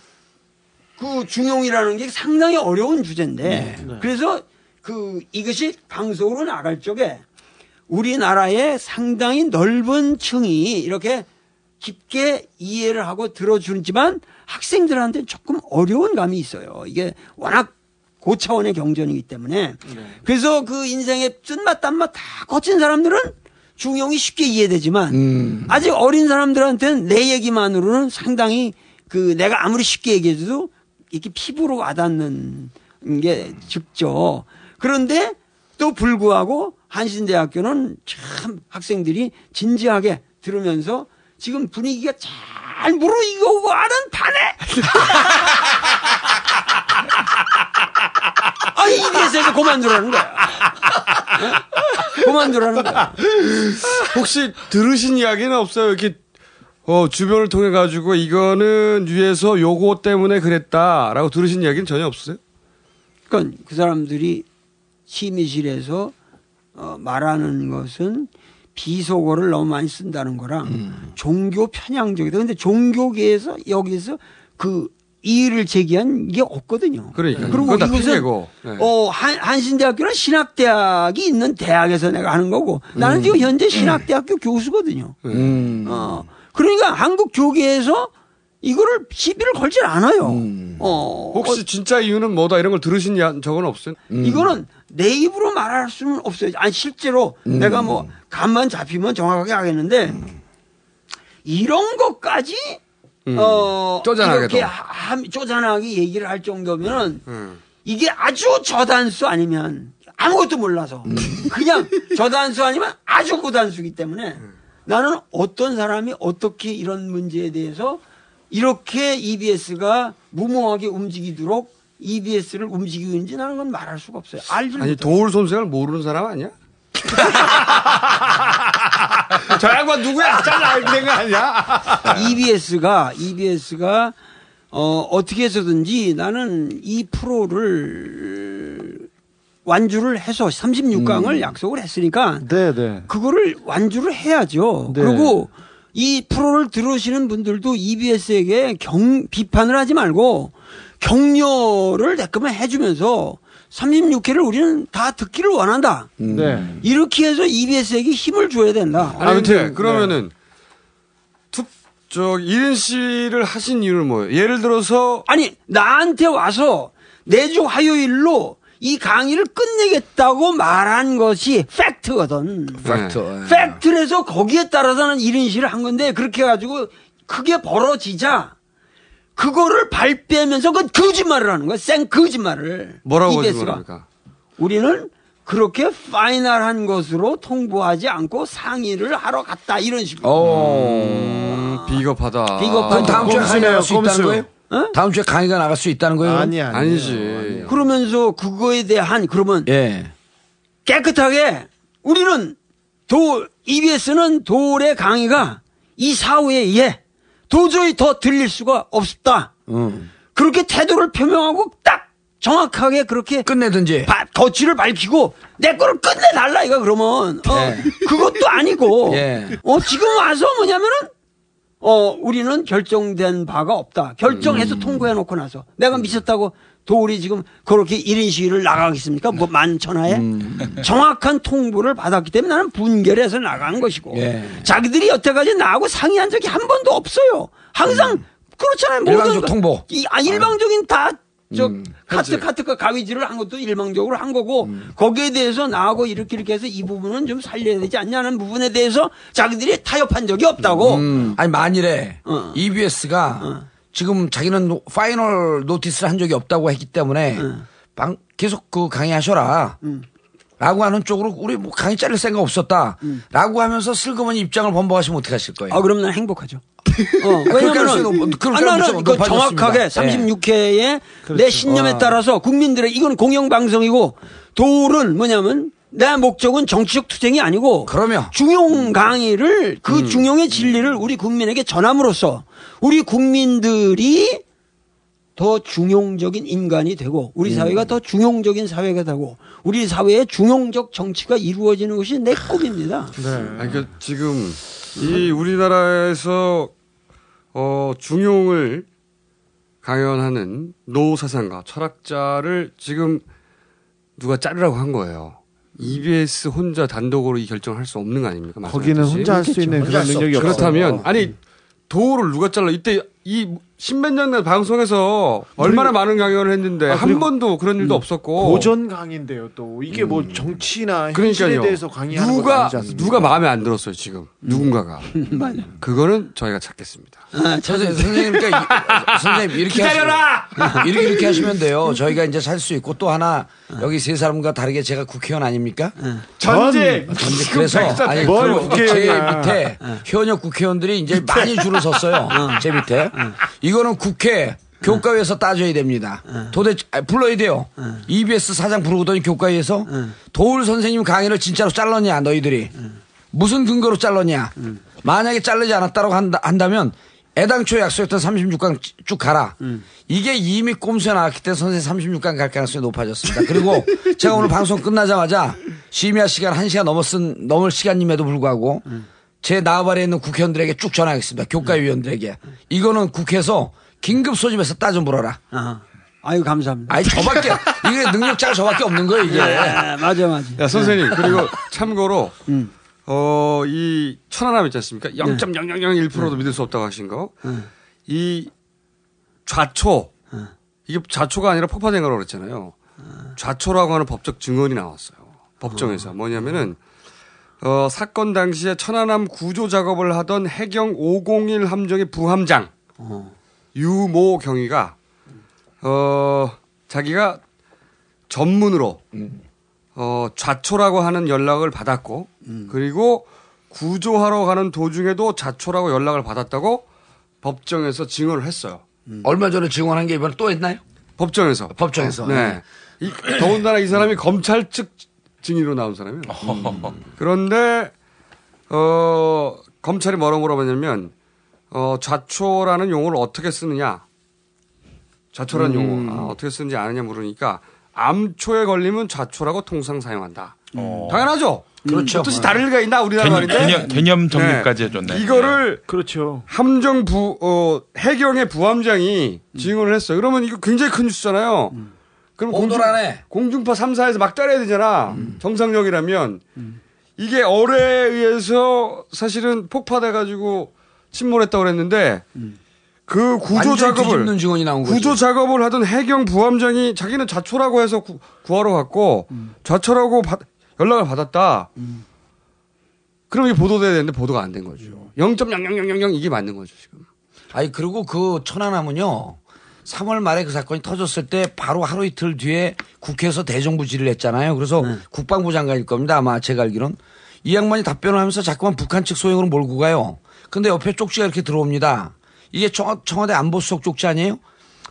그 중용이라는 게 상당히 어려운 주제인데 그래서 그 이것이 방송으로 나갈 적에 우리나라의 상당히 넓은 층이 이렇게 깊게 이해를 하고 들어주지만 학생들한테 조금 어려운 감이 있어요. 이게 워낙 고차원의 경전이기 때문에 그래서 그 인생의 쓴맛 단맛 다 거친 사람들은 중용이 쉽게 이해되지만 아직 어린 사람들한테는 내 얘기만으로는 상당히 그 내가 아무리 쉽게 얘기해도 이렇게 피부로 와닿는 게 적죠. 그런데 또 불구하고 한신대학교는 참 학생들이 진지하게 들으면서 지금 분위기가 잘 무르익어가는 판에 아 이래서 그만두라는 거야. 어? 그만두라는 거야. 혹시 들으신 이야기는 없어요? 이렇게 어, 주변을 통해 가지고 이거는 위에서 요거 때문에 그랬다라고 들으신 이야기는 전혀 없으세요? 그러니까 그 사람들이 심의실에서 어, 말하는 것은 비속어를 너무 많이 쓴다는 거랑 종교 편향적이다. 근데 종교계에서 여기서 그 이의를 제기한 게 없거든요. 그러니까 그리고 그건 다 이것은. 네. 어, 한, 한신대학교는 신학대학이 있는 대학에서 내가 하는 거고 나는 음. 지금 현재 신학대학교 교수거든요. 음. 어, 그러니까 한국 교계에서 이거를 시비를 걸질 않아요. 어, 혹시 진짜 이유는 뭐다 이런 걸 들으신 야- 적은 없어요? 이거는 내 입으로 말할 수는 없어요. 아니 실제로 음. 내가 뭐 감만 잡히면 정확하게 하겠는데 이런 것까지 음. 어 쪼잔하게도. 이렇게 하- 쪼잔하게 얘기를 할 정도면은 음. 이게 아주 저단수 아니면 아무것도 몰라서 그냥 저단수 아니면 아주 고단수기 때문에 나는 어떤 사람이 어떻게 이런 문제에 대해서 이렇게 EBS가 무모하게 움직이도록 EBS를 움직이는지 나는 건 말할 수가 없어요. 알지 아니 도울 손색을 모르는 사람 아니야? 저 양반 누구야? 잘 알게 된 거 아니야? EBS가 EBS가 어 어떻게 해서든지 나는 이 프로를 완주를 해서 36강을 음. 약속을 했으니까 네, 네. 그거를 완주를 해야죠. 네. 그리고 이 프로를 들으시는 분들도 EBS에게 경 비판을 하지 말고 격려를 내거면 해주면서 36회를 우리는 다 듣기를 원한다. 네. 이렇게 해서 EBS에게 힘을 줘야 된다. 근데 그러면은 투, 저 1인 시위를 하신 이유는 뭐예요? 예를 들어서 아니 나한테 와서 내주 화요일로 이 강의를 끝내겠다고 말한 것이 팩트거든. 팩트. 네. 팩트라서 거기에 따라서는 이런 식을 한 건데 그렇게 해가지고 크게 벌어지자 그거를 발빼면서 그 거짓말을 하는 거야. 생 거짓말을. 뭐라고. 거짓말합니까? 우리는 그렇게 파이널한 것으로 통보하지 않고 상의를 하러 갔다 이런 식으로. 음, 비겁하다. 비겁하다. 그럼 다음 주에 강의 나갈 수 있다는. 거예요? 다음 주에 강의가 나갈 수 있다는 거예요? 그럼? 아니지. 그러면서 그거에 대한 그러면 예. 깨끗하게 우리는 도 EBS는 도의 강의가 이 사후에 의해 도저히 더 들릴 수가 없다. 음. 그렇게 태도를 표명하고 딱 정확하게 그렇게 끝내든지 거취를 밝히고 내 거를 끝내달라 이거 그러면 어, 예. 그것도 아니고 예. 어 지금 와서 뭐냐면은 어 우리는 결정된 바가 없다 결정해서 음. 통보해 놓고 나서 내가 미쳤다고 도울이 지금 그렇게 1인 시위를 나가겠습니까 뭐 만천하에 음. 정확한 통보를 받았기 때문에 나는 분결해서 나간 것이고 예. 자기들이 여태까지 나하고 상의한 적이 한 번도 없어요 항상 그렇잖아요 모든 음. 일방적 거- 통보. 이, 아, 일방적인 다, 저, 음, 카트. 카트가 가위질을 한 것도 일방적으로 한 거고, 거기에 대해서 나하고 이렇게 이렇게 해서 이 부분은 좀 살려야 되지 않냐는 부분에 대해서 자기들이 타협한 적이 없다고. 음. 아니 만일에 어. EBS가 지금 자기는 노- final notice를 한 적이 없다고 했기 때문에 방- 계속 그 강의하셔라. 라고 하는 쪽으로 우리 뭐 강의 자를 생각 없었다. 라고 하면서 슬그머니 입장을 번복하시면 어떻게 하실 거예요? 아, 그럼 난 행복하죠. 어, 아, 나는 하면 그 높아졌습니다. 정확하게 예. 36회에 그렇죠. 내 신념에 와. 따라서 국민들의, 이건 공영방송이고, 도울은 뭐냐면, 내 목적은 정치적 투쟁이 아니고, 그러면 중용 강의를, 그 음. 중용의 진리를 우리 국민에게 전함으로써, 우리 국민들이 더 중용적인 인간이 되고, 우리 음. 사회가 더 중용적인 사회가 되고, 우리 사회의 중용적 정치가 이루어지는 것이 내 꿈입니다. 네. 아니, 그러니까 지금 이 우리나라에서 어, 중용을 강연하는 노 사상가, 철학자를 지금 누가 자르라고 한 거예요. EBS 혼자 단독으로 이 결정을 할 수 없는 거 아닙니까? 거기는. 혼자 할 수 있는 그런 능력이 없어요. 그렇다면 아니 도를 누가 잘라? 이때 이 십몇 년 방송에서 얼마나 많은 강연을 했는데 아, 한 번도 그런 일도 없었고 고전 강인데요. 또 이게 뭐 정치나 현실에. 대해서 강의하는 건 누가 아니지 않습니까? 누가 마음에 안 들었어요 지금 누군가가 맞아. 그거는 저희가 찾겠습니다. 선생님, 선생님, 그러니까 이- 선생님 이렇게 기다려라! 하시, 이렇게 이렇게 하시면 돼요. 저희가 이제 살 수 있고 또 하나 여기 세 사람과 다르게 제가 국회의원 아닙니까? 전직! 전직 그래서 아니 뭘그제 국회의원이야. 밑에 현역 국회의원들이 이제 많이 줄을 섰어요. 제 밑에 이거는 국회 교과위에서 따져야 됩니다. 도대체 아, 불러야 돼요. EBS 사장 부르거든요 교과위에서. 도울 선생님 강의를 진짜로 잘랐냐 너희들이. 무슨 근거로 잘랐냐. 만약에 자르지 않았다고 한다, 한다면 애당초 약속했던 36강 쭉 가라. 이게 이미 꼼수에 나왔기 때문에 선생님 36강 갈 가능성이 높아졌습니다. 그리고 제가 오늘 방송 끝나자마자 심야 시간 1시간 넘었은, 넘을 시간임에도 불구하고 제 나와바리에 있는 국회의원들에게 쭉 전화하겠습니다. 교과위원들에게. 이거는 국회에서 긴급 소집해서 따져 물어라. 아유 감사합니다. 아니 저밖에 이게 능력자가 저밖에 없는 거예요 이게. 예, 맞아 맞아. 야 선생님 그리고 참고로 어이 천안함 있지 않습니까? 0.0001%도 믿을 수 없다고 하신 거. 이 좌초 이게 좌초가 아니라 폭파된 거라고 그랬잖아요. 좌초라고 하는 법적 증언이 나왔어요. 법정에서 뭐냐면은 어 사건 당시에 천안함 구조 작업을 하던 해경 501 함정의 부함장 유모 경위가 어 자기가 전문으로 어 좌초라고 하는 연락을 받았고 그리고 구조하러 가는 도중에도 좌초라고 연락을 받았다고 법정에서 증언을 했어요. 얼마 전에 증언한 게 이번에 또 했나요? 법정에서. 법정에서. 네. 이, 더군다나 이 사람이 검찰 측 증인으로 나온 사람이에요. 음. 그런데 어 검찰이 뭐라고 물어봤냐면 어 좌초라는 용어를 어떻게 쓰느냐 좌초라는 음. 용어 아, 어떻게 쓰는지 아느냐 물으니까 암초에 걸리면 좌초라고 통상 사용한다. 당연하죠. 그렇죠. 뜻이 다를 리가 있나 우리나라 개념, 말인데. 개념, 개념 정리까지 해줬네. 이거를 그렇죠. 함정 부, 어, 해경의 부함장이 증언을 했어요. 그러면 이거 굉장히 큰 뉴스잖아요. 그럼 공중. 공중파 3사에서 막 따라야 되잖아. 정상적이라면. 이게 어뢰에 의해서 사실은 폭파돼가지고 침몰했다고 그랬는데 그 구조 작업을. 구조 작업을 하던 해경 부함장이 자기는 좌초라고 해서 구, 구하러 갔고 좌초라고 받- 연락을 받았다. 그럼 이게 보도돼야 되는데 보도가 안 된 거죠. 0.0000 이게 맞는 거죠 지금. 아니 그리고 그 천안함은요. 3월 말에 그 사건이 터졌을 때 바로 하루 이틀 뒤에 국회에서 대정부 질의를 했잖아요. 그래서 국방부 장관일 겁니다. 아마 제가 알기론. 이 양반이 답변을 하면서 자꾸만 북한 측 소행으로 몰고 가요. 근데 옆에 쪽지가 이렇게 들어옵니다. 이게 청와, 청와대 안보수석 쪽지 아니에요?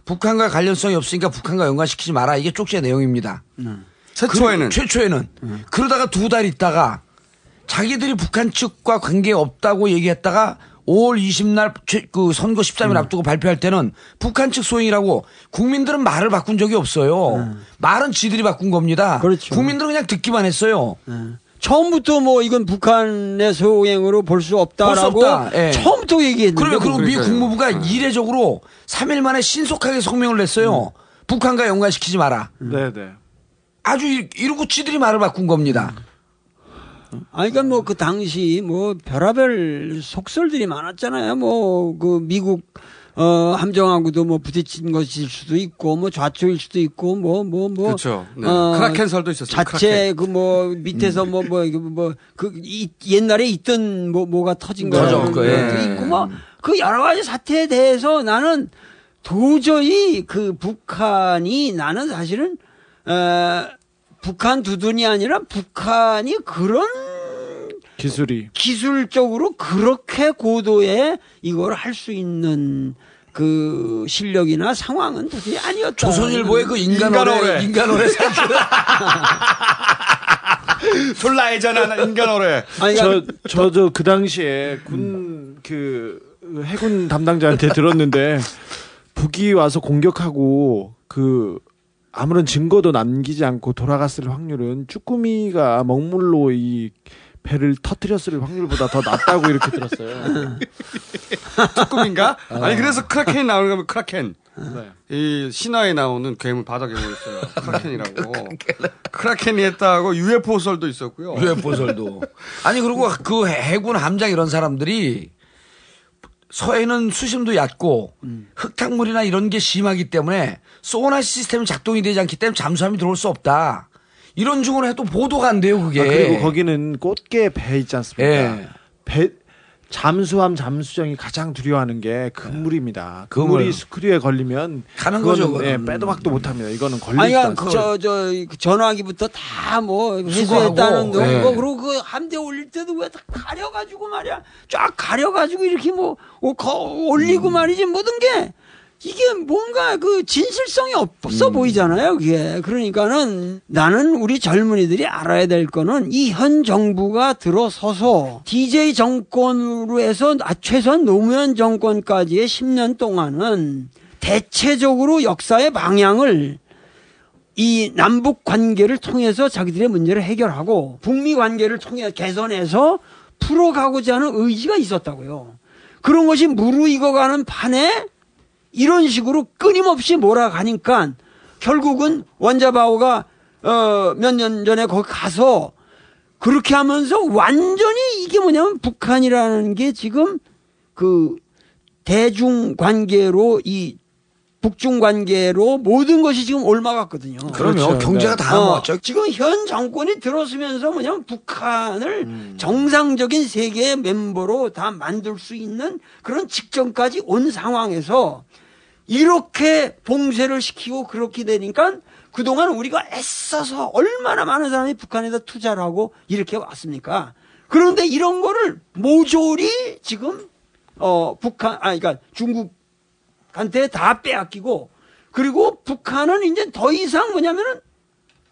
북한과 관련성이 없으니까 북한과 연관시키지 마라. 이게 쪽지의 내용입니다. 최초에는. 그, 최초에는. 그러다가 두 달 있다가 자기들이 북한 측과 관계 없다고 얘기했다가 5월 20날 그 선거 13일 앞두고 발표할 때는 북한 측 소행이라고 국민들은 말을 바꾼 적이 없어요. 말은 지들이 바꾼 겁니다. 국민들은 그냥 듣기만 했어요. 처음부터 뭐 이건 북한의 소행으로 볼 수 없다라고 볼 수 없다. 예. 처음부터 얘기했는데 그러면 그리고 미 그러니까요. 국무부가 이례적으로 3일 만에 신속하게 성명을 냈어요. 북한과 연관시키지 마라. 네, 네. 아주 이- 이러고 지들이 말을 바꾼 겁니다. 아니, 그러니까 뭐 그 당시 뭐 별하별 속설들이 많았잖아요. 뭐 그 미국 어 함정하고도 뭐 부딪힌 것일 수도 있고 뭐 좌초일 수도 있고 뭐 뭐뭐 그렇죠. 네. 크라켄설도 있었어요. 자체. 그 뭐 밑에서 뭐 뭐 뭐 그 옛날에 있던 뭐 뭐가 터진 거 터져, 그, 예. 있고 뭐그 여러 가지 사태에 대해서 나는 도저히 그 북한이 나는 사실은 어 북한 두둔이 아니라 북한이 그런 기술이 기술적으로 그렇게 고도의 이걸 할 수 있는 그 실력이나 상황은 도저히 아니었다. 조선일보의 그 인간어뢰, 인간어뢰 사주. 졸라 애잖아 인간어뢰. 저, 저, 저, 그 당시에 군, 그, 해군 담당자한테 들었는데, 북이 와서 공격하고, 그, 아무런 증거도 남기지 않고 돌아갔을 확률은 쭈꾸미가 먹물로 이 배를 터트렸을 확률보다 더 낮다고 이렇게 들었어요. 꿈인가? 아니 그래서 크라켄이 나오는 거면 크라켄. 네. 이 신화에 나오는 괴물 바다 괴물 있어요. 크라켄이라고. 크라켄이 했다고 UFO설도 있었고요. UFO설도. 아니 그리고 그 해- 해군 함장 이런 사람들이 서해는 수심도 얕고 흙탕물이나 이런 게 심하기 때문에 소나 시스템이 작동이 되지 않기 때문에 잠수함이 들어올 수 없다. 이런 중으로 해도 보도가 안 돼요, 그게. 아, 그리고 거기는 꽃게 배 있지 않습니까? 예. 배 잠수함 잠수정이 가장 두려워하는 게 그물입니다. 그물. 그물이 스크류에 걸리면 가는 거죠. 예, 빼도 박도 못 합니다. 이거는 걸릴 아니, 수 그러니까 저, 저, 그 전화기부터 다 뭐, 회수했다는 거, 네. 거, 그리고 그 함대 올릴 때도 왜 다 가려가지고 말이야. 쫙 가려가지고 이렇게 뭐, 어, 거, 올리고 말이지, 모든 게, 이게 뭔가 그 진실성이 없어 보이잖아요, 그게. 그러니까는 나는 우리 젊은이들이 알아야 될 거는 이 현 정부가 들어서서 DJ 정권으로 해서 아, 최소한 노무현 정권까지의 10년 동안은 대체적으로 역사의 방향을 이 남북 관계를 통해서 자기들의 문제를 해결하고 북미 관계를 통해 개선해서 풀어가고자 하는 의지가 있었다고요. 그런 것이 무르익어가는 판에 이런 식으로 끊임없이 몰아가니까 결국은 원자바오가 어, 몇 년 전에 거기 가서 그렇게 하면서 완전히 이게 뭐냐면 북한이라는 게 지금 그 대중 관계로 이 북중 관계로 모든 것이 지금 올라갔거든요. 그럼요. 경제가 다 넘어갔죠. 지금 현 정권이 들어서면서 뭐냐면 북한을 정상적인 세계의 멤버로 다 만들 수 있는 그런 직전까지 온 상황에서 이렇게 봉쇄를 시키고 그렇게 되니까 그동안 우리가 애써서 얼마나 많은 사람이 북한에다 투자를 하고 이렇게 왔습니까? 그런데 이런 거를 모조리 지금 어 북한 아 그러니까 중국한테 다 빼앗기고 그리고 북한은 이제 더 이상 뭐냐면은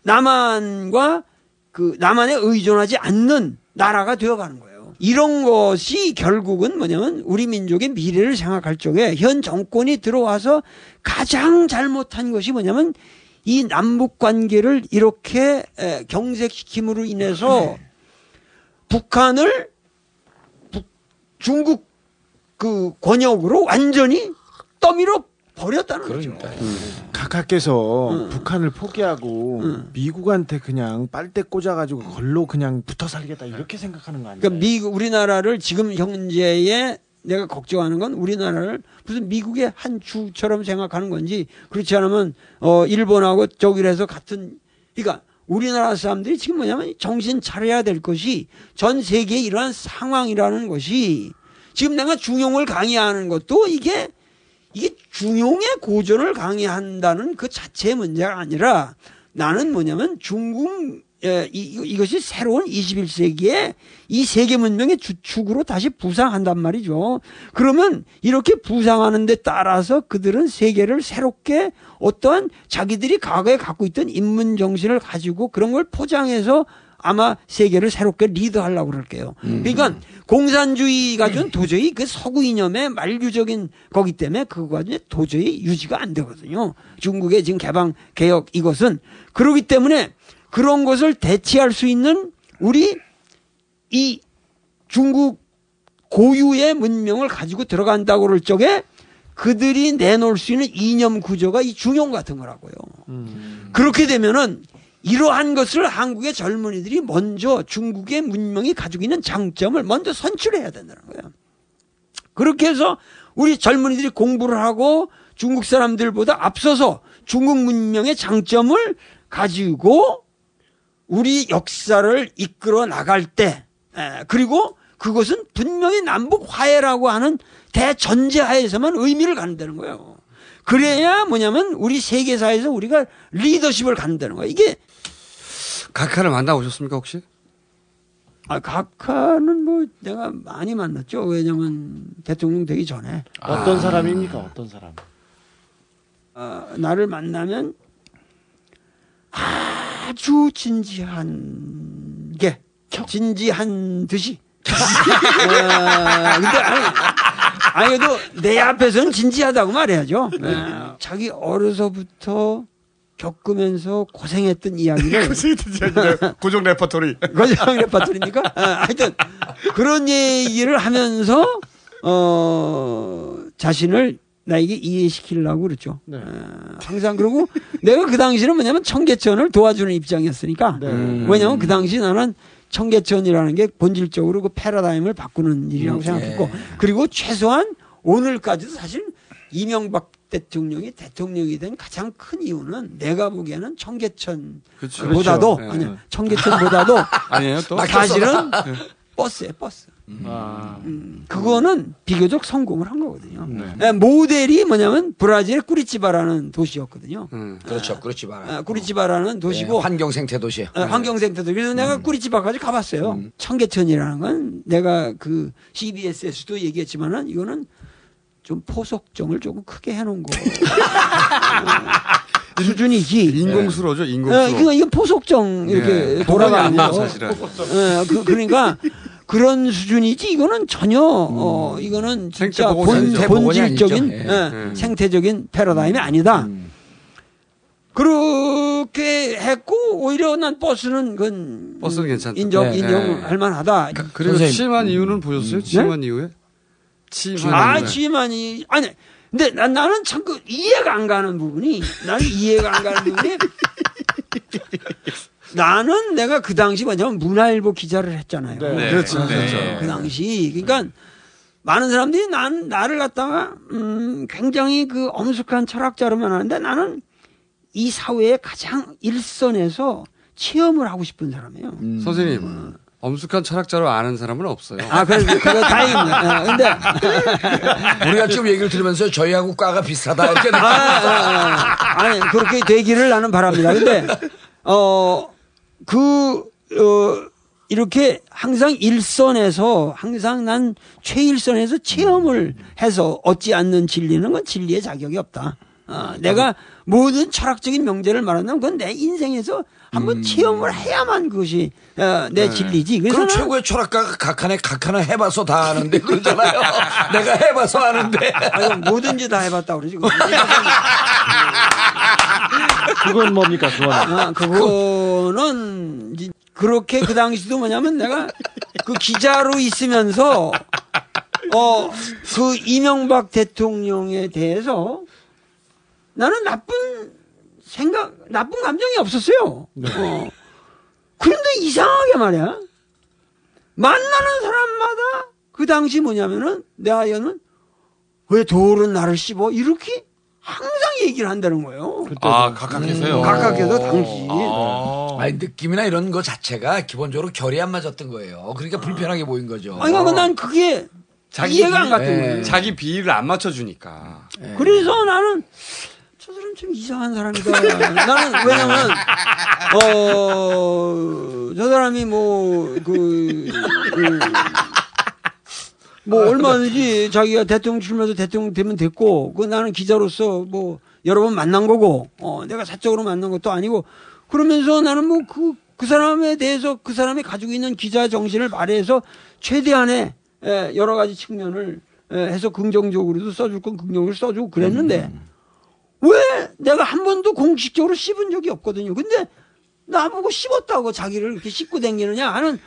남한과 그 남한에 의존하지 않는 나라가 되어가는 거예요. 이런 것이 결국은 뭐냐면 우리 민족의 미래를 생각할 적에 현 정권이 들어와서 가장 잘못한 것이 뭐냐면 이 남북 관계를 이렇게 에, 경색시킴으로 인해서 북한을 북- 중국 그 권역으로 완전히 떠밀어 버렸다는 거죠. 각하께서 북한을 포기하고 미국한테 그냥 빨대 꽂아가지고 걸로 그냥 붙어 살겠다 이렇게 생각하는 거 아니에요? 그러니까 미국 우리나라를 지금 현재의 내가 걱정하는 건 우리나라를 무슨 미국의 한 주처럼 생각하는 건지 그렇지 않으면 어 일본하고 저기에서 같은 그러니까 우리나라 사람들이 지금 뭐냐면 정신 차려야 될 것이 전 세계에 이러한 상황이라는 것이 지금 내가 중용을 강의하는 것도 이게 이게 중용의 고전을 강의한다는 그 자체의 문제가 아니라 나는 뭐냐면 중국 예, 이, 이것이 새로운 21세기에 이 세계 문명의 주축으로 다시 부상한단 말이죠. 그러면 이렇게 부상하는 데 따라서 그들은 세계를 새롭게 어떠한 자기들이 과거에 갖고 있던 인문 정신을 가지고 그런 걸 포장해서 아마 세계를 새롭게 리드하려고 그럴게요. 그러니까 공산주의가 준 도저히 그 서구 이념의 만류적인 거기 때문에 그거가 도저히 유지가 안 되거든요. 중국의 지금 개방 개혁 이것은 그러기 때문에 그런 것을 대체할 수 있는 우리 이 중국 고유의 문명을 가지고 들어간다고 그럴 적에 그들이 내놓을 수 있는 이념 구조가 이 중용 같은 거라고요. 그렇게 되면은 이러한 것을 한국의 젊은이들이 먼저 중국의 문명이 가지고 있는 장점을 먼저 선출해야 된다는 거예요. 그렇게 해서 우리 젊은이들이 공부를 하고 중국 사람들보다 앞서서 중국 문명의 장점을 가지고 우리 역사를 이끌어 나갈 때, 에, 그리고 그것은 분명히 남북 화해라고 하는 대전제하에서만 의미를 갖는다는 거예요. 그래야 뭐냐면 우리 세계사에서 우리가 리더십을 갖는다는 거예요. 이게 각하를 만나보셨습니까, 혹시? 아, 각하는 뭐 내가 많이 만났죠. 왜냐면 대통령 되기 전에. 어떤 사람입니까? 어떤 사람? 어, 나를 만나면 아주 진지한 게 진지한 듯이. 어, 근데 아니, 아니 그래도 내 앞에서는 진지하다고 말해야죠. 어, 자기 어려서부터 겪으면서 고생했던 이야기를 고생했던 이야기를 고정 레퍼토리. 고정 레퍼토리니까 어, 하여튼 그런 얘기를 하면서 어 자신을 나에게 이해시키려고 그랬죠. 어, 항상 그러고 내가 그 당시는 뭐냐면 청계천을 도와주는 입장이었으니까 왜냐면 그 당시 나는 청계천이라는 게 본질적으로 그 패러다임을 바꾸는 일이라고 음, 생각했고 예. 그리고 최소한 오늘까지도 사실 이명박 대통령이 대통령이 된 가장 큰 이유는 내가 보기에는 청계천보다도 그렇죠. 아니 네. 청계천보다도 아니에요, 또? 사실은 네. 버스에 버스. 아. 음, 그거는 비교적 성공을 한 거거든요. 예, 모델이 뭐냐면 브라질의 꾸리치바라는 도시였거든요. 그렇죠. 그렇지 마. 아, 꾸리치바라는 도시고 네, 환경 생태 도시. 어, 환경 생태도 그래서 내가 꾸리치바까지 가봤어요. 청계천이라는 건 내가 그 CBS에서도 얘기했지만은 이거는 좀 포석정을 조금 크게 해놓은 거 어, 수준이지. 인공수로죠, 인공수로. 어, 이거 이건 포석정 이렇게 네, 돌아가는 거. 돼, 사실은. 어, 그, 그러니까 그런 수준이지 이거는 전혀 어 이거는 진짜 본. 본질적인. 예, 예. 생태적인 패러다임이 아니다. 그렇게 했고 오히려 난 버스는 그건 버스는 괜찮다. 인정 네. 인정할 네. 만하다. 그리고 선생님. 취임한 이유는 보셨어요? 네? 취임한 이후에? 아. 취임하니 아니 근데 난, 나는 참 그 이해가 안 가는 부분이 나는 이해가 안 가는 부분이 나는 내가 그 당시 뭐냐면 문화일보 기자를 했잖아요. 네. 그렇죠, 그렇죠. 그 당시 그러니까 많은 사람들이 난 나를 갖다가 음 굉장히 그 엄숙한 철학자로만 하는데 나는 이 사회의 가장 일선에서 체험을 하고 싶은 사람이에요. 선생님, 엄숙한 철학자로 아는 사람은 없어요. 아, 그래, 그거 다행입니다. 어, 근데. 우리가 지금 얘기를 들으면서 저희하고 과가 비슷하다 이렇게 아, 아, 아. 아니, 그렇게 되기를 나는 바랍니다. 근데, 어, 그, 어, 이렇게 항상 일선에서 항상 난 최일선에서 체험을 해서 얻지 않는 진리는 건 진리의 자격이 없다. 어, 내가 모든 철학적인 명제를 말한다면 그건 내 인생에서 한번 체험을 해야만 그것이 어, 내 진리지. 그래서 그럼 최고의 철학가가 각하네 각하나 해봐서 다 아는데 그러잖아요. 내가 해봐서 아는데. 아니, 뭐든지 다 해봤다 그러지. 그건 뭡니까, 그건? 아, 그거는 그렇게 그 당시도 뭐냐면 내가 그 기자로 있으면서 어 그 이명박 대통령에 대해서 나는 나쁜 생각, 나쁜 감정이 없었어요. 어. 그런데 이상하게 말이야. 만나는 사람마다 그 당시 뭐냐면은 내 아이는 왜 돌은 나를 씹어? 이렇게 항상 얘기를 한다는 거예요. 아, 각각해서요? 각각해서 당시. 아니, 느낌이나 이런 거 자체가 기본적으로 결이 안 맞았던 거예요. 그러니까 불편하게 보인 거죠. 아니, 그러니까 난 그게 이해가 안 갔던 거예요. 자기 비위를 안 맞춰주니까. 그래서 나는 저 사람 좀 이상한 사람이다. 나는 왜냐면 어저 사람이 뭐그 뭐 얼마든지 자기가 대통령 출마해서 대통령 되면 됐고 그 나는 기자로서 뭐 여러 번 만난 거고 어 내가 사적으로 만난 것도 아니고 그러면서 나는 뭐그그 사람에 대해서 그 사람이 가지고 있는 기자 정신을 발휘해서 최대한의 예, 여러 가지 측면을 예, 해서 긍정적으로도 써줄 건 긍정적으로 써주고 그랬는데 왜 내가 한 번도 공식적으로 씹은 적이 없거든요. 근데 나보고 씹었다고 자기를 이렇게 씹고 다니느냐 하는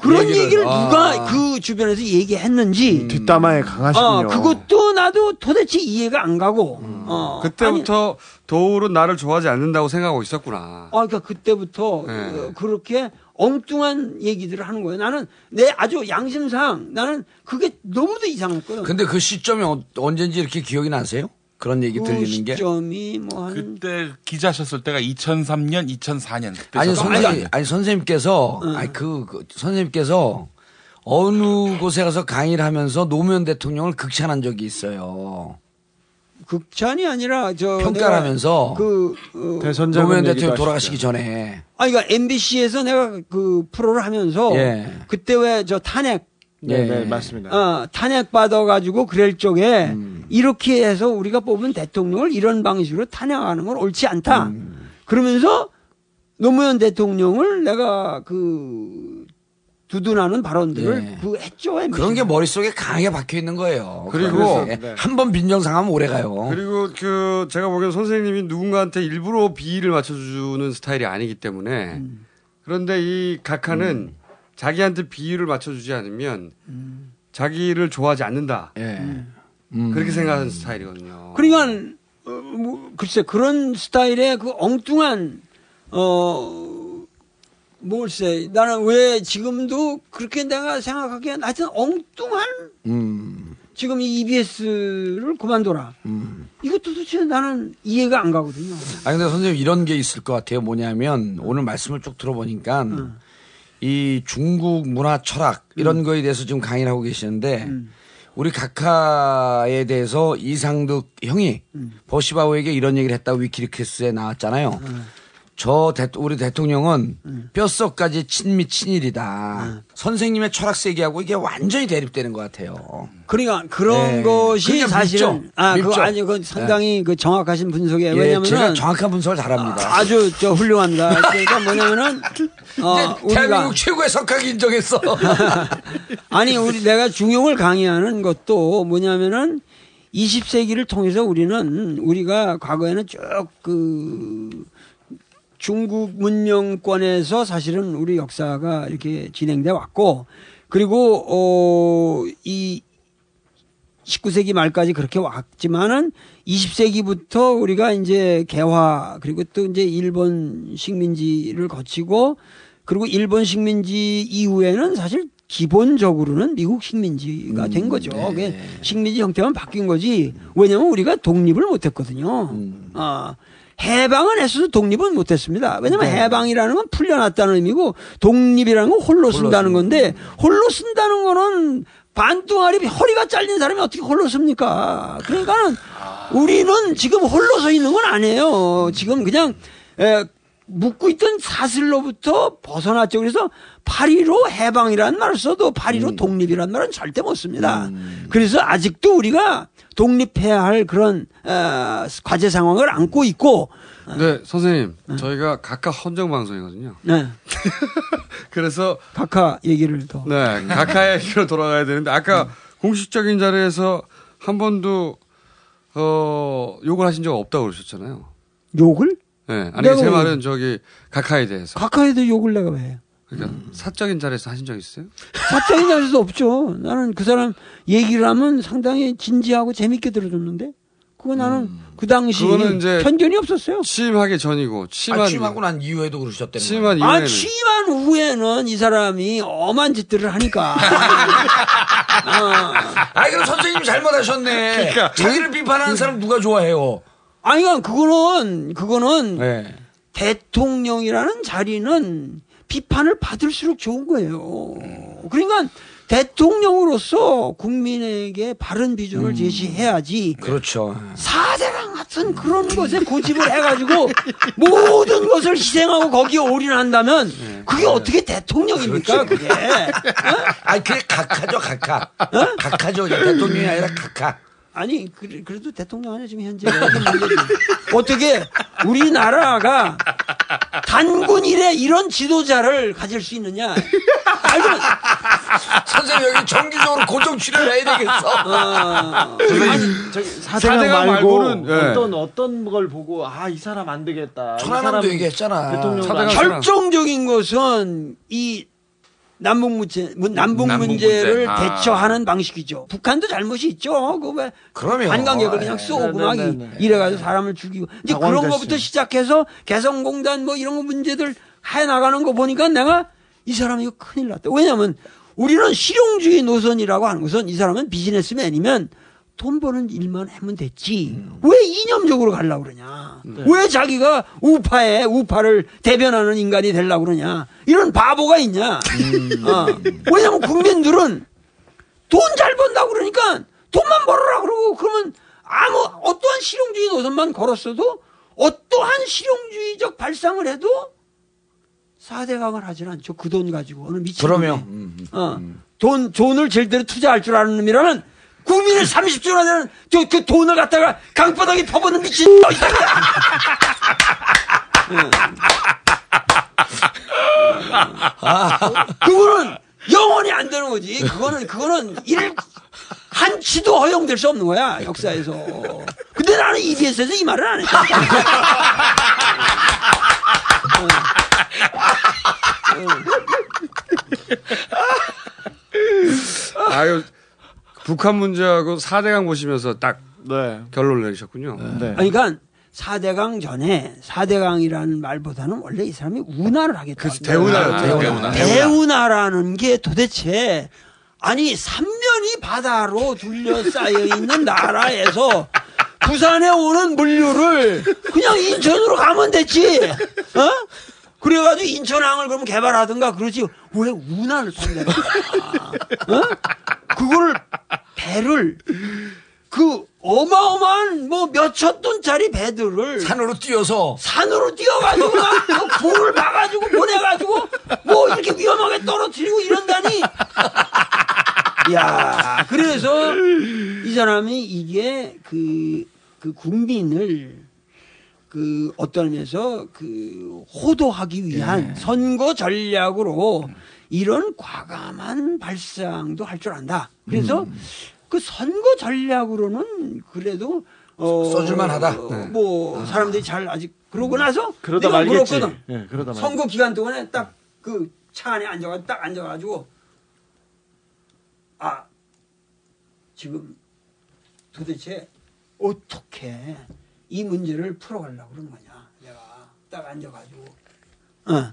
그런 얘기를, 얘기를, 아. 누가 그 주변에서 얘기했는지 뒷담화에 강하시군요. 어, 그것도 나도 도대체 이해가 안 가고 어, 그때부터 도울은 나를 좋아하지 않는다고 생각하고 있었구나. 아, 그러니까 그때부터 네. 어, 그렇게 엉뚱한 얘기들을 하는 거예요. 나는 내 아주 양심상 나는 그게 너무도 이상했거든. 근데 그 시점이 어- 언젠지 이렇게 기억이 나세요? 그런 얘기 그 들리는 게? 시점이 뭐한 그때 기자셨을 때가 2003년, 2004년. 그때 아니, 셨- 선생님, 아니, 선생님께서, 아니, 그, 그, 선생님께서 어느 곳에 가서 강의를 하면서 노무현 대통령을 극찬한 적이 있어요. 극찬이 아니라 저 평가를 하면서 그 어, 노무현 대통령 돌아가시기 전에. 아, 그러니까 MBC에서 내가 그 프로를 하면서 예. 그때 왜 저 탄핵 네, 네, 맞습니다. 어, 탄핵 받아가지고 그럴 적에 음. 이렇게 해서 우리가 뽑은 대통령을 이런 방식으로 탄핵하는 건 옳지 않다. 음. 그러면서 노무현 대통령을 내가 그 두둔하는 발언들을 예. 그 했죠. 그런 게 머릿속에 강하게 박혀 있는 거예요. 그리고 한번 빈정상하면 오래 가요. 그리고 그 제가 보기엔 선생님이 누군가한테 일부러 비위를 맞춰주는 스타일이 아니기 때문에 음. 그런데 이 각하는 자기한테 비위를 맞춰주지 않으면 자기를 좋아하지 않는다. 그렇게 생각하는 스타일이거든요. 그러니까 어, 뭐, 글쎄 그런 스타일의 그 엉뚱한 어 뭘세 나는 왜 지금도 그렇게 내가 생각하기엔 하여튼 엉뚱한 음. 지금 이 EBS를 그만둬라. 음. 이것도 도대체 나는 이해가 안 가거든요. 아 근데 선생님 이런 게 있을 것 같아요. 뭐냐면 오늘 말씀을 쭉 들어보니까 이 중국 문화 철학 이런 음. 거에 대해서 지금 강의를 하고 계시는데 우리 각하에 대해서 이상득 형이 음. 버시바우에게 이런 얘기를 했다고 위키리크스에 나왔잖아요. 저 대, 우리 대통령은 음. 뼛속까지 친미 친일이다. 선생님의 철학 세계하고 이게 완전히 대립되는 것 같아요. 그러니까 그런 네. 것이 사실은. 아 그거 밉죠. 아니 그 상당히 그 정확하신 분석이에요. 예, 왜냐면은 제가 정확한 분석을 잘합니다. 아, 주저 훌륭합니다. 그러니까 뭐냐면은 어 대한민국 최고의 석학 인정했어. 아니 우리 내가 중용을 강의하는 것도 뭐냐면은 20세기를 통해서 우리는 우리가 과거에는 쭉그 중국 문명권에서 사실은 우리 역사가 이렇게 진행돼 왔고 그리고 어이 19세기 말까지 그렇게 왔지만은 20세기부터 우리가 이제 개화 그리고 또 이제 일본 식민지를 거치고 그리고 일본 식민지 이후에는 사실 기본적으로는 미국 식민지가 된 거죠. 그게 식민지 형태만 바뀐 거지. 왜냐면 우리가 독립을 못 했거든요. 아, 해방은 했어도 독립은 못 했습니다. 왜냐면 네. 해방이라는 건 풀려났다는 의미고 독립이라는 건 홀로 쓴다는 건데 홀로 쓴다는 거는 반뚱아리 허리가 잘린 사람이 어떻게 홀로 씁니까? 그러니까는 우리는 지금 홀로 서 있는 건 아니에요. 지금 그냥 에, 묶고 있던 사슬로부터 벗어났죠. 그래서 파리로 해방이라는 말을 써도 파리로 독립이라는 말은 절대 못 씁니다. 그래서 아직도 우리가 독립해야 할 그런 어, 과제 상황을 안고 있고 네, 선생님. 저희가 각각 헌정 방송이거든요. 네. 그래서 각하 얘기를 더. 네, 각하의 얘기로 돌아가야 되는데 아까 공식적인 자리에서 한 번도 어 욕을 하신 적 없다고 그러셨잖아요. 욕을? 네, 아니 제 왜- 말은 저기 각하에 대해서. 각하에도 욕을 내가 왜 해요? 그러니까 사적인 자리에서 하신 적 있어요? 사적인 자리에서 없죠. 나는 그 사람 얘기를 하면 상당히 진지하고 재밌게 들어줬는데 그거 나는 그 당시 그거는 이제 편견이 없었어요. 취임하기 전이고 취임한 아, 취임하고 난 이후에도 그러셨다는 취임한. 이후에는 아, 취임한 후에는 이 사람이 엄한 짓들을 하니까. 아, 그럼 선생님이 잘못하셨네. 그러니까. 자기를 비판하는 사람 누가 좋아해요? 아니, 그거는, 그거는 네. 대통령이라는 자리는 비판을 받을수록 좋은 거예요. 그러니까 대통령으로서 국민에게 바른 비전을 제시해야지. 그렇죠. 사대강 같은 그런 것에 고집을 해가지고 모든 것을 희생하고 거기에 올인한다면 그게 어떻게 대통령입니까? 그게 아니, 그게 각하죠, 각하. 각하죠. 대통령이 아니라 각하. 아니 그래, 그래도 대통령 아니야 지금 현재 어떻게 우리나라가 단군 이래 이런 지도자를 가질 수 있느냐? 알고 선생님 여기 정기적으로 고정 출연해야 되겠어. 어, 저기 사대강 사대강 말고 말고는, 예. 어떤 어떤 걸 보고 아 이 사람 안 되겠다. 이 천안함도 얘기했잖아. 대통령 사대강 결정적인 것은 이 남북 문제, 문- 남북 남북 문제를 문제. 아. 대처하는 방식이죠. 북한도 잘못이 있죠. 그왜. 관광객을 그냥 네, 쏘고 네, 막 네, 이- 네. 이래가지고 사람을 죽이고 이제 그런 씨. 것부터 시작해서 개성공단 뭐 이런 거 문제들 해 나가는 거 보니까 내가 이 사람 이거 큰일 났다. 왜냐하면 우리는 실용주의 노선이라고 하는 것은 이 사람은 비즈니스맨이면 돈 버는 일만 하면 됐지. 음. 왜 이념적으로 가려고 그러냐. 네. 왜 자기가 우파에 우파를 대변하는 인간이 되려고 그러냐. 이런 바보가 있냐. 음. 어. 왜냐면 국민들은 돈 잘 번다고 그러니까 돈만 벌어라 그러고 그러면 아무 어떠한 실용주의 노선만 걸었어도 어떠한 실용주의적 발상을 해도 사대강을 하진 않죠. 그 돈 가지고 어느 미친 그러면, 놈이. 음, 어. 돈 돈을 제대로 투자할 줄 아는 놈이라면 국민의 30조나 되는 저, 그 돈을 갖다가 강바닥에 퍼붓는 미친 놈 있다. 그거는 영원히 안 되는 거지. 그거는 그거는 일 한치도 허용될 수 없는 거야 역사에서. 근데 나는 EBS에서 이 말을 안 했다. 아유 북한 문제하고 4대강 보시면서 딱 네. 결론을 내리셨군요. 아니, 그러니까 4대강 전에 4대강이라는 말보다는 원래 이 사람이 운하를 하겠다. 대운하였죠, 대운하. 대운하 라는 게 도대체 아니 삼면이 바다로 둘러싸여 있는 나라에서 부산에 오는 물류를 그냥 인천으로 가면 됐지. 어? 그래가지고 인천항을 그러면 개발하든가 그러지 왜 운하를 탄다? 어? 그거를 배를 그 어마어마한 뭐 몇천 톤짜리 배들을 산으로 뛰어서 산으로 뛰어가지고 막 불을 봐가지고 보내가지고 뭐 이렇게 위험하게 떨어뜨리고 이런다니. 야 그래서 이 사람이 이게 그, 그 국민을 그 어떤 면에서 그 호도하기 위한 선거 전략으로 이런 과감한 발상도 할 줄 안다. 그래서 그 선거 전략으로는 그래도 어, 써줄만하다. 어, 네. 뭐 사람들이 잘 아직 그러고 나서 그러다 내가 말겠지. 물었거든. 예, 그러다 말겠지. 선거 기간 동안에 딱 그 차 안에 앉아가지고 딱 앉아가지고 아 지금 도대체 어떻게 이 문제를 풀어가려고 그러는 거냐 내가 딱 앉아가지고 어.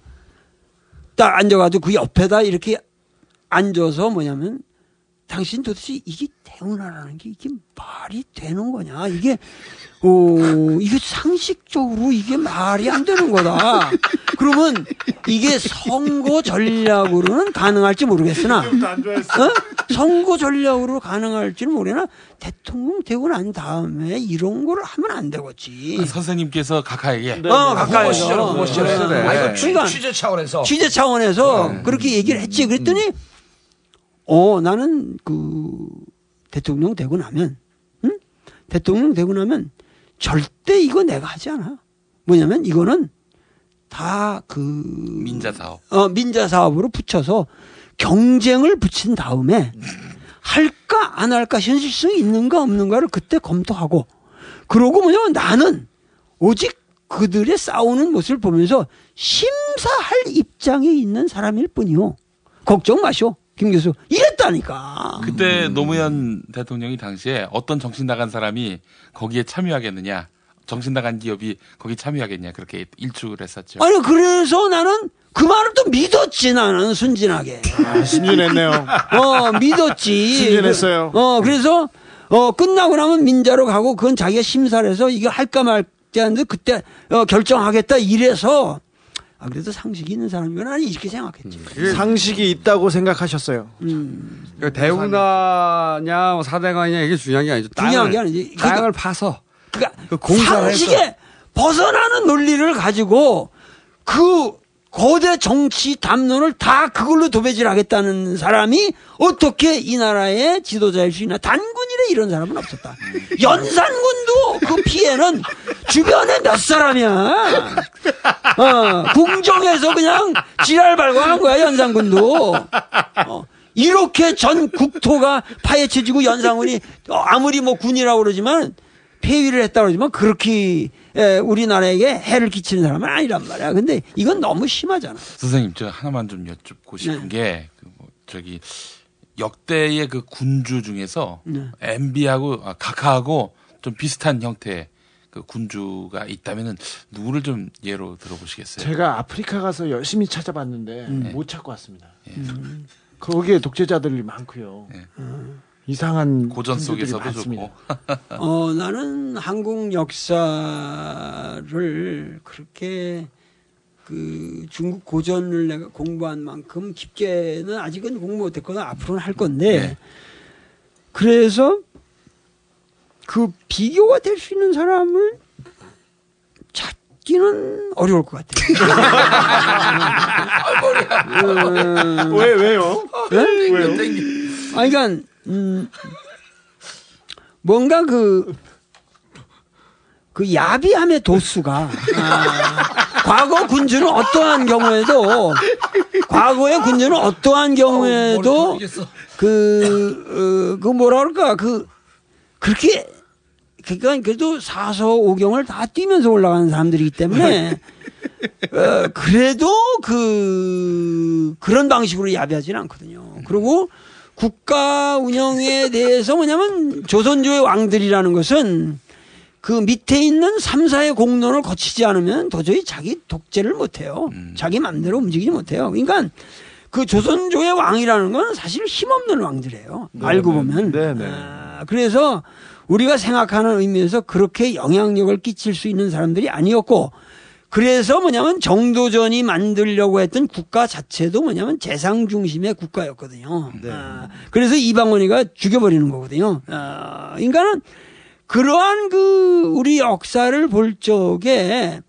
딱 앉아가지고 그 옆에다 이렇게 앉아서 뭐냐면 당신 도대체 이게 대운하라는 게 이게 말이 되는 거냐 이게 어 이게 상식적으로 이게 말이 안 되는 거다 그러면 이게 선거 전략으로는 가능할지 모르겠으나 어? 선거 전략으로 가능할지는 모르나 대통령 되고 난 다음에 이런 거를 하면 안 되겠지 선생님께서 각하에게 어, 가까이서. 시절은 그거 시절에. 네. 아, 이거 취- 그러니까 취재 차원에서. 취재 차원에서 그렇게 얘기를 했지. 그랬더니 어 나는 그 대통령 되고 나면 응? 대통령 되고 나면 절대 이거 내가 하지 않아. 뭐냐면 이거는 다 그 민자 사업. 어, 민자 사업으로 붙여서 경쟁을 붙인 다음에 할까 안 할까 현실성이 있는가 없는가를 그때 검토하고 그러고 뭐냐면 나는 오직 그들의 싸우는 모습을 보면서 심사할 입장에 있는 사람일 뿐이요. 걱정 마시오. 김 교수. 이랬다니까. 그때 노무현 대통령이 당시에 어떤 정신 나간 사람이 거기에 참여하겠느냐, 정신 나간 기업이 거기 참여하겠냐 그렇게 일축을 했었죠. 아니 그래서 나는 그 말을 또 믿었지 나는 순진하게. 아, 순진했네요. 어 믿었지. 순진했어요. 어 그래서 어 끝나고 나면 민자로 가고 그건 자기가 심사를 해서 이거 할까 말까 하는데 그때 어, 결정하겠다 이래서 아 그래도 상식이 있는 사람이면 아니 이렇게 생각했지. 상식이 있다고 생각하셨어요. 그러니까 대우나냐 뭐 사대강이냐 이게 중요한 게 아니죠. 중요한 땅을, 게 아니지. 땅을 파서 그러니까 그 공사를 상식에 해서. 벗어나는 논리를 가지고 그 거대 정치 담론을 다 그걸로 도배질하겠다는 사람이 어떻게 이 나라의 지도자일 수 있나? 단군이래 이런 사람은 없었다. 연산군도 그 피해는 주변에 몇 사람이야. 어, 궁정에서 그냥 지랄 발광한 거야 연산군도. 어, 이렇게 전 국토가 파헤쳐지고 연산군이 어, 아무리 뭐 군이라고 그러지만 폐위를 했다고 그러지만 그렇게 에, 우리나라에게 해를 끼치는 사람은 아니란 말이야. 근데 이건 너무 심하잖아. 선생님, 저 하나만 좀 여쭙고 싶은 게, 그 뭐, 저기, 역대의 그 군주 중에서 네. MB하고, 아, 각하하고 좀 비슷한 형태의 그 군주가 있다면은 누구를 좀 예로 들어보시겠어요? 제가 아프리카 가서 열심히 찾아봤는데 네. 못 찾고 왔습니다. 거기에 독재자들이 많고요. 이상한 고전 속에서도 많습니다. 좋고. 어, 나는 한국 역사를 그렇게 그 중국 고전을 내가 공부한 만큼 깊게는 아직은 공부 못했거나 앞으로는 할 건데 그래서 그 비교가 될 수 있는 사람을 찾기는 어려울 것 같아요. 왜, 왜요? 네? 왜요? 아니, 그러니까, 음, 뭔가 그, 그 야비함의 도수가, 아, 과거 군주는 어떠한 경우에도, 과거의 군주는 어떠한 경우에도, 그, 어, 그 뭐라 그럴까, 그, 그렇게, 그러니까 그래도 사서 오경을 다 뛰면서 올라가는 사람들이기 때문에, 어, 그래도 그, 그런 방식으로 야비하지는 않거든요. 그리고 국가 운영에 대해서 뭐냐면 조선조의 왕들이라는 것은 그 밑에 있는 3, 4의 공론을 거치지 않으면 도저히 자기 독재를 못해요. 자기 맘대로 움직이지 못해요. 그러니까 그 조선조의 왕이라는 건 사실 힘없는 왕들이에요. 네, 알고 네. 보면. 네, 네. 아, 그래서 우리가 생각하는 의미에서 그렇게 영향력을 끼칠 수 있는 사람들이 아니었고 그래서 뭐냐면 정도전이 만들려고 했던 국가 자체도 뭐냐면 재상 중심의 국가였거든요. 아, 그래서 이방원이가 죽여버리는 거거든요. 아, 그러니까는 그러한 그 우리 역사를 볼 적에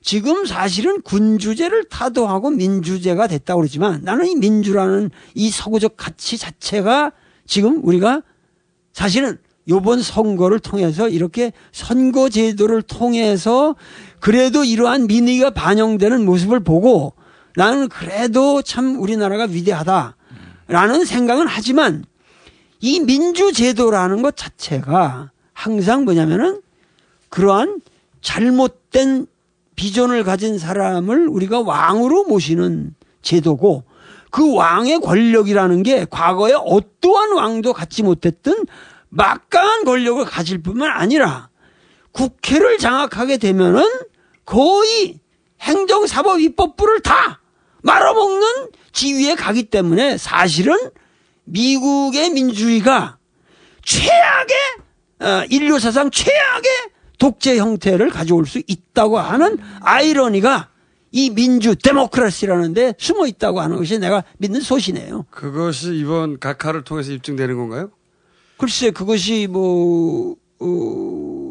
지금 사실은 군주제를 타도하고 민주제가 됐다고 그러지만 나는 이 민주라는 이 서구적 가치 자체가 지금 우리가 사실은 요번 선거를 통해서 이렇게 선거 제도를 통해서 그래도 이러한 민의가 반영되는 모습을 보고 나는 그래도 참 우리나라가 위대하다 라는 생각은 하지만 이 민주제도라는 것 자체가 항상 뭐냐면은 그러한 잘못된 비전을 가진 사람을 우리가 왕으로 모시는 제도고 그 왕의 권력이라는 게 과거에 어떠한 왕도 갖지 못했던 막강한 권력을 가질 뿐만 아니라 국회를 장악하게 되면은 거의 행정사법 입법부를 다 말아먹는 지위에 가기 때문에 사실은 미국의 민주주의가 최악의 어, 인류 사상 최악의 독재 형태를 가져올 수 있다고 하는 아이러니가 이 민주 데모크라시라는 데 숨어 있다고 하는 것이 내가 믿는 소신이에요. 그것이 이번 각하를 통해서 입증되는 건가요? 글쎄 그것이 뭐, 어,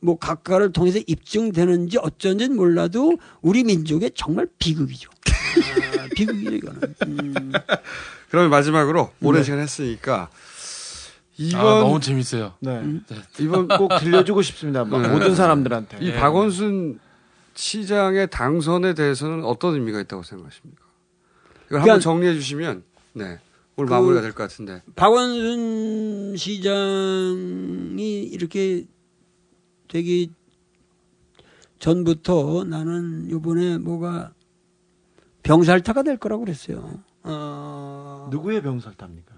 뭐 각가를 통해서 입증되는지 어쩐지는 몰라도 우리 민족의 정말 비극이죠. 아, 비극이죠 이거는. 음. 그러면 마지막으로 오랜 네. 시간 했으니까 이번 아, 너무 재밌어요. 네. 이번 꼭 들려주고 싶습니다. 막 모든 사람들한테. 이 네. 박원순 시장의 당선에 대해서는 어떤 의미가 있다고 생각하십니까? 이걸 그러니까 한번 정리해 주시면 네 오늘 그- 마무리가 될 것 같은데. 박원순 시장이 이렇게 되기 전부터 나는 요번에 뭐가 병살타가 될 거라고 그랬어요. 어, 누구의 병살타입니까?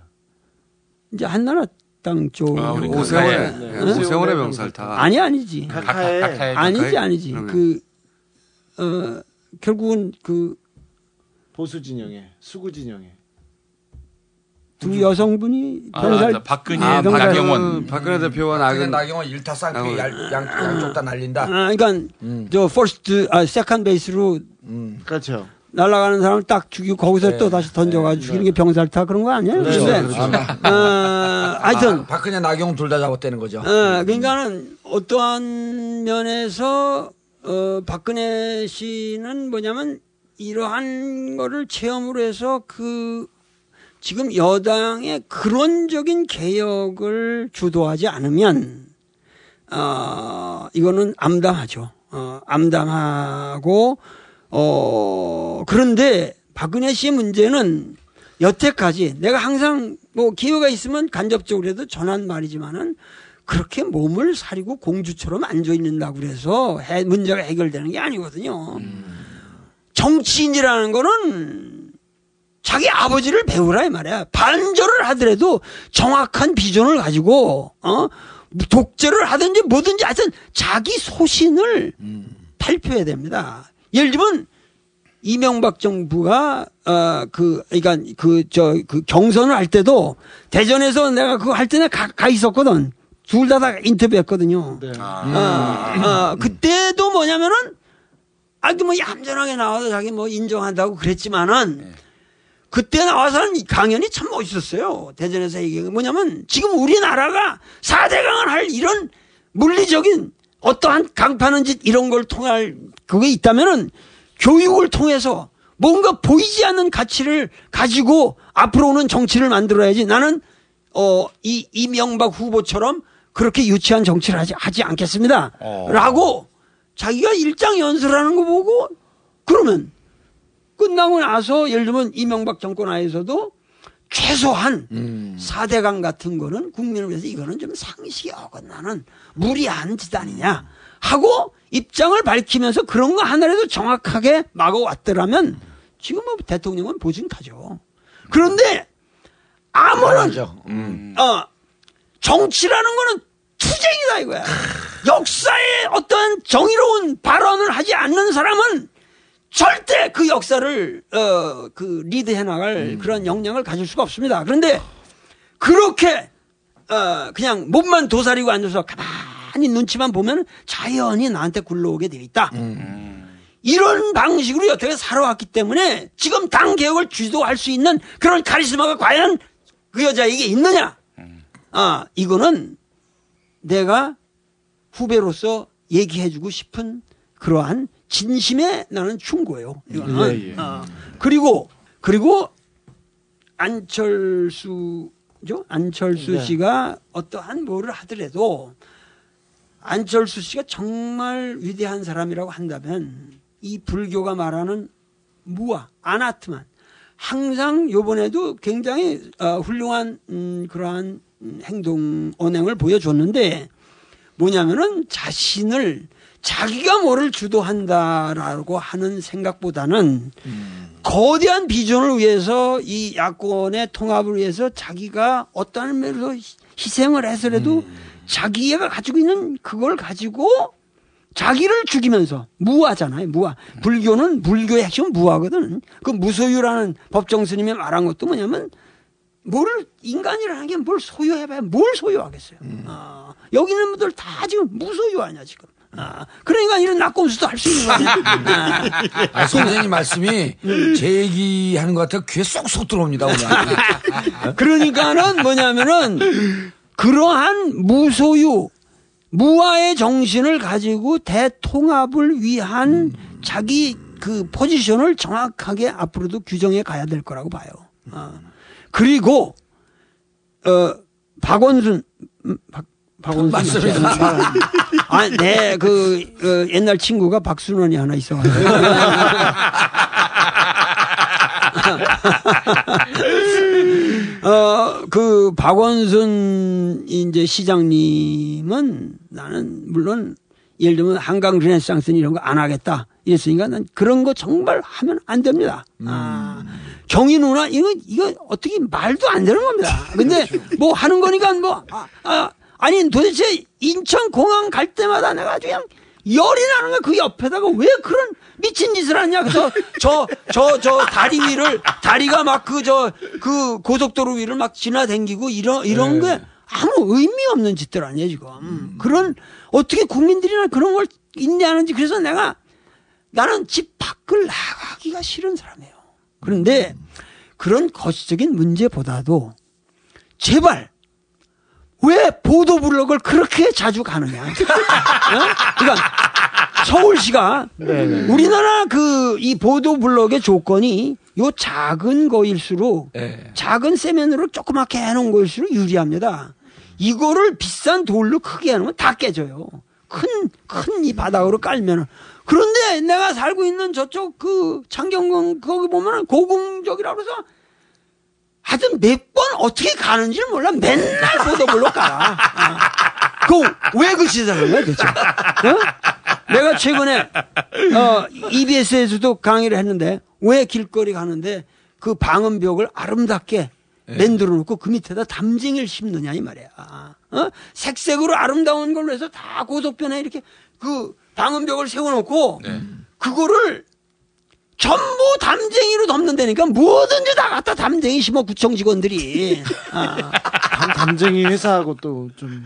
이제 한나라당 쪽. 아, 우리 오세훈의, 네, 응? 오세훈의 병살타. 아니, 아니지. 카카의 아니지? 아니지. 그러면. 그, 어, 결국은 그, 보수 진영에 수구 진영에 두 여성분이 아, 병살. 맞아. 박근혜, 아, 병살- 나경원. 박근혜 대표와 박근혜 나경 나경원 일타 쌍피 양, 양쪽 다 날린다. 아, 그러니까 저 first 아 second base로 그렇죠. 날아가는 사람을 딱 죽이고 거기서 네. 또 다시 던져가지고 죽이는 게 병살타 그런 거 아니에요? 그렇죠. 근데 그렇죠. 어, 하여튼 아, 박근혜 나경원 둘 다 잡았다는 거죠. 어, 그러니까는 어떠한 면에서 어, 박근혜 씨는 뭐냐면 이러한 거를 체험으로 해서 그 지금 여당의 근원적인 개혁을 주도하지 않으면 어, 이거는 암담하죠. 어, 암담하고 어, 그런데 박근혜 씨의 문제는 여태까지 내가 항상 뭐 기회가 있으면 간접적으로라도 전한 말이지만은 그렇게 몸을 사리고 공주처럼 앉아 있는다고 그래서 해- 문제가 해결되는 게 아니거든요. 정치인이라는 거는 자기 아버지를 배우라 이 말이야. 반절을 하더라도 정확한 비전을 가지고 어 독재를 하든지 뭐든지 하여튼 자기 소신을 발표해야 됩니다. 예를 들면 이명박 정부가 어그 그러니까 그 저그 경선을 할 때도 대전에서 내가 그거 할 때는 가, 가 있었거든. 둘 다 다 인터뷰했거든요. 어, 어, 그때도 뭐냐면은 아그 뭐 얌전하게 나와서 자기 뭐 인정한다고 그랬지만은 그때 나와서는 이 강연이 참 멋있었어요. 대전에서 얘기한 게 뭐냐면 지금 우리나라가 4대 강을 할 이런 물리적인 어떠한 강파는 짓 이런 걸 통할 그게 있다면은 교육을 통해서 뭔가 보이지 않는 가치를 가지고 앞으로 오는 정치를 만들어야지 나는 어, 이 이명박 후보처럼 그렇게 유치한 정치를 하지, 하지 않겠습니다. 라고 자기가 일장 연설하는 거 보고 그러면 끝나고 나서 예를 들면 이명박 정권 하에서도 최소한 사대강 같은 거는 국민을 위해서 이거는 좀 상식이 어긋나는 무리한 짓 아니냐 하고 입장을 밝히면서 그런 거 하나라도 정확하게 막아왔더라면 지금 뭐 대통령은 보증타죠. 그런데 아무런 어, 정치라는 거는 투쟁이다 이거야. 역사에 어떤 정의로운 발언을 하지 않는 사람은 절대 그 역사를 어, 그 리드해 나갈 그런 역량을 가질 수가 없습니다. 그런데 그렇게 어, 그냥 몸만 도사리고 앉아서 가만히 눈치만 보면 자연히 나한테 굴러오게 되어 있다. 이런 방식으로 여태까지 살아왔기 때문에 지금 당 개혁을 주도할 수 있는 그런 카리스마가 과연 그 여자에게 있느냐? 아, 이거는 내가 후배로서 얘기해주고 싶은 그러한 진심의 나는 충고예요. 이거는. 예, 예. 아, 그리고 그리고 안철수죠? 안철수 네. 씨가 어떠한 뭐를 하더라도 안철수 씨가 정말 위대한 사람이라고 한다면 이 불교가 말하는 무아, 아나트만 항상 요번에도 굉장히 어, 훌륭한 음, 그러한 음, 행동 언행을 보여줬는데 뭐냐면은 자신을 자기가 뭐를 주도한다라고 하는 생각보다는 거대한 비전을 위해서 이 야권의 통합을 위해서 자기가 어떠한 면에서 희- 희생을 해서라도 자기가 가지고 있는 그걸 가지고 자기를 죽이면서 무아잖아요. 무아. 불교는 불교의 핵심은 무아거든. 그 무소유라는 법정 스님이 말한 것도 뭐냐면 뭘 인간이라는 게 뭘 소유해봐야 뭘 소유하겠어요. 아, 여기 있는 분들 다 지금 무소유 아니야 지금. 아, 그러니까 이런 낙곰수도 할 수 있는 거 아니야. 아. 아, 선생님 말씀이 제 얘기하는 것 같아요. 귀에 쏙쏙 들어옵니다, 오늘. 그러니까는 뭐냐면은 그러한 무소유 무아의 정신을 가지고 대통합을 위한 자기 그 포지션을 정확하게 앞으로도 규정해 가야 될 거라고 봐요. 어. 그리고 어 박원순 음, 박 박원순 맞습니다. 맞죠? 아, 네, 그 어, 옛날 친구가 박순원이 하나 있어가지고. 어, 그, 박원순, 이제 시장님은 나는, 물론, 예를 들면 한강 르네상스 이런 거 안 하겠다. 이랬으니까 난 그런 거 정말 하면 안 됩니다. 아, 정의 누나, 이거, 이거 어떻게 말도 안 되는 겁니다. 근데 뭐 하는 거니까 뭐, 아, 아, 아니 도대체 인천 공항 갈 때마다 내가 아주 그냥 열이 나는 거야. 그 옆에다가 왜 그런 미친 짓을 하냐. 그래서 저, 저, 저 다리 위를, 다리가 막 그, 저, 그 고속도로 위를 막 지나다니고 이런, 이런 게 아무 의미 없는 짓들 아니에요, 지금. 그런, 어떻게 국민들이나 그런 걸 인내하는지. 그래서 내가 나는 집 밖을 나가기가 싫은 사람이에요. 그런데 그런 거시적인 문제보다도 제발 왜 보도 블록을 그렇게 자주 가느냐. 어? 그러니까 서울시가 네네. 우리나라 그 이 보도 블록의 조건이 요 작은 거일수록 작은 세면으로 조그맣게 해놓은 거일수록 유리합니다. 이거를 비싼 돌로 크게 해놓으면 다 깨져요. 큰, 큰 이 바닥으로 깔면은. 그런데 내가 살고 있는 저쪽 그 창경궁 거기 보면은 고궁적이라고 해서 하여튼 몇 번 어떻게 가는지를 몰라. 맨날 보도블록 가. 아. 그왜 그 하는 거야, 도대체? 어? 내가 최근에, 어, EBS에서도 강의를 했는데, 왜 길거리 가는데 그 방음벽을 아름답게 만들어 놓고 그 밑에다 담쟁이를 심느냐, 이 말이야. 어? 색색으로 아름다운 걸로 해서 다 고속변에 이렇게 그 방음벽을 세워놓고, 그거를 전부 담쟁이로 덮는다니까 뭐든지 다 갖다 담쟁이 심어 구청 직원들이. 아. 담, 담쟁이 회사하고 또 좀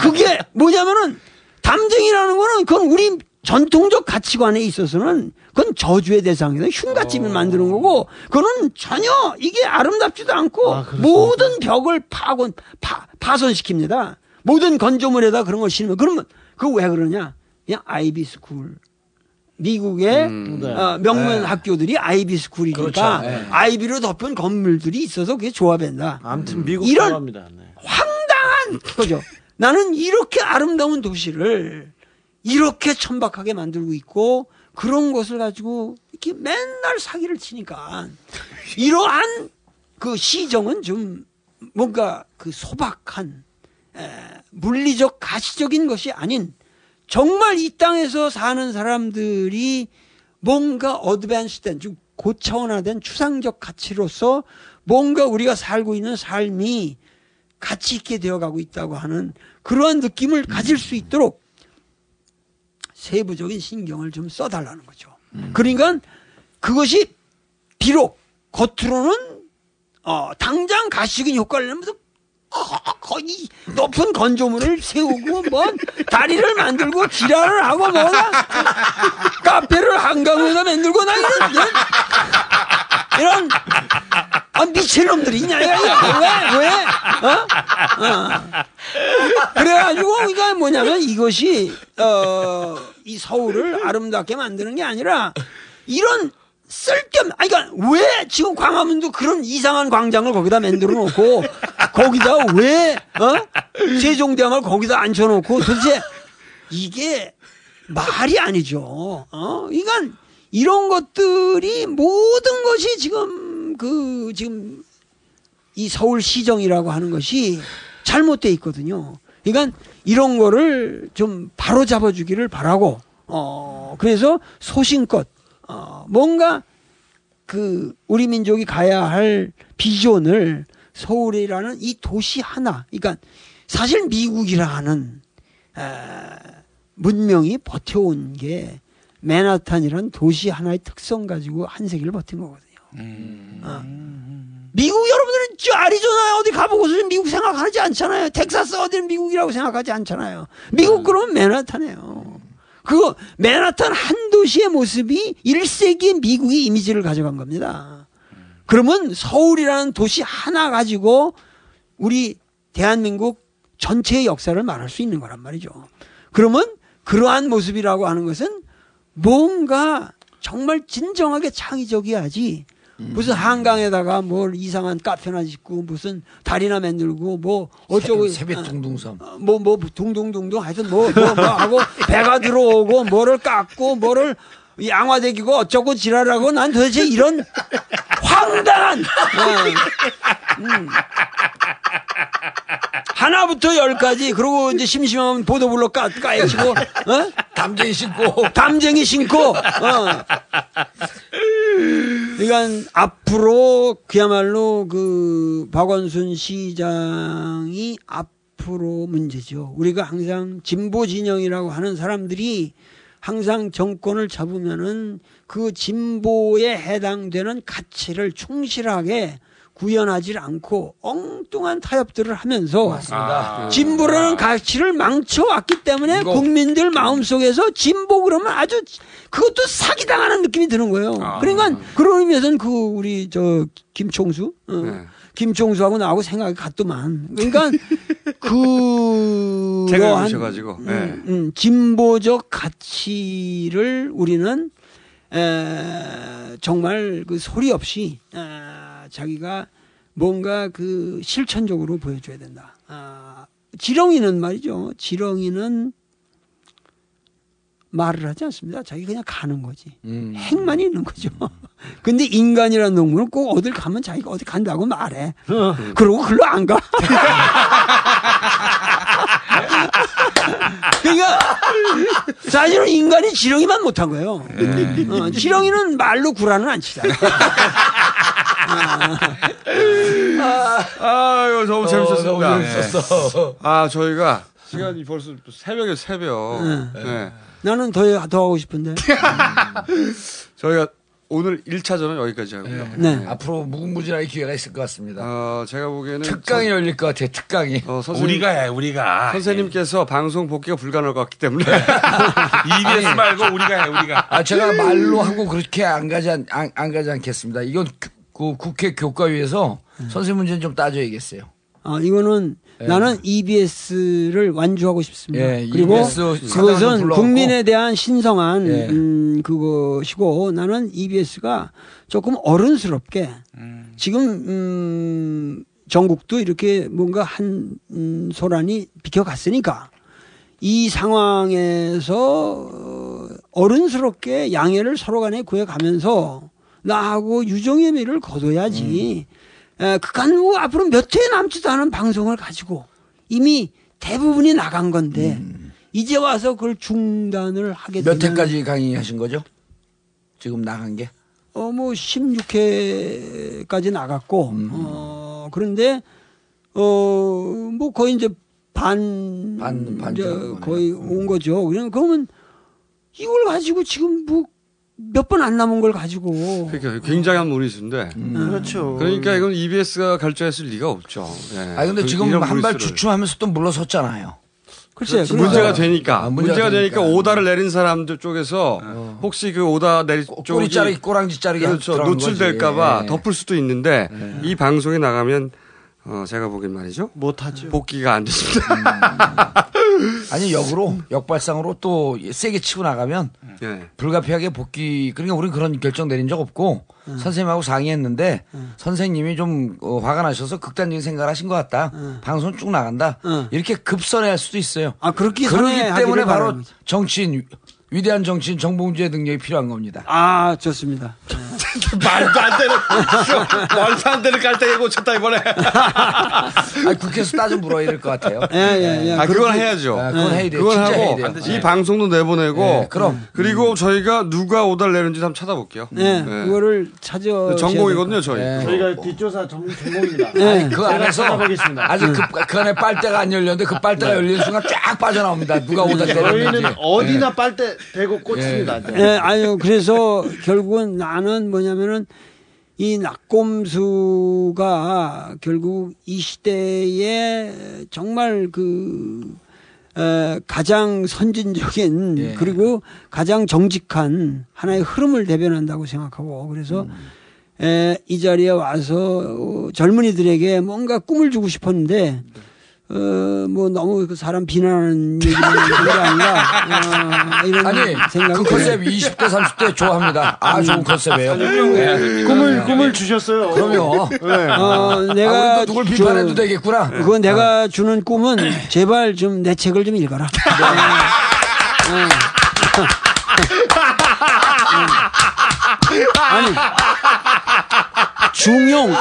그게 뭐냐면은 담쟁이라는 거는 그건 우리 전통적 가치관에 있어서는 그건 저주의 대상이다. 흉가집을 만드는 거고 그거는 전혀 이게 아름답지도 않고 모든 벽을 파곤 파, 파손시킵니다. 모든 건조물에다 그런 걸 심으면 그러면 그거 왜 그러냐? 그냥 아이비 스쿨. 미국의 네. 어, 명문 네. 학교들이 아이비 스쿨이니까 그렇죠. 네. 아이비로 덮은 건물들이 있어서 그게 조합된다. 아무튼 미국 이런 좋아합니다. 네. 황당한 거죠. 나는 이렇게 아름다운 도시를 이렇게 천박하게 만들고 있고 그런 것을 가지고 이렇게 맨날 사기를 치니까 이러한 그 시정은 좀 뭔가 그 소박한 에, 물리적 가시적인 것이 아닌 정말 이 땅에서 사는 사람들이 뭔가 어드밴스된 좀 고차원화된 추상적 가치로서 뭔가 우리가 살고 있는 삶이 가치 있게 되어가고 있다고 하는 그러한 느낌을 가질 수 있도록 세부적인 신경을 좀 써달라는 거죠. 그러니까 그것이 비록 겉으로는 어, 당장 가시적인 효과를 내면서 거- 거의 높은 건조물을 세우고 뭐 다리를 만들고 지랄을 하고 뭐가 카페를 한강에다 만들고 나 이런 이런, 아, 미친 놈들이 있냐 이거 왜 왜? 어? 어. 그래가지고 이거 뭐냐면 이것이 어, 이 서울을 아름답게 만드는 게 아니라 이런 쓸겸 아니 그러니까 왜 지금 광화문도 그런 이상한 광장을 거기다 만들어 놓고 거기다 왜 어? 세종대왕을 거기다 앉혀 놓고 도대체 이게 말이 아니죠. 어? 그러니까 이런 것들이 모든 것이 지금 그 지금 이 서울 시정이라고 하는 것이 잘못돼 있거든요. 그러니까 이런 거를 좀 바로 잡아주기를 바라고, 어, 그래서 소신껏, 어, 뭔가 그 우리 민족이 가야 할 비전을 서울이라는 이 도시 하나, 그러니까 사실 미국이라는 에, 문명이 버텨온 게 맨하탄이라는 도시 하나의 특성 가지고 한 세기를 버틴 거거든요. 어. 미국 여러분들은 저 아리조나 어디 가보고서 미국 생각하지 않잖아요. 텍사스 어디는 미국이라고 생각하지 않잖아요. 미국 그러면 맨하탄이에요. 그거 맨하탄 한 도시의 모습이 1세기의 미국의 이미지를 가져간 겁니다. 그러면 서울이라는 도시 하나 가지고 우리 대한민국 전체의 역사를 말할 수 있는 거란 말이죠. 그러면 그러한 모습이라고 하는 것은 뭔가 정말 진정하게 창의적이야지 무슨 한강에다가 뭘 이상한 카페나 짓고 무슨 다리나 만들고 뭐 어쩌고 세뱃 둥둥섬. 뭐뭐 둥둥둥둥 하여튼 뭐뭐 뭐 하고 배가 들어오고 뭐를 깎고 뭐를 양화대기고 어쩌고 지랄하고 난 도대체 이런 황당한 어, 음. 하나부터 열까지 그리고 이제 심심하면 보도블로 까 까이치고 어? 담쟁이 신고 담쟁이 신고 어. 그러니까 앞으로 그야말로 그 박원순 시장이 앞으로 문제죠. 우리가 항상 진보 진영이라고 하는 사람들이 항상 정권을 잡으면은 그 진보에 해당되는 가치를 충실하게 구현하지 않고 엉뚱한 타협들을 하면서 맞습니다. 진보라는 가치를 망쳐왔기 때문에 이거- 국민들 마음속에서 진보 그러면 아주 그것도 사기당하는 느낌이 드는 거예요. 그러니까 그런 의미에서는 그 우리 저 김총수 어, 네. 김총수하고 나하고 생각이 같더만. 그러니까 그 책을 그러한, 주셔가지고, 네. 음, 음, 진보적 가치를 우리는 에, 정말 그 소리 없이 아, 자기가 뭔가 그 실천적으로 보여줘야 된다. 아, 지렁이는 말이죠. 지렁이는 말을 하지 않습니다. 자기 그냥 가는 거지. 음. 행만 있는 거죠. 근데 인간이라는 동물은 꼭 어딜 가면 자기가 어디 간다고 말해. 그러고 글로 안 가. 그러니까 사실은 인간이 지렁이만 못한 거예요. 어, 지렁이는 말로 구라는 안 치잖아. 아유 너무 어, 재밌었습니다. 너무 재밌었어. 아 저희가 시간이 벌써 새벽에 새벽. 응. 네. 나는 더, 더 하고 싶은데. 저희가 오늘 1차전은 여기까지 하고요. 네. 앞으로 무궁무진하게 기회가 있을 것 같습니다. 어, 제가 보기에는 특강이 선- 열릴 것 같아요. 특강이. 어, 선생님- 우리가 해, 우리가. 선생님께서 방송 복귀가 불가능할 것 같기 때문에 EBS 말고 우리가 해, 우리가. 아, 제가 말로 하고 그렇게 안 가지, 않, 안, 안 가지 않겠습니다. 이건 그, 그 국회 교과위에서 선생님 문제는 좀 따져야겠어요. 어, 이거는 예. 나는 EBS를 완주하고 싶습니다. 예, 그리고 좀 그것은. 국민에 대한 신성한 예. 음, 그것이고 나는 EBS가 조금 어른스럽게 지금 음, 전국도 이렇게 뭔가 한 음, 소란이 비켜갔으니까 이 상황에서 어, 어른스럽게 양해를 서로 간에 구해가면서 나하고 유정의 미를 거둬야지. 에, 그간 후 앞으로 몇 회 남지도 않은 방송을 가지고 이미 대부분이 나간 건데 이제 와서 그걸 중단을 하게 되면 몇 회까지 강의하신 거죠? 지금 나간 게? 어, 뭐, 16회까지 나갔고, 음. 어, 그런데, 어, 뭐, 거의 이제 반, 반, 반 거의 온 거죠. 그냥 그러면 이걸 가지고 지금 뭐, 몇 번 안 남은 걸 가지고. 그러니까 굉장한 무리수인데. 그렇죠. 그러니까 이건 EBS가 결정했을 리가 없죠. 예. 아 근데 그 지금 한 발. 주춤하면서 또 물러섰잖아요. 글쎄, 그렇지. 문제가 되니까 아, 문제가, 문제가 되니까 되니까. 오다를 내린 사람들 쪽에서 혹시 그 오다 내리 쪽이 꼬리 자르기, 꼬랑지 자르기 그렇죠. 노출될까봐. 예. 덮을 수도 있는데 이 방송에 나가면 어, 제가 보기엔 말이죠. 못하죠. 복귀가 안 됐습니다. 아니 역으로 역발상으로 또 세게 치고 나가면 예. 불가피하게 복귀 그러니까 우리는 그런 결정 내린 적 없고 선생님하고 상의했는데 선생님이 좀 어, 화가 나셔서 극단적인 생각을 하신 것 같다. 방송 쭉 나간다. 이렇게 급선회할 수도 있어요. 아 그렇기 때문에 바로 바랍니다. 정치인 위대한 정치인 정봉주의 능력이 필요한 겁니다. 아 좋습니다. 말도 안 되는 말도 안 되는 깔때기 고쳤다 이번에. 아니, 국회에서 따져 물어야 될것 같아요. 예, 예, 예. 아, 그건 해야죠. 아, 그건 해야 돼요. 그건 진짜 하고 해야 돼요. 이 네. 방송도 내보내고 네, 그럼. 그리고 저희가 누가 오다를 내는지 한번 찾아볼게요. 네, 그거를 찾아. 전공이거든요, 저희. 네. 저희가 뒷조사 전, 전공입니다. 네. 아니, 그 안에서 찾아보겠습니다. 아직 그, 그 안에 빨대가 안 열렸는데 그 빨대가 열리는 순간 쫙 빠져나옵니다. 누가 오다 때렸는지. 저희는 어디나 빨대 대고 꽂습니다. 네. 예, 아유, 그래서 결국은 나는 뭐 냐면은 이 낙곰수가 결국 이 시대에 정말 그, 에, 가장 선진적인 예. 그리고 가장 정직한 하나의 흐름을 대변한다고 생각하고 그래서 에, 이 자리에 와서 어, 젊은이들에게 뭔가 꿈을 주고 싶었는데 어, 뭐 너무 그 사람 비난하는 얘기는 게 아닌가 어, 이런 아니, 생각이 그 컨셉 20대, 30대 좋아합니다. 아, 좋은 컨셉이에요. 네. 꿈을 꿈을 주셨어요. 그럼요. 네. 어, 내가 아, 누굴 비판해도 저- 되겠구나. 그거 내가 주는 꿈은 제발 좀 내 책을 좀 읽어라. 아니 중용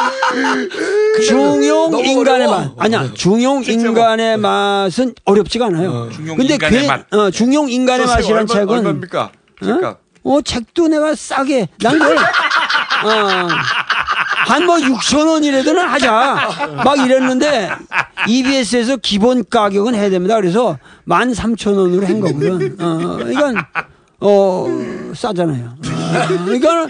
중용 너무 인간의 어려워. 맛 아니야 중용 인간의 맛은 어렵지가 않아요. 중용 근데 인간의 괜- 맛. 어, 중용 인간의 맛이라는 얼마- 책은 얼마입니까? 잠깐. 어, 책도 내가 싸게 난 그걸 어, 한뭐 6천 원이라도는 하자 막 이랬는데 EBS에서 기본 가격은 해야 됩니다. 그래서 13,000원으로 한 거거든. 어, 이건 어 싸잖아요. 어, 그러니까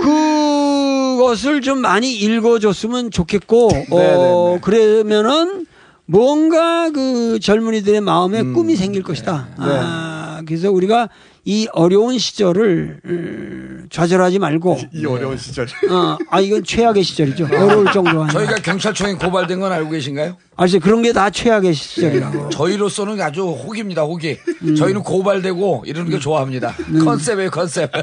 그것을 좀 많이 읽어줬으면 좋겠고 어, 그러면은 뭔가 그 젊은이들의 마음에 꿈이 생길 것이다. 아, 그래서 우리가 이 어려운 시절을 음, 좌절하지 말고 이 어려운 시절. 어, 아 이건 최악의 시절이죠. 어려울 정도가 아니라. 저희가 경찰청에 고발된 건 알고 계신가요? 아시 그런 게 다 최악의 시절이라고. 저희로서는 아주 호기입니다, 호기. 저희는 고발되고 이러는 게 좋아합니다. 컨셉이에요, 컨셉.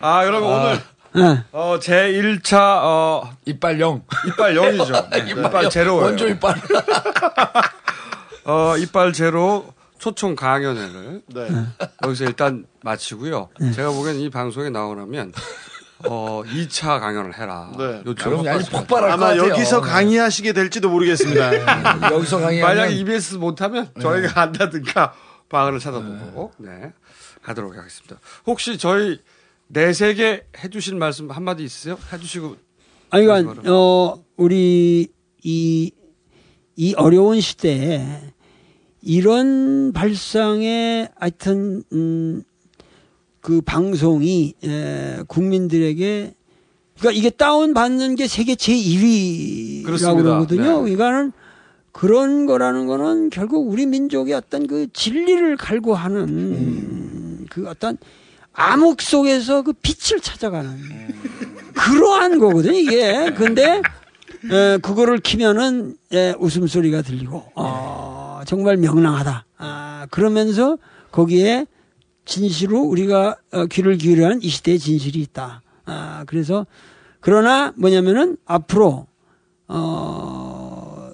아, 그러면 오늘 네. 어, 제 1차 어, 이빨 0. 이빨 0이죠. 이빨 제로예요. 원조 이빨. 어, 이빨 제로 초청 강연회를 네. 여기서 일단 마치고요. 제가 보기엔 이 방송에 나오려면 어, 2차 강연을 해라. 네. 요청. 그럼 아주 폭발할 것 아마 같아요. 여기서 강의하시게 될지도 모르겠습니다. 여기서 강의하면 만약에 EBS 못하면 저희가 한다든가 방을 찾아보고 네. 가도록 하겠습니다. 혹시 저희 내세계 해주실 말씀 한마디 있으세요? 해주시고 아니, 그러니까, 어, 우리, 이, 이 어려운 시대에 이런 발상에 하여튼, 음, 그 방송이, 에, 국민들에게, 그러니까 이게 다운 받는 게 세계 제 1위라고 그렇습니다. 그러거든요. 네. 그러니까는 그런 거라는 거는 결국 우리 민족의 어떤 그 진리를 갈구하는 그 어떤 암흑 속에서 그 빛을 찾아가는 그러한 거거든요, 이게. 근데, 에, 그거를 키면은, 에, 웃음소리가 들리고, 어, 정말 명랑하다. 아, 그러면서 거기에 진실로 우리가 어, 귀를 기울여한 이 시대의 진실이 있다. 아, 그래서, 그러나 뭐냐면은 앞으로, 어,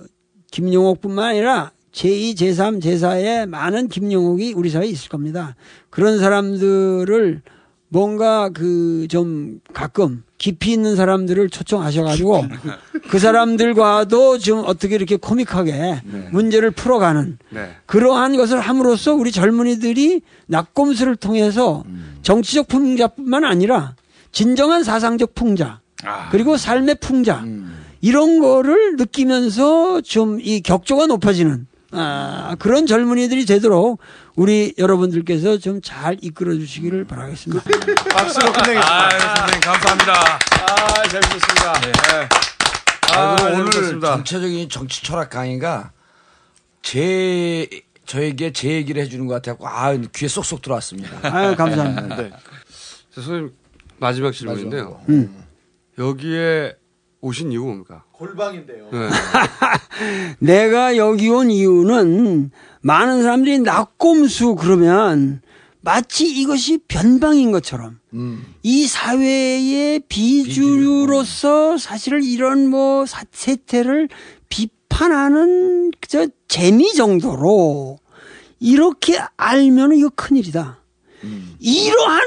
김용옥 뿐만 아니라 제2, 제3, 제4의 많은 김용옥이 우리 사회에 있을 겁니다. 그런 사람들을 뭔가 그 좀 가끔 깊이 있는 사람들을 초청하셔가지고 그 사람들과도 좀 어떻게 이렇게 코믹하게 문제를 풀어가는 네. 그러한 것을 함으로써 우리 젊은이들이 낙곰수를 통해서 정치적 풍자뿐만 아니라 진정한 사상적 풍자 그리고 삶의 풍자 이런 거를 느끼면서 좀 이 격조가 높아지는 아, 그런 젊은이들이 되도록 우리 여러분들께서 좀 잘 이끌어 주시기를 바라겠습니다. 박수로 끝내겠습니다. 아유, 선생님 감사합니다. 아, 재밌었습니다. 네. 아, 그리고 오늘 재밌었습니다. 전체적인 정치 철학 강의가 제 저에게 제 얘기를 해주는 것 같아서 아 귀에 쏙쏙 들어왔습니다. 아유, 감사합니다. 네. 자, 선생님 마지막 질문인데요. 음. 여기에 오신 이유가 뭡니까? 골방인데요. 네. 내가 여기 온 이유는 많은 사람들이 낙곰수 그러면 마치 이것이 변방인 것처럼 이 사회의 비주류로서 사실은 이런 뭐 사- 세태를 비판하는 저 재미 정도로 이렇게 알면 이거 큰일이다. 이러한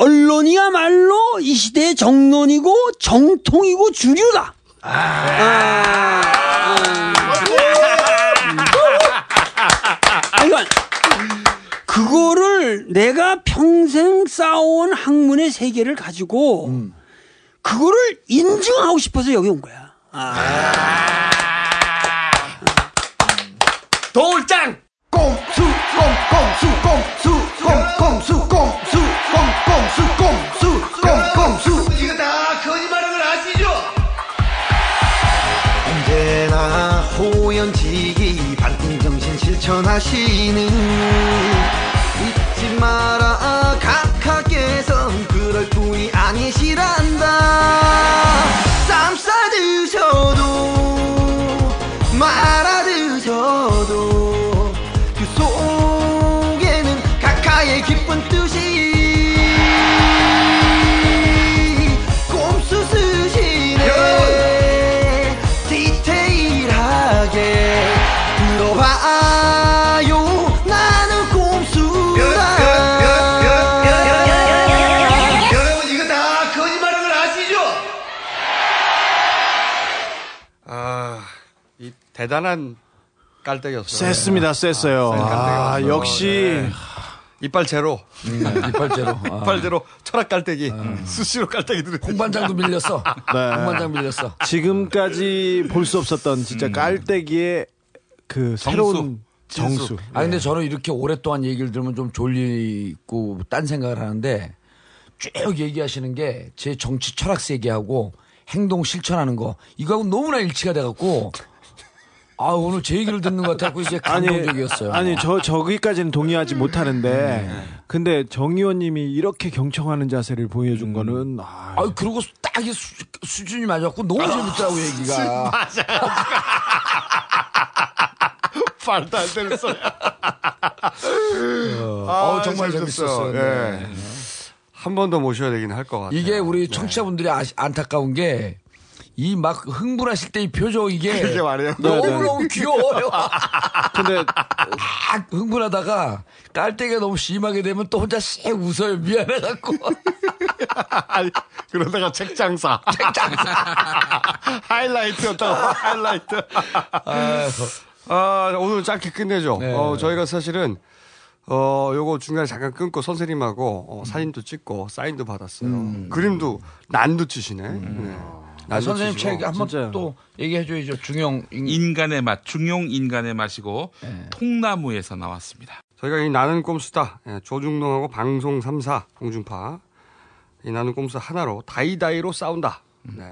언론이야말로 이 시대의 정론이고 정통이고 주류다. 그러니까 그거를 내가 평생 쌓아온 학문의 세계를 가지고 그거를 인증하고 싶어서 여기 온 거야. 돌장 꼼수 꼼꼼수 꼼수 꼼꼼수 꼼수 꼼꼼수 꼼수 꼼꼼수 이거 다 거짓말인 걸 아시죠? 언제나 호연지기 반등정신 실천하시는 잊지 마라 각하께선 그럴 뿐이 아니시란다 쌈 싸드셔도 말아 대단한 깔때기였어요. 셌습니다, 셌어요. 센 깔때기였어요. 아, 역시. 네. 이빨 제로. 이빨 제로. 아. 이빨 제로. 철학 깔때기. 수시로 깔때기 들을 홍반장도 밀렸어. 네. 홍반장 밀렸어. 지금까지 볼 수 없었던 진짜 깔때기의 그 새로운 정수. 아 근데 저는 이렇게 오랫동안 얘기를 들으면 좀 졸리고 딴 생각을 하는데 쭉 얘기하시는 게 제 정치 철학 세계하고 행동 실천하는 거 이거하고 너무나 일치가 돼갖고 아 오늘 제 얘기를 듣는 것 같아서 이제 감동적이었어요. 아니 저 저기까지는 동의하지 못하는데 근데 정 의원님이 이렇게 경청하는 자세를 보여준 거는 아, 아 그리고 딱 이 수, 준이 맞았고 너무 재밌더라고 얘기가. 맞아. 말도 안 되는 소리. 어, 정말 재밌었어요. 예. 한번 더 모셔야 되긴 할 것 같아요. 이게 우리 청취자분들이 아시- 안타까운 게 이 막 흥분하실 때 이 표정 이게 그게 말이에요. 너무 네, 네. 너무 귀여워요. 근데 아, 흥분하다가 깔때기가 너무 심하게 되면 또 혼자 씩 웃어요. 미안해 갖고. 아니, 그러다가 책장사. 책장사. 하이라이트였다고, 하이라이트. 아, 오늘 짧게 끝내죠. 네. 어, 저희가 사실은, 어, 요거 중간에 잠깐 끊고 선생님하고 어, 사진도 찍고 사인도 받았어요. 그림도 난도 치시네. 네. 아, 선생님. 책 한번 또 얘기해 줘야죠. 중용. 인 간의 맛, 중용 인간의 맛이고 네. 통나무에서 나왔습니다. 저희가 이 나는 꼼수다. 예, 조중동하고 방송 3사 공중파. 이 나는 꼼수 하나로 다이다이로 싸운다. 네.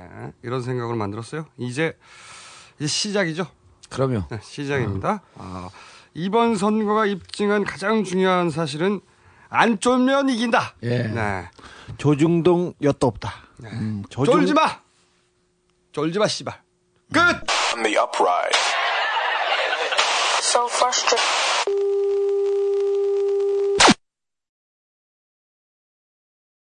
이런 생각으로 만들었어요. 이제, 이제 시작이죠. 그럼요. 네, 시작입니다. 아, 이번 선거가 입증한 가장 중요한 사실은 안 쫄면 이긴다. 예. 네. 조중동 엿도 없다. 음, 조중- 쫄지 마. 쫄지 마 씨발. 끝. On the upright. So frustrated.